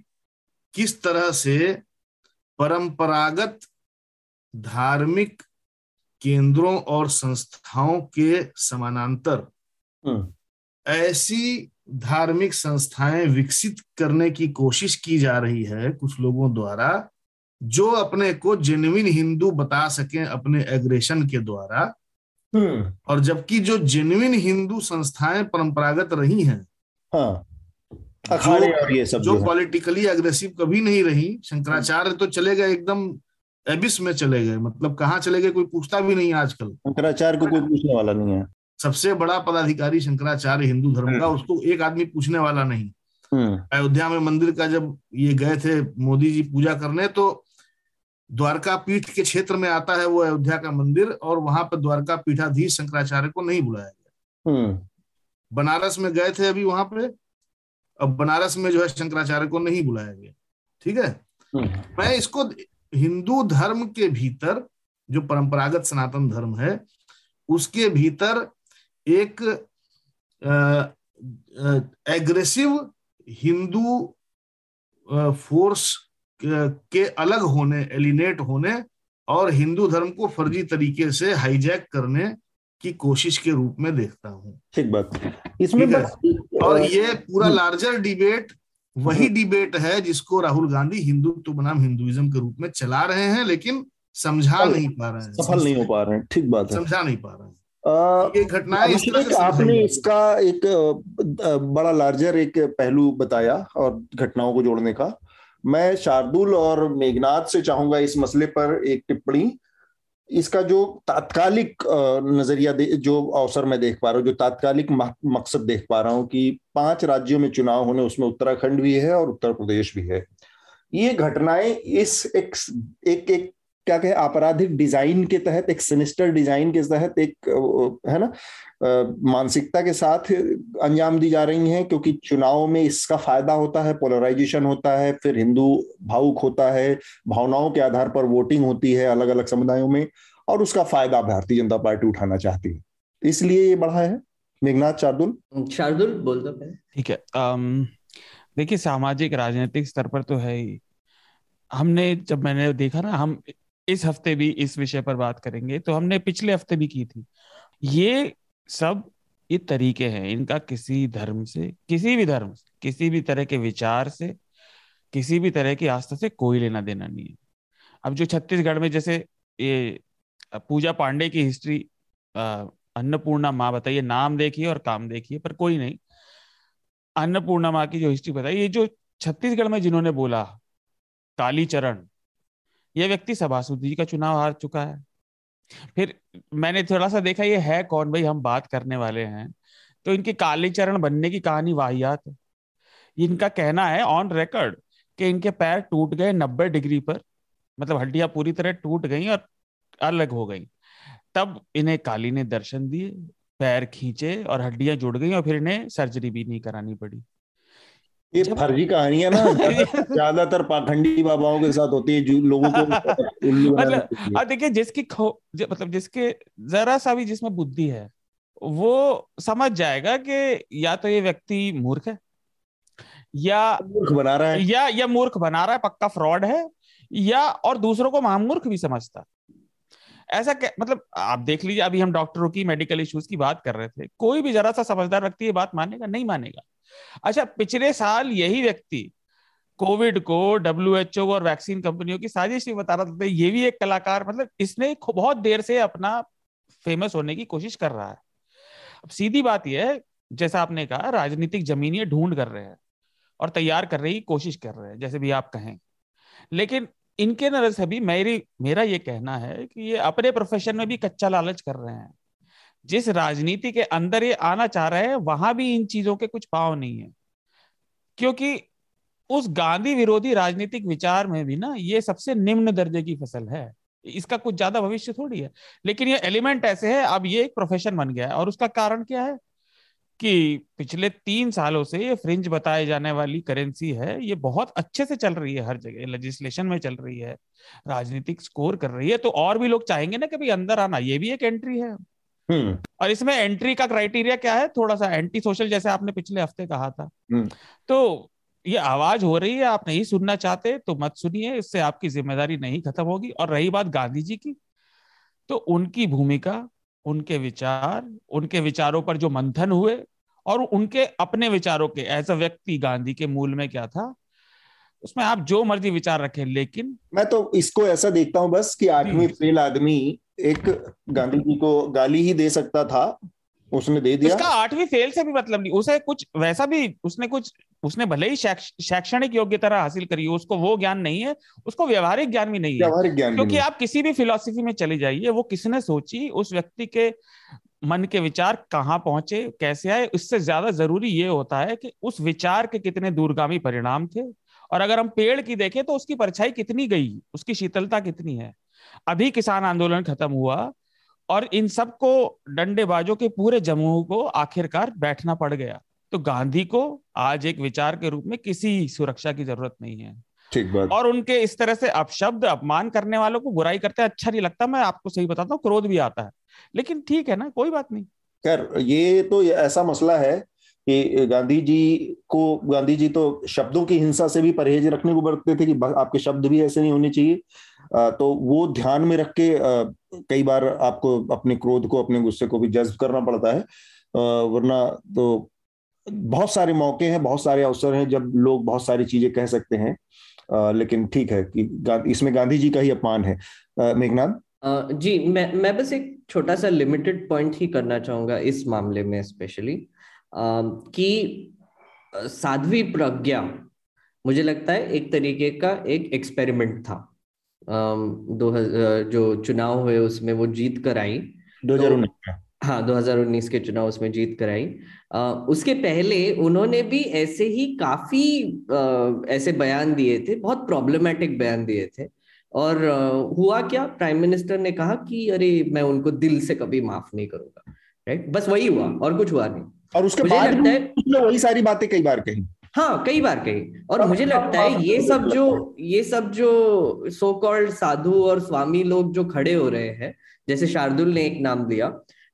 किस तरह से परंपरागत धार्मिक केंद्रों और संस्थाओं के समानांतर हम्म, ऐसी धार्मिक संस्थाएँ विकसित करने की कोशिश की जा रही है कुछ लोगों द्वारा जो अपने को जेन्युइन हिंदू बता सके अपने एग्रेशन के द्वारा हम्म, और जबकि जो जेन्युइन हिंदू संस्थाएँ परंपरागत रही हैं हाँ। अखाड़े और ये सब जो जो। पॉलिटिकली अग्रेसिव कभी नहीं रही शंकराचार्य तो चले गए एकदम एबिस में चले गए मतलब कहाँ चले गए कोई पूछता भी नहीं आजकल। शंकराचार्य को कोई पूछने वाला नहीं है। सबसे बड़ा पदाधिकारी शंकराचार्य हिंदू धर्म का हम्म। उसको एक आदमी पूछने वाला नहीं। हम्म, अयोध्या में मंदिर का जब ये गए थे मोदी जी पूजा करने तो द्वारका पीठ के क्षेत्र में आता है वो अयोध्या का मंदिर और वहाँ पर द्वारका पीठाधीश शंकराचार्य को नहीं बुलाया गया। हम्म, बनारस में गए थे अभी वहाँ पे अब बनारस में जो है शंकराचार्य को नहीं बुलाया गया। ठीक है? हम्म, मैं इसको हिंदू धर्म के भीतर जो परंपरागत सनातन धर्म है उसके भीतर एक एग्रेसिव हिंदू फोर्स के अलग होने एलिनेट होने और हिंदू धर्म को फर्जी तरीके से हाईजैक करने की कोशिश के रूप में देखता हूँ। ठीक बात। इसमें बस और ये पूरा लार्जर डिबेट वही डिबेट है जिसको राहुल गांधी हिंदुत्व बनाम हिंदुइज्म के रूप में चला रहे हैं लेकिन समझा नहीं पा रहे हैं। सफल नहीं हो पा रहे हैं। ठीक बात है। समझा नहीं पा रहे हैं। ये घटनाएँ इस आपने इसका एक बड़ा लार्जर एक पहलू बताया और घटनाओं को जोड़ने का। मैं शार्दुल और मेघनाथ से चाहूँगा इस मसले पर एक टिप्पणी। इसका जो तात्कालिक नज़रिया जो अवसर मैं देख पा रहा हूँ जो तात्कालिक मकसद देख पा रहा हूँ कि पाँच राज्यों में चुनाव होने उसमें उत्तराखंड भी है और उत्तर प्रदेश भी है। ये घटनाएँ इस एक एक, एक क्या कहे आपराधिक डिज़ाइन के तहत एक सिनिस्टर डिज़ाइन के तहत एक है ना मानसिकता के साथ अंजाम दी जा रही हैं क्योंकि चुनाव में इसका फ़ायदा होता है पोलराइजेशन होता है फिर हिंदू भावुक होता है भावनाओं के आधार पर वोटिंग होती है अलग अलग समुदायों में और उसका फ़ायदा भारतीय जनता पार्टी उठाना चाहती है। इसलिए ये बढ़ा है। मेघनाथ शार्दुल? शार्दुल बोल दो ठीक है देखिए सामाजिक राजनीतिक स्तर पर तो है ही। हमने जब मैंने देखा ना हम इस हफ़्ते भी इस विषय पर बात करेंगे तो हमने पिछले हफ़्ते भी की थी। ये सब ये तरीके हैं, इनका किसी धर्म से, किसी भी धर्म से, किसी भी तरह के विचार से, किसी भी तरह की आस्था से कोई लेना देना नहीं है। अब जो छत्तीसगढ़ में जैसे ये पूजा पांडे की हिस्ट्री अन्नपूर्णा माँ बताइए, नाम देखिए और काम देखिए, पर कोई नहीं। अन्नपूर्णा माँ की जो हिस्ट्री बताई ये जो छत्तीसगढ़ में जिन्होंने बोला, कालीचरण यह व्यक्ति सभासुद जी का चुनाव हार चुका है। फिर मैंने थोड़ा सा देखा ये है कौन भाई, हम बात करने वाले हैं। तो इनके कालीचरण बनने की कहानी वाहियात है। इनका कहना है ऑन रिकॉर्ड कि इनके पैर टूट गए नब्बे डिग्री पर। मतलब हड्डियाँ पूरी तरह टूट गई और अलग हो गई। तब इन्हें काली ने दर्शन दिए, पैर खींचे और हड्डियाँ जुड़ गई और फिर इन्हें सर्जरी भी नहीं करानी पड़ी। ये फर्जी कहानियाँ ना ज़्यादातर पाखंडी बाबाओं के साथ होती है जो लोगों को मतलब अब देखिए जिसकी खो मतलब जिसके जरा सा भी जिसमें बुद्धि है वो समझ जाएगा कि या तो ये व्यक्ति मूर्ख है या मूर्ख बना रहा है। या या मूर्ख बना रहा है पक्का फ्रॉड है या और दूसरों को महामूर्ख भी समझता। ऐसा क्या मतलब आप देख लीजिए अभी हम डॉक्टरों की मेडिकल इश्यूज़ की बात कर रहे थे कोई भी जरा सा समझदार व्यक्ति ये बात मानेगा नहीं मानेगा। अच्छा पिछले साल यही व्यक्ति कोविड को डब्ल्यू एच ओ और वैक्सीन कंपनियों की साजिश भी बता रहा था ये भी एक कलाकार मतलब इसने बहुत देर से अपना फ़ेमस होने की कोशिश कर रहा है। अब सीधी बात यह है, जैसा आपने कहा, राजनीतिक ज़मीन ये ढूंढ कर रहे हैं और तैयार करने की कोशिश कर रहे हैं, जैसे भी आप कहें। लेकिन इनके नज़र से भी मेरी, मेरा ये कहना है कि ये अपने प्रोफेशन में भी कच्चा लालच कर रहे हैं। जिस राजनीति के अंदर ये आना चाह रहे हैं, वहाँ भी इन चीज़ों के कुछ पाव नहीं है। क्योंकि उस गांधी विरोधी राजनीतिक विचार में भी ना, ये सबसे निम्न दर्जे की फ़सल है। इसका कुछ ज़्यादा भविष्य थोड़ी है। लेकिन ये एलिमेंट ऐसे है, अब ये एक प्रोफेशन बन गया है। और उसका कारण क्या है? कि पिछले तीन सालों से ये फ्रिंज बताए जाने वाली करेंसी है, ये बहुत अच्छे से चल रही है हर जगह लेजिस्लेशन में चल रही है, राजनीतिक स्कोर कर रही है। तो और भी लोग चाहेंगे ना कि भाई अंदर आना, ये भी एक एंट्री है। और इसमें एंट्री का क्राइटेरिया क्या है? थोड़ा सा एंटी सोशल जैसे आपने पिछले हफ़्ते कहा था। हम्म। तो ये आवाज़ हो रही है आप नहीं सुनना चाहते तो मत सुनिए इससे आपकी ज़िम्मेदारी नहीं खत्म होगी। और रही बात गांधी जी की तो उनकी भूमिका उनके विचार उनके विचारों पर जो मंथन हुए और उनके अपने विचारों के एज अ व्यक्ति गांधी के मूल में क्या था उसमें आप जो मर्ज़ी विचार रखें लेकिन मैं तो इसको ऐसा देखता हूँ बस कि आठवीं फेल आदमी एक गांधी जी को गाली ही दे सकता था उसने दे दिया। उसका आठवीं फेल से भी मतलब नहीं उसे कुछ वैसा भी उसने कुछ उसने भले ही शैक्षणिक योग्यता हासिल करी उसको वो ज्ञान नहीं है उसको व्यवहारिक ज्ञान भी नहीं है। ज्ञान क्योंकि आप किसी भी फिलोसफी में चले जाइए वो किसने सोची उस व्यक्ति के मन के विचार कहाँ पहुँचे कैसे आए इससे ज़्यादा ज़रूरी ये होता है कि उस विचार के कितने दूरगामी परिणाम थे। और अगर हम पेड़ की देखें तो उसकी परछाई कितनी गई उसकी शीतलता कितनी है? अभी किसान आंदोलन खत्म हुआ और इन सबको डंडेबाजों के पूरे जमूह को आखिरकार बैठना पड़ गया। तो गांधी को आज एक विचार के रूप में किसी सुरक्षा की ज़रूरत नहीं है। ठीक बात। और उनके इस तरह से अपशब्द अपमान करने वालों को बुराई करते अच्छा नहीं लगता मैं आपको सही बताता हूँ क्रोध भी आता है। लेकिन ठीक है ना कोई बात नहीं। खैर ये तो ऐसा मसला है कि गांधी जी को गांधी जी तो शब्दों की हिंसा से भी परहेज रखने को बरतते थे कि आपके शब्द भी ऐसे नहीं होने चाहिए। तो वो ध्यान में रख के कई बार आपको अपने क्रोध को, अपने गुस्से को भी जज्ब करना पड़ता है। वरना तो बहुत सारे मौके हैं, बहुत सारे अवसर हैं, जब लोग बहुत सारी चीज़ें कह सकते हैं। लेकिन ठीक है कि इसमें गांधी जी का ही अपमान है। मेघनाथ जी, मैं मैं बस एक छोटा सा लिमिटेड पॉइंट ही करना चाहूँगा इस मामले में स्पेशली कि साध्वी प्रज्ञा, मुझे लगता है एक तरीके का एक एक्सपेरिमेंट था। दो जो चुनाव हुए उसमें वो जीत कर आई। दो हज़ार उन्नीस तो, हाँ 2019 के चुनाव उसमें जीत कर आई। उसके पहले उन्होंने भी ऐसे ही काफ़ी आ, ऐसे बयान दिए थे बहुत प्रॉब्लमेटिक बयान दिए थे। और हुआ क्या? प्राइम मिनिस्टर ने कहा कि अरे मैं उनको दिल से कभी माफ़ नहीं करूँगा। राइट बस वही हुआ और कुछ हुआ नहीं। और उसके बाद लगता है वही सारी बातें कई बार कही। हाँ कई बार कही। और मुझे लगता है ये सब जो ये सब जो सो कॉल्ड साधु और स्वामी लोग जो खड़े हो रहे हैं जैसे शार्दुल ने एक नाम दिया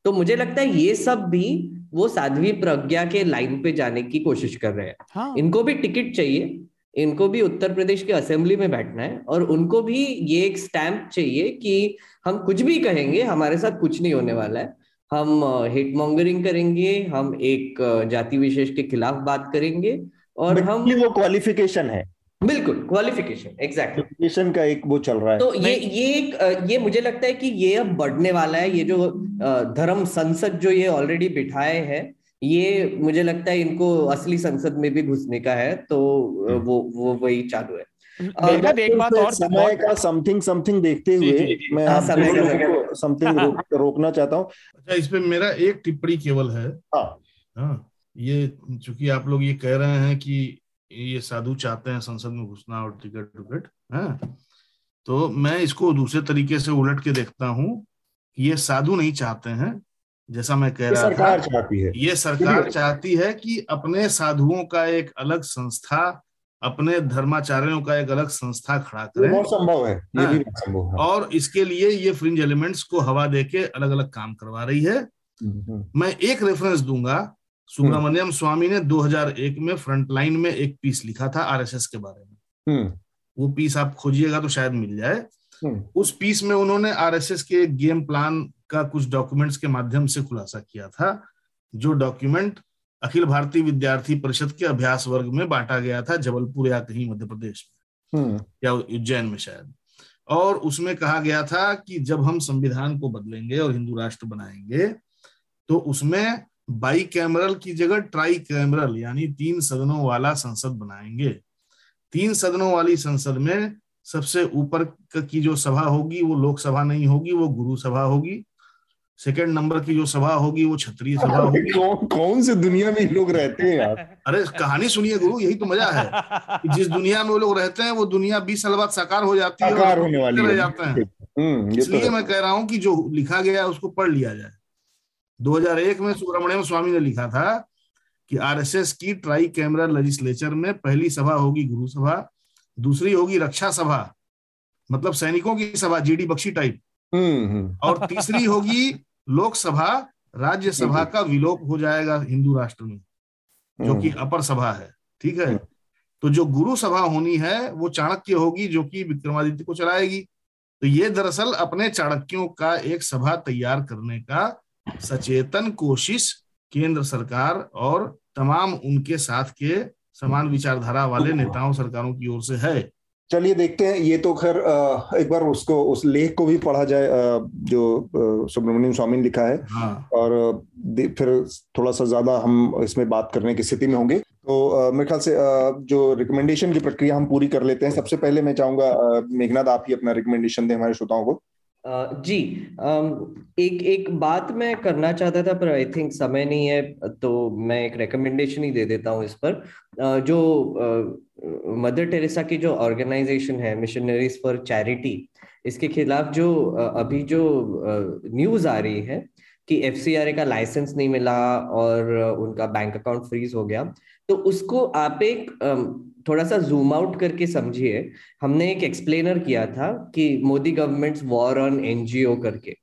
तो मुझे लगता है ये सब भी वो साध्वी प्रज्ञा के लाइन पे जाने की कोशिश कर रहे हैं। हाँ। इनको भी टिकट चाहिए इनको भी उत्तर प्रदेश के असेंबली में बैठना है और उनको भी ये एक स्टैंप चाहिए कि हम कुछ भी कहेंगे हमारे साथ कुछ नहीं होने वाला है। हम हेट मॉन्गरिंग करेंगे हम एक जाति विशेष के खिलाफ बात करेंगे और हम वो क्वालिफिकेशन है। बिल्कुल क्वालिफिकेशन एग्जैक्ट का एक वो चल रहा है। तो ये ये एक ये मुझे लगता है कि ये अब बढ़ने वाला है। ये जो धर्म संसद जो ये ऑलरेडी बिठाए हैं ये मुझे लगता है इनको असली संसद में भी घुसने का है। तो। वो वो वही चालू है। मेघनाथ एक बात और समय का समथिंग समथिंग देखते हुए। मैं हाँ, आप समय का, को। समथिंग रोक, रोकना चाहता हूँ। अच्छा इस पे मेरा एक टिप्पणी केवल है। हाँ। हाँ। ये चूँकि आप लोग ये कह रहे हैं कि ये साधु चाहते हैं संसद में घुसना और टिकट टुकट है? तो मैं इसको दूसरे तरीके से उलट के देखता हूँ ये साधु नहीं चाहते हैं जैसा मैं कह रहा सरकार था चाहती है। ये सरकार चाहती है कि अपने साधुओं का एक अलग संस्था अपने धर्माचार्यों का एक अलग संस्था खड़ा करें। बहुत संभव है ये हाँ। भी बहुत संभव है। और इसके लिए ये फ्रिंज एलिमेंट्स को हवा देके अलग अलग काम करवा रही है। हम्म, हम्म, मैं एक रेफरेंस दूँगा सुब्रमण्यम स्वामी ने 2001 में फ्रंटलाइन में एक पीस लिखा था आरएसएस के बारे में। हम्म, वो पीस आप खोजिएगा तो शायद मिल जाए। हम्म, उस पीस में उन्होंने आरएसएस के गेम प्लान का कुछ डॉक्यूमेंट्स के माध्यम से खुलासा किया था जो डॉक्यूमेंट अखिल भारतीय विद्यार्थी परिषद के अभ्यास वर्ग में बांटा गया था जबलपुर या कहीं मध्य प्रदेश में। हम्म, या उज्जैन में शायद। और उसमें कहा गया था कि जब हम संविधान को बदलेंगे और हिंदू राष्ट्र बनाएँगे तो उसमें बाई कैमरल की जगह ट्राई कैमरल यानी तीन सदनों वाला संसद बनाएँगे। तीन सदनों वाली संसद में सबसे ऊपर की जो सभा होगी वो लोकसभा नहीं होगी वो गुरु सभा होगी। सेकंड नंबर की जो सभा होगी वो क्षत्रिय सभा होगी। कौन कौन से दुनिया में लोग रहते हैं यार? अरे कहानी सुनिए गुरु यही तो मज़ा है। कि जिस दुनिया में वो लोग रहते हैं वो दुनिया बीस साल बाद साकार हो जाती है साकार होने वाली रह जाते हैं। हम्म तो इसलिए मैं कह रहा हूँ कि जो लिखा गया है उसको पढ़ लिया जाए। 2001 में सुब्रमण्यम स्वामी ने लिखा था कि आरएसएस की ट्राई कैमरा लेजिस्लेचर में पहली सभा होगी गुरु सभा दूसरी होगी रक्षा सभा मतलब सैनिकों की सभा जीडी बख्शी टाइप हम्म हम्म। और तीसरी होगी लोकसभा राज्यसभा का विलोप हो जाएगा हिंदू राष्ट्र में जो कि अपर सभा है ठीक है? हम्म। तो जो गुरु सभा होनी है वो चाणक्य होगी जो कि विक्रमादित्य को चलाएगी। तो ये दरअसल अपने चाणक्यों का एक सभा तैयार करने का सचेतन कोशिश केंद्र सरकार और तमाम उनके साथ के समान विचारधारा वाले नेताओं सरकारों की ओर से है। चलिए देखते हैं। ये तो खैर एक बार उसको उस लेख को भी पढ़ा जाए जो सुब्रमण्यम स्वामी ने लिखा है। हाँ। और फिर थोड़ा सा ज़्यादा हम इसमें बात करने की स्थिति में होंगे। तो मेरे ख्याल से जो रिकमेंडेशन की प्रक्रिया हम पूरी कर लेते हैं। सबसे पहले मैं चाहूँगा मेघनाथ आप ही अपना रिकमेंडेशन दें हमारे श्रोताओं को। जी एक एक बात मैं करना चाहता था, पर आई थिंक समय नहीं है तो मैं एक रिकमेंडेशन ही दे देता हूँ इस पर। जो मदर टेरेसा की जो ऑर्गेनाइजेशन है मिशनरीज फॉर चैरिटी इसके खिलाफ जो अभी जो न्यूज़ आ रही है कि एफ़ का लाइसेंस नहीं मिला और उनका बैंक अकाउंट फ्रीज हो गया तो उसको आप एक थोड़ा सा जूम आउट करके समझिए, हमने एक एक्सप्लेनर किया था कि Modi government war on NGO करके।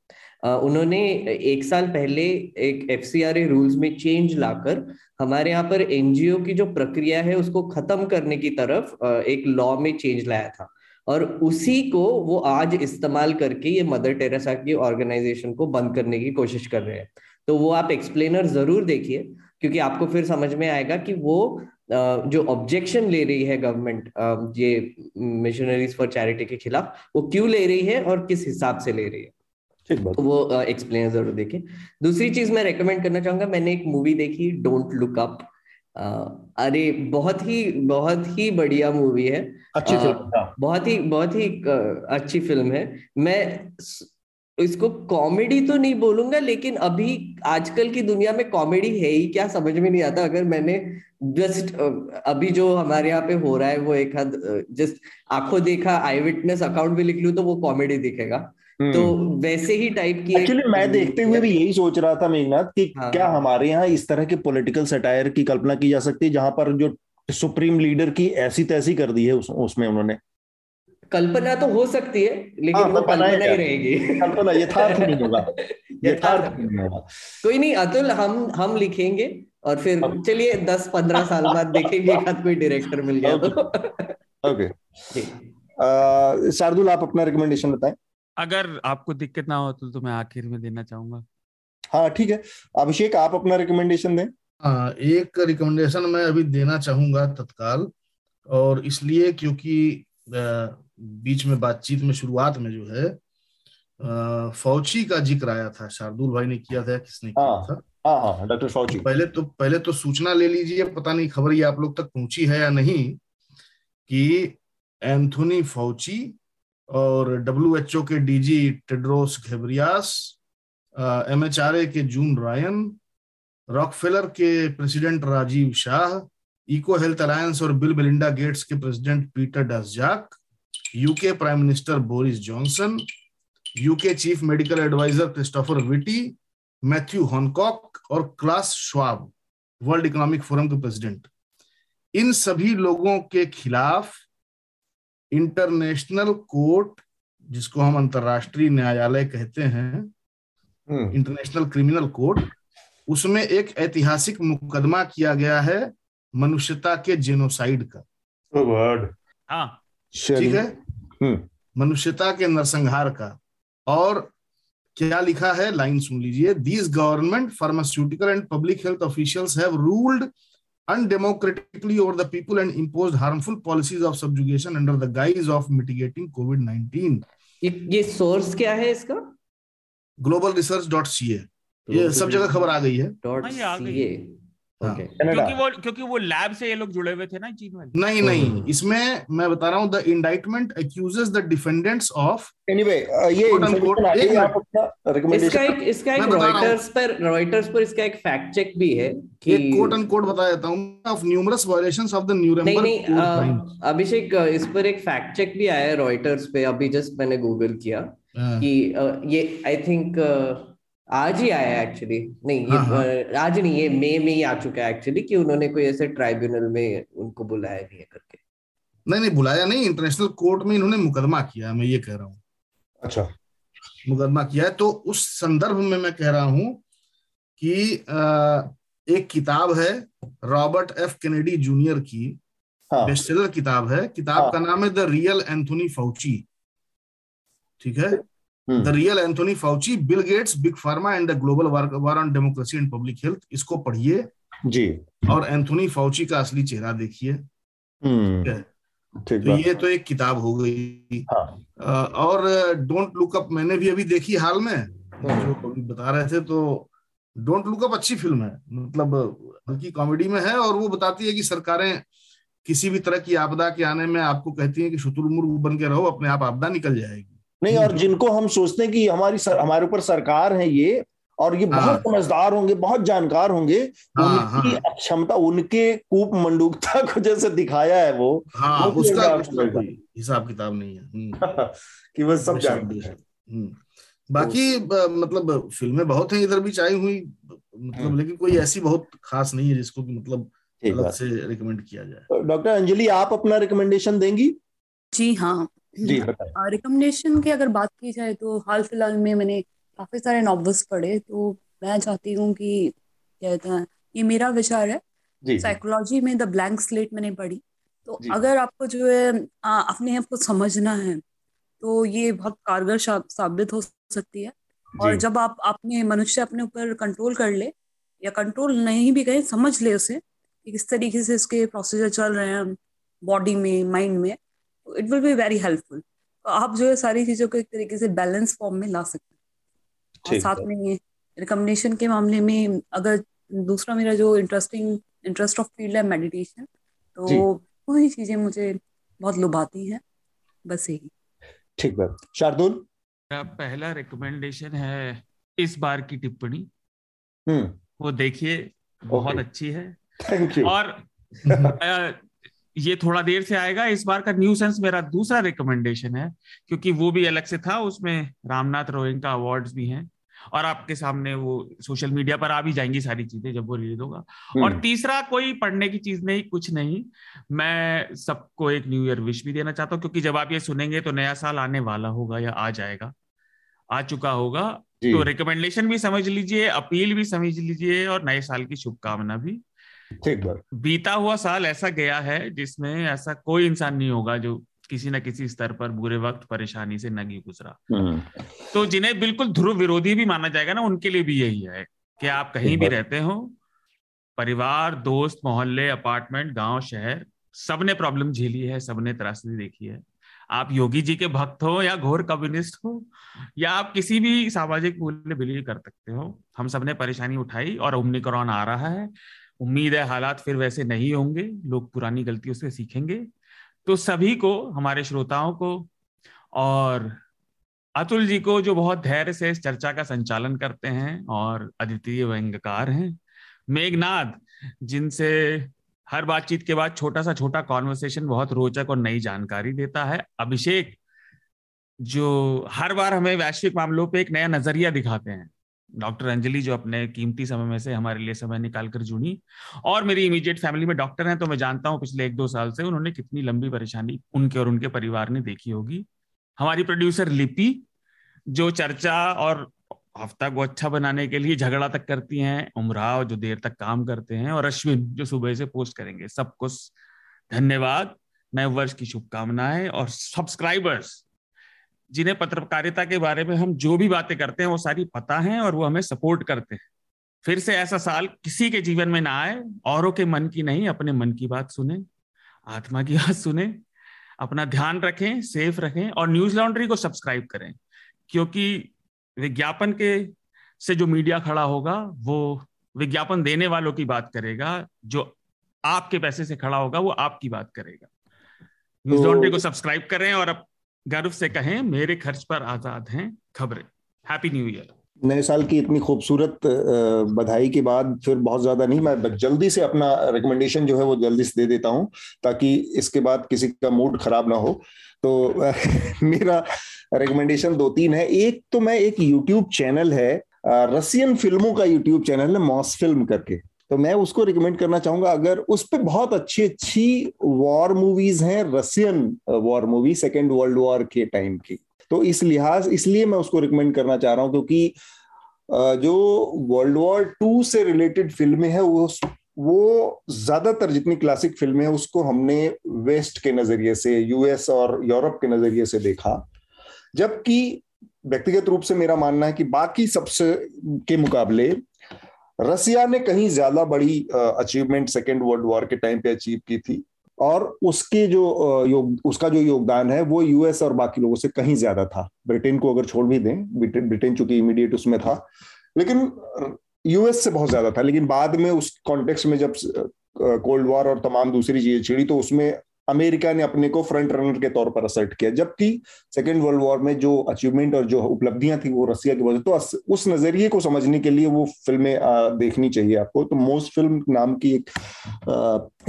उन्होंने एक साल पहले एक एफसीआरए रूल्स में चेंज लाकर हमारे यहाँ पर एनजीओ की जो प्रक्रिया है उसको खत्म करने की तरफ़ एक लॉ में चेंज लाया था। और उसी को वो आज इस्तेमाल करके ये मदर टेरेसा की ऑर्गेनाइजेशन को बंद करने की कोशिश कर रहे हैं। तो वो आप एक्सप्लेनर ज़रूर देखिए, क्योंकि आपको फिर समझ में आएगा कि वो जो ऑब्जेक्शन ले रही है गवर्नमेंट ये मिशनरीज फॉर चैरिटी के खिलाफ वो क्यों ले रही है और किस हिसाब से ले रही है? तो वो एक्सप्लेन ज़रूर देखें दूसरी चीज़ मैं रेकमेंड करना चाहूँगा मैंने एक मूवी देखी डोंट लुक अप अरे बहुत ही बहुत ही बढ़िया मूवी है। अच्छी फ़िल्म बहुत ही बहुत ही अच्छी फ़िल्म है। मैं इसको कॉमेडी तो नहीं बोलूँगा लेकिन अभी आजकल की दुनिया में कॉमेडी है ही क्या समझ में नहीं आता। अगर मैंने जस्ट अभी जो हमारे यहाँ पे हो रहा है वो एक हद जस्ट आँखों देखा आई विटनेस अकाउंट भी लिख लूँ तो वो कॉमेडी दिखेगा। तो वैसे ही टाइप की एक्चुअली मैं देखते हुए भी यही सोच रहा था मेघनाथ कि हाँ। क्या हमारे यहाँ इस तरह के पॉलिटिकल सटायर की कल्पना की जा सकती है जहाँ पर जो सुप्रीम लीडर की ऐसी तैसी कर दी है उस, उसमें उन्होंने। कल्पना तो हो सकती है लेकिन हाँ, वो कल्पना ही रहेगी। कल्पना यथार्थ नहीं होगा। यथार्थ नहीं होगा। कोई नहीं अतुल हम हम लिखेंगे और फिर चलिए दस पंद्रह साल बाद देखेंगे एक कोई डायरेक्टर मिल गया तो। ओके शार्दुल आप अपना रिकमेंडेशन बताएँ। अगर आपको दिक्कत ना हो तो, तो मैं आखिर में देना चाहूँगा। हाँ ठीक है। अभिषेक आप अपना रिकमेंडेशन दें। हाँ एक रिकमेंडेशन मैं अभी देना चाहूँगा तत्काल और इसलिए क्योंकि बीच में बातचीत में शुरुआत में जो है फौची का ज़िक्र आया था शार्दुल भाई ने किया था किसने किया हाँ। था हाँ हाँ डॉक्टर फौजी पहले तो पहले तो सूचना ले लीजिए पता नहीं खबर ये आप लोग तक पहुँची है या नहीं कि एंथोनी फौची और डब्ल्यू एच ओ के डीजी टेड्रोस घेब्रियास एमएचआरए के जून रायन रॉकफेलर के president Rajiv Shah EcoHealth Alliance और बिल बेलिंडा गेट्स के president Peter Daszak UK prime minister Boris Johnson UK chief medical adviser Christopher Whitty Matthew Hancock और Klaus Schwab World Economic Forum के president इन सभी लोगों के खिलाफ इंटरनेशनल कोर्ट जिसको हम अंतरराष्ट्रीय न्यायालय कहते हैं इंटरनेशनल क्रिमिनल कोर्ट उसमें एक ऐतिहासिक मुकदमा किया गया है मनुष्यता के जेनोसाइड का। वर्ड हाँ। ठीक है? हम्म। मनुष्यता के नरसंहार का। और क्या लिखा है? लाइन सुन लीजिए। These government pharmaceutical and public health officials have ruled undemocratically over the people and imposed harmful policies of subjugation under the guise of mitigating COVID-19. ये ये सोर्स क्या है इसका? ग्लोबल रिसर्च डॉट सी ये सब जगह खबर आ गई है। डॉट। सी हाँ। ओके क्योंकि वो क्योंकि वो लैब से ये लोग जुड़े हुए थे ना चीन वाले नहीं नहीं। इसमें मैं बता रहा हूँ the indictment accuses the defendants of anyway ये इसका एक इसका एक हूँ। रॉयटर्स पर रॉयटर्स पर इसका एक फैक्ट चेक भी है कि एक कोट एंड कोट बता देता हूँ of numerous violations of the नहीं न्यूरेमबर्ग नहीं अभिषेक इस पर एक फैक्ट चेक भी आया है रॉयटर्स पे अभी जस्ट मैंने गूगल किया कि ये आई थिंक आज ही आया एक्चुअली नहीं ये हाँ, हाँ। आज नहीं ये मई में ही आ चुका है एक्चुअली कि उन्होंने कोई ऐसे ट्राइब्यूनल में उनको बुलाया नहीं है करके। नहीं नहीं बुलाया नहीं इंटरनेशनल कोर्ट में इन्होंने मुकदमा किया मैं ये कह रहा हूँ। अच्छा। मुकदमा किया है तो उस संदर्भ में मैं कह रहा हूँ कि एक किताब है रॉबर्ट एफ़. कैनेडी जूनियर की हाँ। बेस्टसेलर किताब है। किताब हाँ। का नाम है द रियल एंथोनी फाउची। ठीक है? हम्म, the real Anthony Fauci Bill Gates big pharma and the global war on democracy and public health इसको पढ़िए। जी। और एंथोनी फाउची का असली चेहरा देखिए। ठीक तो ये तो एक किताब हो गई। हाँ। और डोंट लुक अप मैंने भी अभी देखी हाल में। जो अभी बता रहे थे तो डोंट लुक अप अच्छी फ़िल्म है। मतलब हल्की कॉमेडी में है और वो बताती है कि सरकारें किसी भी तरह की आपदा के आने में आपको कहती हैं कि शुतुरमुर्ग बन के रहो अपने आप आपदा निकल जाएगी। नहीं और जिनको हम सोचते हैं कि हमारी सर, हमारे ऊपर सरकार है ये और ये बहुत हाँ। समझदार होंगे बहुत जानकार होंगे हाँ, उनकी हाँ। क्षमता उनके कूप मंडूकता को जैसे दिखाया है वो हाँ उसका हिसाब किताब नहीं है हम्म। कि वो सब जानते हैं हम्म। बाकी मतलब फ़िल्में बहुत हैं इधर भी चाई हुई मतलब हम्म। लेकिन कोई ऐसी बहुत खास नहीं है जिसको कि मतलब अलग से रिकमेंड किया जाए तो डॉक्टर अंजलि आप अपना रिकमेंडेशन देंगी जी हाँ जी रिकमेंडेशन की अगर बात की जाए तो हाल फ़िलहाल में मैंने काफ़ी सारे नॉवेल्स पढ़े तो मैं चाहती हूँ कि क्या कहते हैं ये मेरा विचार है। साइकोलॉजी में द ब्लैंक स्लेट मैंने पढ़ी। तो अगर आपको जो है आ, अपने आप को समझना है तो ये बहुत कारगर साबित हो सकती है। और जब आप अपने मनुष्य अपने ऊपर कंट्रोल कर ले या कंट्रोल नहीं भी करें समझ ले उसे कि किस तरीके से इसके प्रोसीजर चल रहे हैं बॉडी में माइंड में it will be very helpful तो आप जो है सारी चीज़ों को एक तरीके से बैलेंस फॉर्म में ला सकते हैं। और साथ है। में रिकमेंडेशन के मामले में अगर दूसरा मेरा जो इंटरेस्टिंग इंटरेस्ट ऑफ़ फ़ील्ड है मेडिटेशन तो वही चीज़ें मुझे बहुत लुभाती हैं। बस यही। ठीक बात शार्दुल? मेरा पहला रिकमेंडेशन है इस बार की टिप्पणी। हम्म। वो देखिए बहुत अच्छी है। थैंक यू और ये थोड़ा देर से आएगा। इस बार का न्यू सेंस मेरा दूसरा रिकमेंडेशन है क्योंकि वो भी अलग से था उसमें रामनाथ रोहिंग अवार्ड्स भी हैं और आपके सामने वो सोशल मीडिया पर आ भी जाएँगी सारी चीज़ें जब वो रिलीज़ होगा। और हम्म। तीसरा कोई पढ़ने की चीज़ नहीं कुछ नहीं। मैं सबको एक न्यू ईयर विश भी देना चाहता हूँ क्योंकि जब आप ये सुनेंगे तो नया साल आने वाला होगा या आ जाएगा आ चुका होगा। तो रिकमेंडेशन भी समझ लीजिए अपील भी समझ लीजिए और नए साल की शुभकामना भी। ठीक बात। बीता हुआ साल ऐसा गया है जिसमें ऐसा कोई इंसान नहीं होगा जो किसी न किसी स्तर पर बुरे वक्त परेशानी से नहीं गुजरा। हम्म। तो जिन्हें बिल्कुल ध्रुव विरोधी भी माना जाएगा ना उनके लिए भी यही है कि आप कहीं भी रहते हो परिवार दोस्त मोहल्ले अपार्टमेंट गाँव शहर सबने प्रॉब्लम झेली है सबने त्रासदी देखी है। आप योगी जी के भक्त हो या घोर कम्युनिस्ट हो या आप किसी भी सामाजिक मूल्य बिलीव कर सकते हो हम सबने परेशानी उठाई और ओमनिक्रॉन आ रहा है उम्मीद है हालात फिर वैसे नहीं होंगे, लोग पुरानी गलतियों से सीखेंगे। तो सभी को, हमारे श्रोताओं को और अतुल जी को जो बहुत धैर्य से इस चर्चा का संचालन करते हैं और अद्वितीय व्यंगकार हैं मेघनाथ जिनसे हर बातचीत के बाद छोटा सा छोटा कॉन्वर्सेशन बहुत रोचक और नई जानकारी देता है। अभिषेक, जो हर बार हमें वैश्विक मामलों पे एक नया नज़रिया दिखाते हैं। डॉक्टर अंजलि जो अपने कीमती समय में से हमारे लिए समय निकाल कर जुड़ी और मेरी इमीडिएट फैमिली में डॉक्टर हैं तो मैं जानता हूँ पिछले एक दो साल से उन्होंने कितनी लंबी परेशानी उनके और उनके परिवार ने देखी होगी। हमारी प्रोड्यूसर लिपि जो चर्चा और हफ़्ता को अच्छा बनाने के लिए झगड़ा तक करती हैं, उमराव जो देर तक काम करते हैं और अश्विन जो सुबह से पोस्ट करेंगे सबको धन्यवाद। नए वर्ष की शुभकामनाएँ और सब्सक्राइबर्स जिन्हें पत्रकारिता के बारे में हम जो भी बातें करते हैं वो सारी पता है और वो हमें सपोर्ट करते हैं। फिर से ऐसा साल किसी के जीवन में ना आए औरों के मन की नहीं अपने मन की बात सुने आत्मा की बात सुने अपना ध्यान रखें सेफ़ रखें और न्यूज़ लॉन्ड्री को सब्सक्राइब करें। क्योंकि विज्ञापन के से जो मीडिया खड़ा होगा वो विज्ञापन देने वालों की बात करेगा जो आपके पैसे से खड़ा होगा वो आपकी बात करेगा। न्यूज़ तो... लॉन्ड्री को सब्सक्राइब करें और अब गर्व से कहें, मेरे खर्च पर आज़ाद हैं खबरें। हैप्पी न्यू ईयर नए साल की इतनी खूबसूरत बधाई के बाद फिर बहुत ज़्यादा नहीं, मैं जल्दी से अपना रिकमेंडेशन जो है वो जल्दी से दे देता हूँ, ताकि इसके बाद किसी का मूड खराब ना हो। तो मेरा रिकमेंडेशन दो तीन है। एक तो मैं एक यूट्यूब चैनल है रसियन फ़िल्मों का यूट्यूब चैनल है, मॉस फ़िल्म करके। तो मैं उसको रिकमेंड करना चाहूँगा। अगर उस पर बहुत अच्छी अच्छी वॉर मूवीज़ हैं Russian war movie second world war के टाइम की। तो इस लिहाज, इसलिए मैं उसको रिकमेंड करना चाह रहा हूँ, क्योंकि जो वर्ल्ड वॉर टू से रिलेटेड फ़िल्में हैं वो वो ज़्यादातर जितनी क्लासिक फ़िल्में हैं, उसको हमने वेस्ट के नज़रिए से यूएस और यूरोप के नज़रिए से देखा। जबकि व्यक्तिगत रूप से मेरा मानना है कि बाकी सबसे के मुकाबले रसिया ने कहीं ज़्यादा बड़ी अचीवमेंट सेकेंड वर्ल्ड वॉर के टाइम पे अचीव की थी और उसके जो योग, उसका जो योगदान है वो यूएस और बाकी लोगों से कहीं ज़्यादा था। ब्रिटेन को अगर छोड़ भी दें, ब्रिटेन चूँकि इमीडिएट उसमें था, लेकिन यूएस से बहुत ज़्यादा था। लेकिन बाद में उस कॉन्टेक्स्ट में जब कोल्ड वॉर और तमाम दूसरी चीज़ें छिड़ी तो उसमें अमेरिका ने अपने को फ्रंट रनर के तौर पर असर्ट किया, जबकि सेकेंड वर्ल्ड वॉर में जो अचीवमेंट और जो उपलब्धियाँ थी वो रसिया की वजह तो उस नज़रिए को समझने के लिए वो फ़िल्में देखनी चाहिए आपको। तो मोस्ट फ़िल्म नाम की एक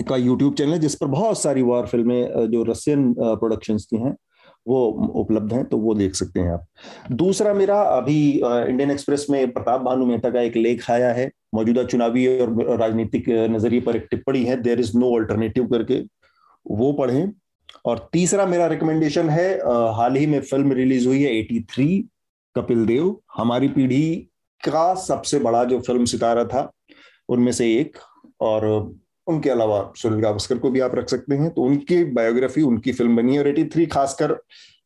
का यूट्यूब चैनल है, जिस पर बहुत सारी वॉर फ़िल्में जो रशियन प्रोडक्शंस की हैं, वो उपलब्ध हैं तो वो देख सकते हैं आप। दूसरा मेरा अभी इंडियन एक्सप्रेस में प्रताप भानु मेहता का एक लेख आया है, मौजूदा चुनावी और राजनीतिक नज़रिए पर एक टिप्पणी है देर इज़ नो अल्टरनेटिव करके। वो पढ़ें। और तीसरा मेरा रिकमेंडेशन है हाल ही में फ़िल्म रिलीज़ हुई है 83 कपिल देव। हमारी पीढ़ी का सबसे बड़ा जो फ़िल्म सितारा था, उनमें से एक। और उनके अलावा सुनील गावस्कर को भी आप रख सकते हैं। तो उनकी बायोग्राफी उनकी फ़िल्म बनी है। और एटी थ्री खासकर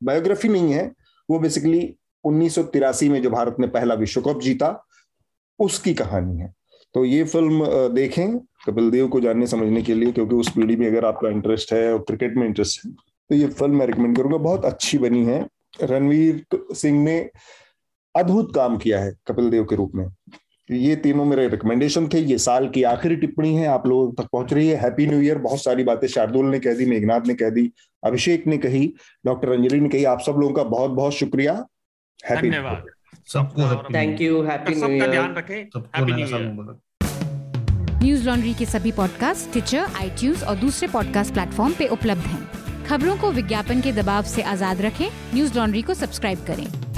बायोग्राफी नहीं है, वो बेसिकली उन्नीस सौ तिरासी में जो भारत ने पहला विश्व कप जीता, उसकी कहानी है। तो ये फ़िल्म देखें कपिल देव को जानने, समझने के लिए, क्योंकि उस पीढ़ी में अगर आपका इंटरेस्ट है और क्रिकेट में इंटरेस्ट है तो ये फ़िल्म मैं रिकमेंड करूँगा। बहुत अच्छी बनी है। रणवीर सिंह ने अद्भुत काम किया है कपिल देव के रूप में। ये तीनों मेरे रिकमेंडेशन थे। ये साल की आखिरी टिप्पणी है, आप लोगों तक पहुँच रही है। हैप्पी न्यू ईयर बहुत सारी बातें शार्दुल ने कह दी, मेघनाथ ने कह दी, अभिषेक ने कही, डॉक्टर अंजलि ने कही। आप सब लोगों का बहुत बहुत शुक्रिया हैप्पी धन्यवाद। सबको thank you happy new year ध्यान रखें happy new year Newslaundry के सभी पॉडकास्ट ट्विटर आई और दूसरे पॉडकास्ट प्लेटफॉर्म पे उपलब्ध हैं। खबरों को विज्ञापन के दबाव से आज़ाद रखें। न्यूज़ लॉन्ड्री को सब्सक्राइब करें।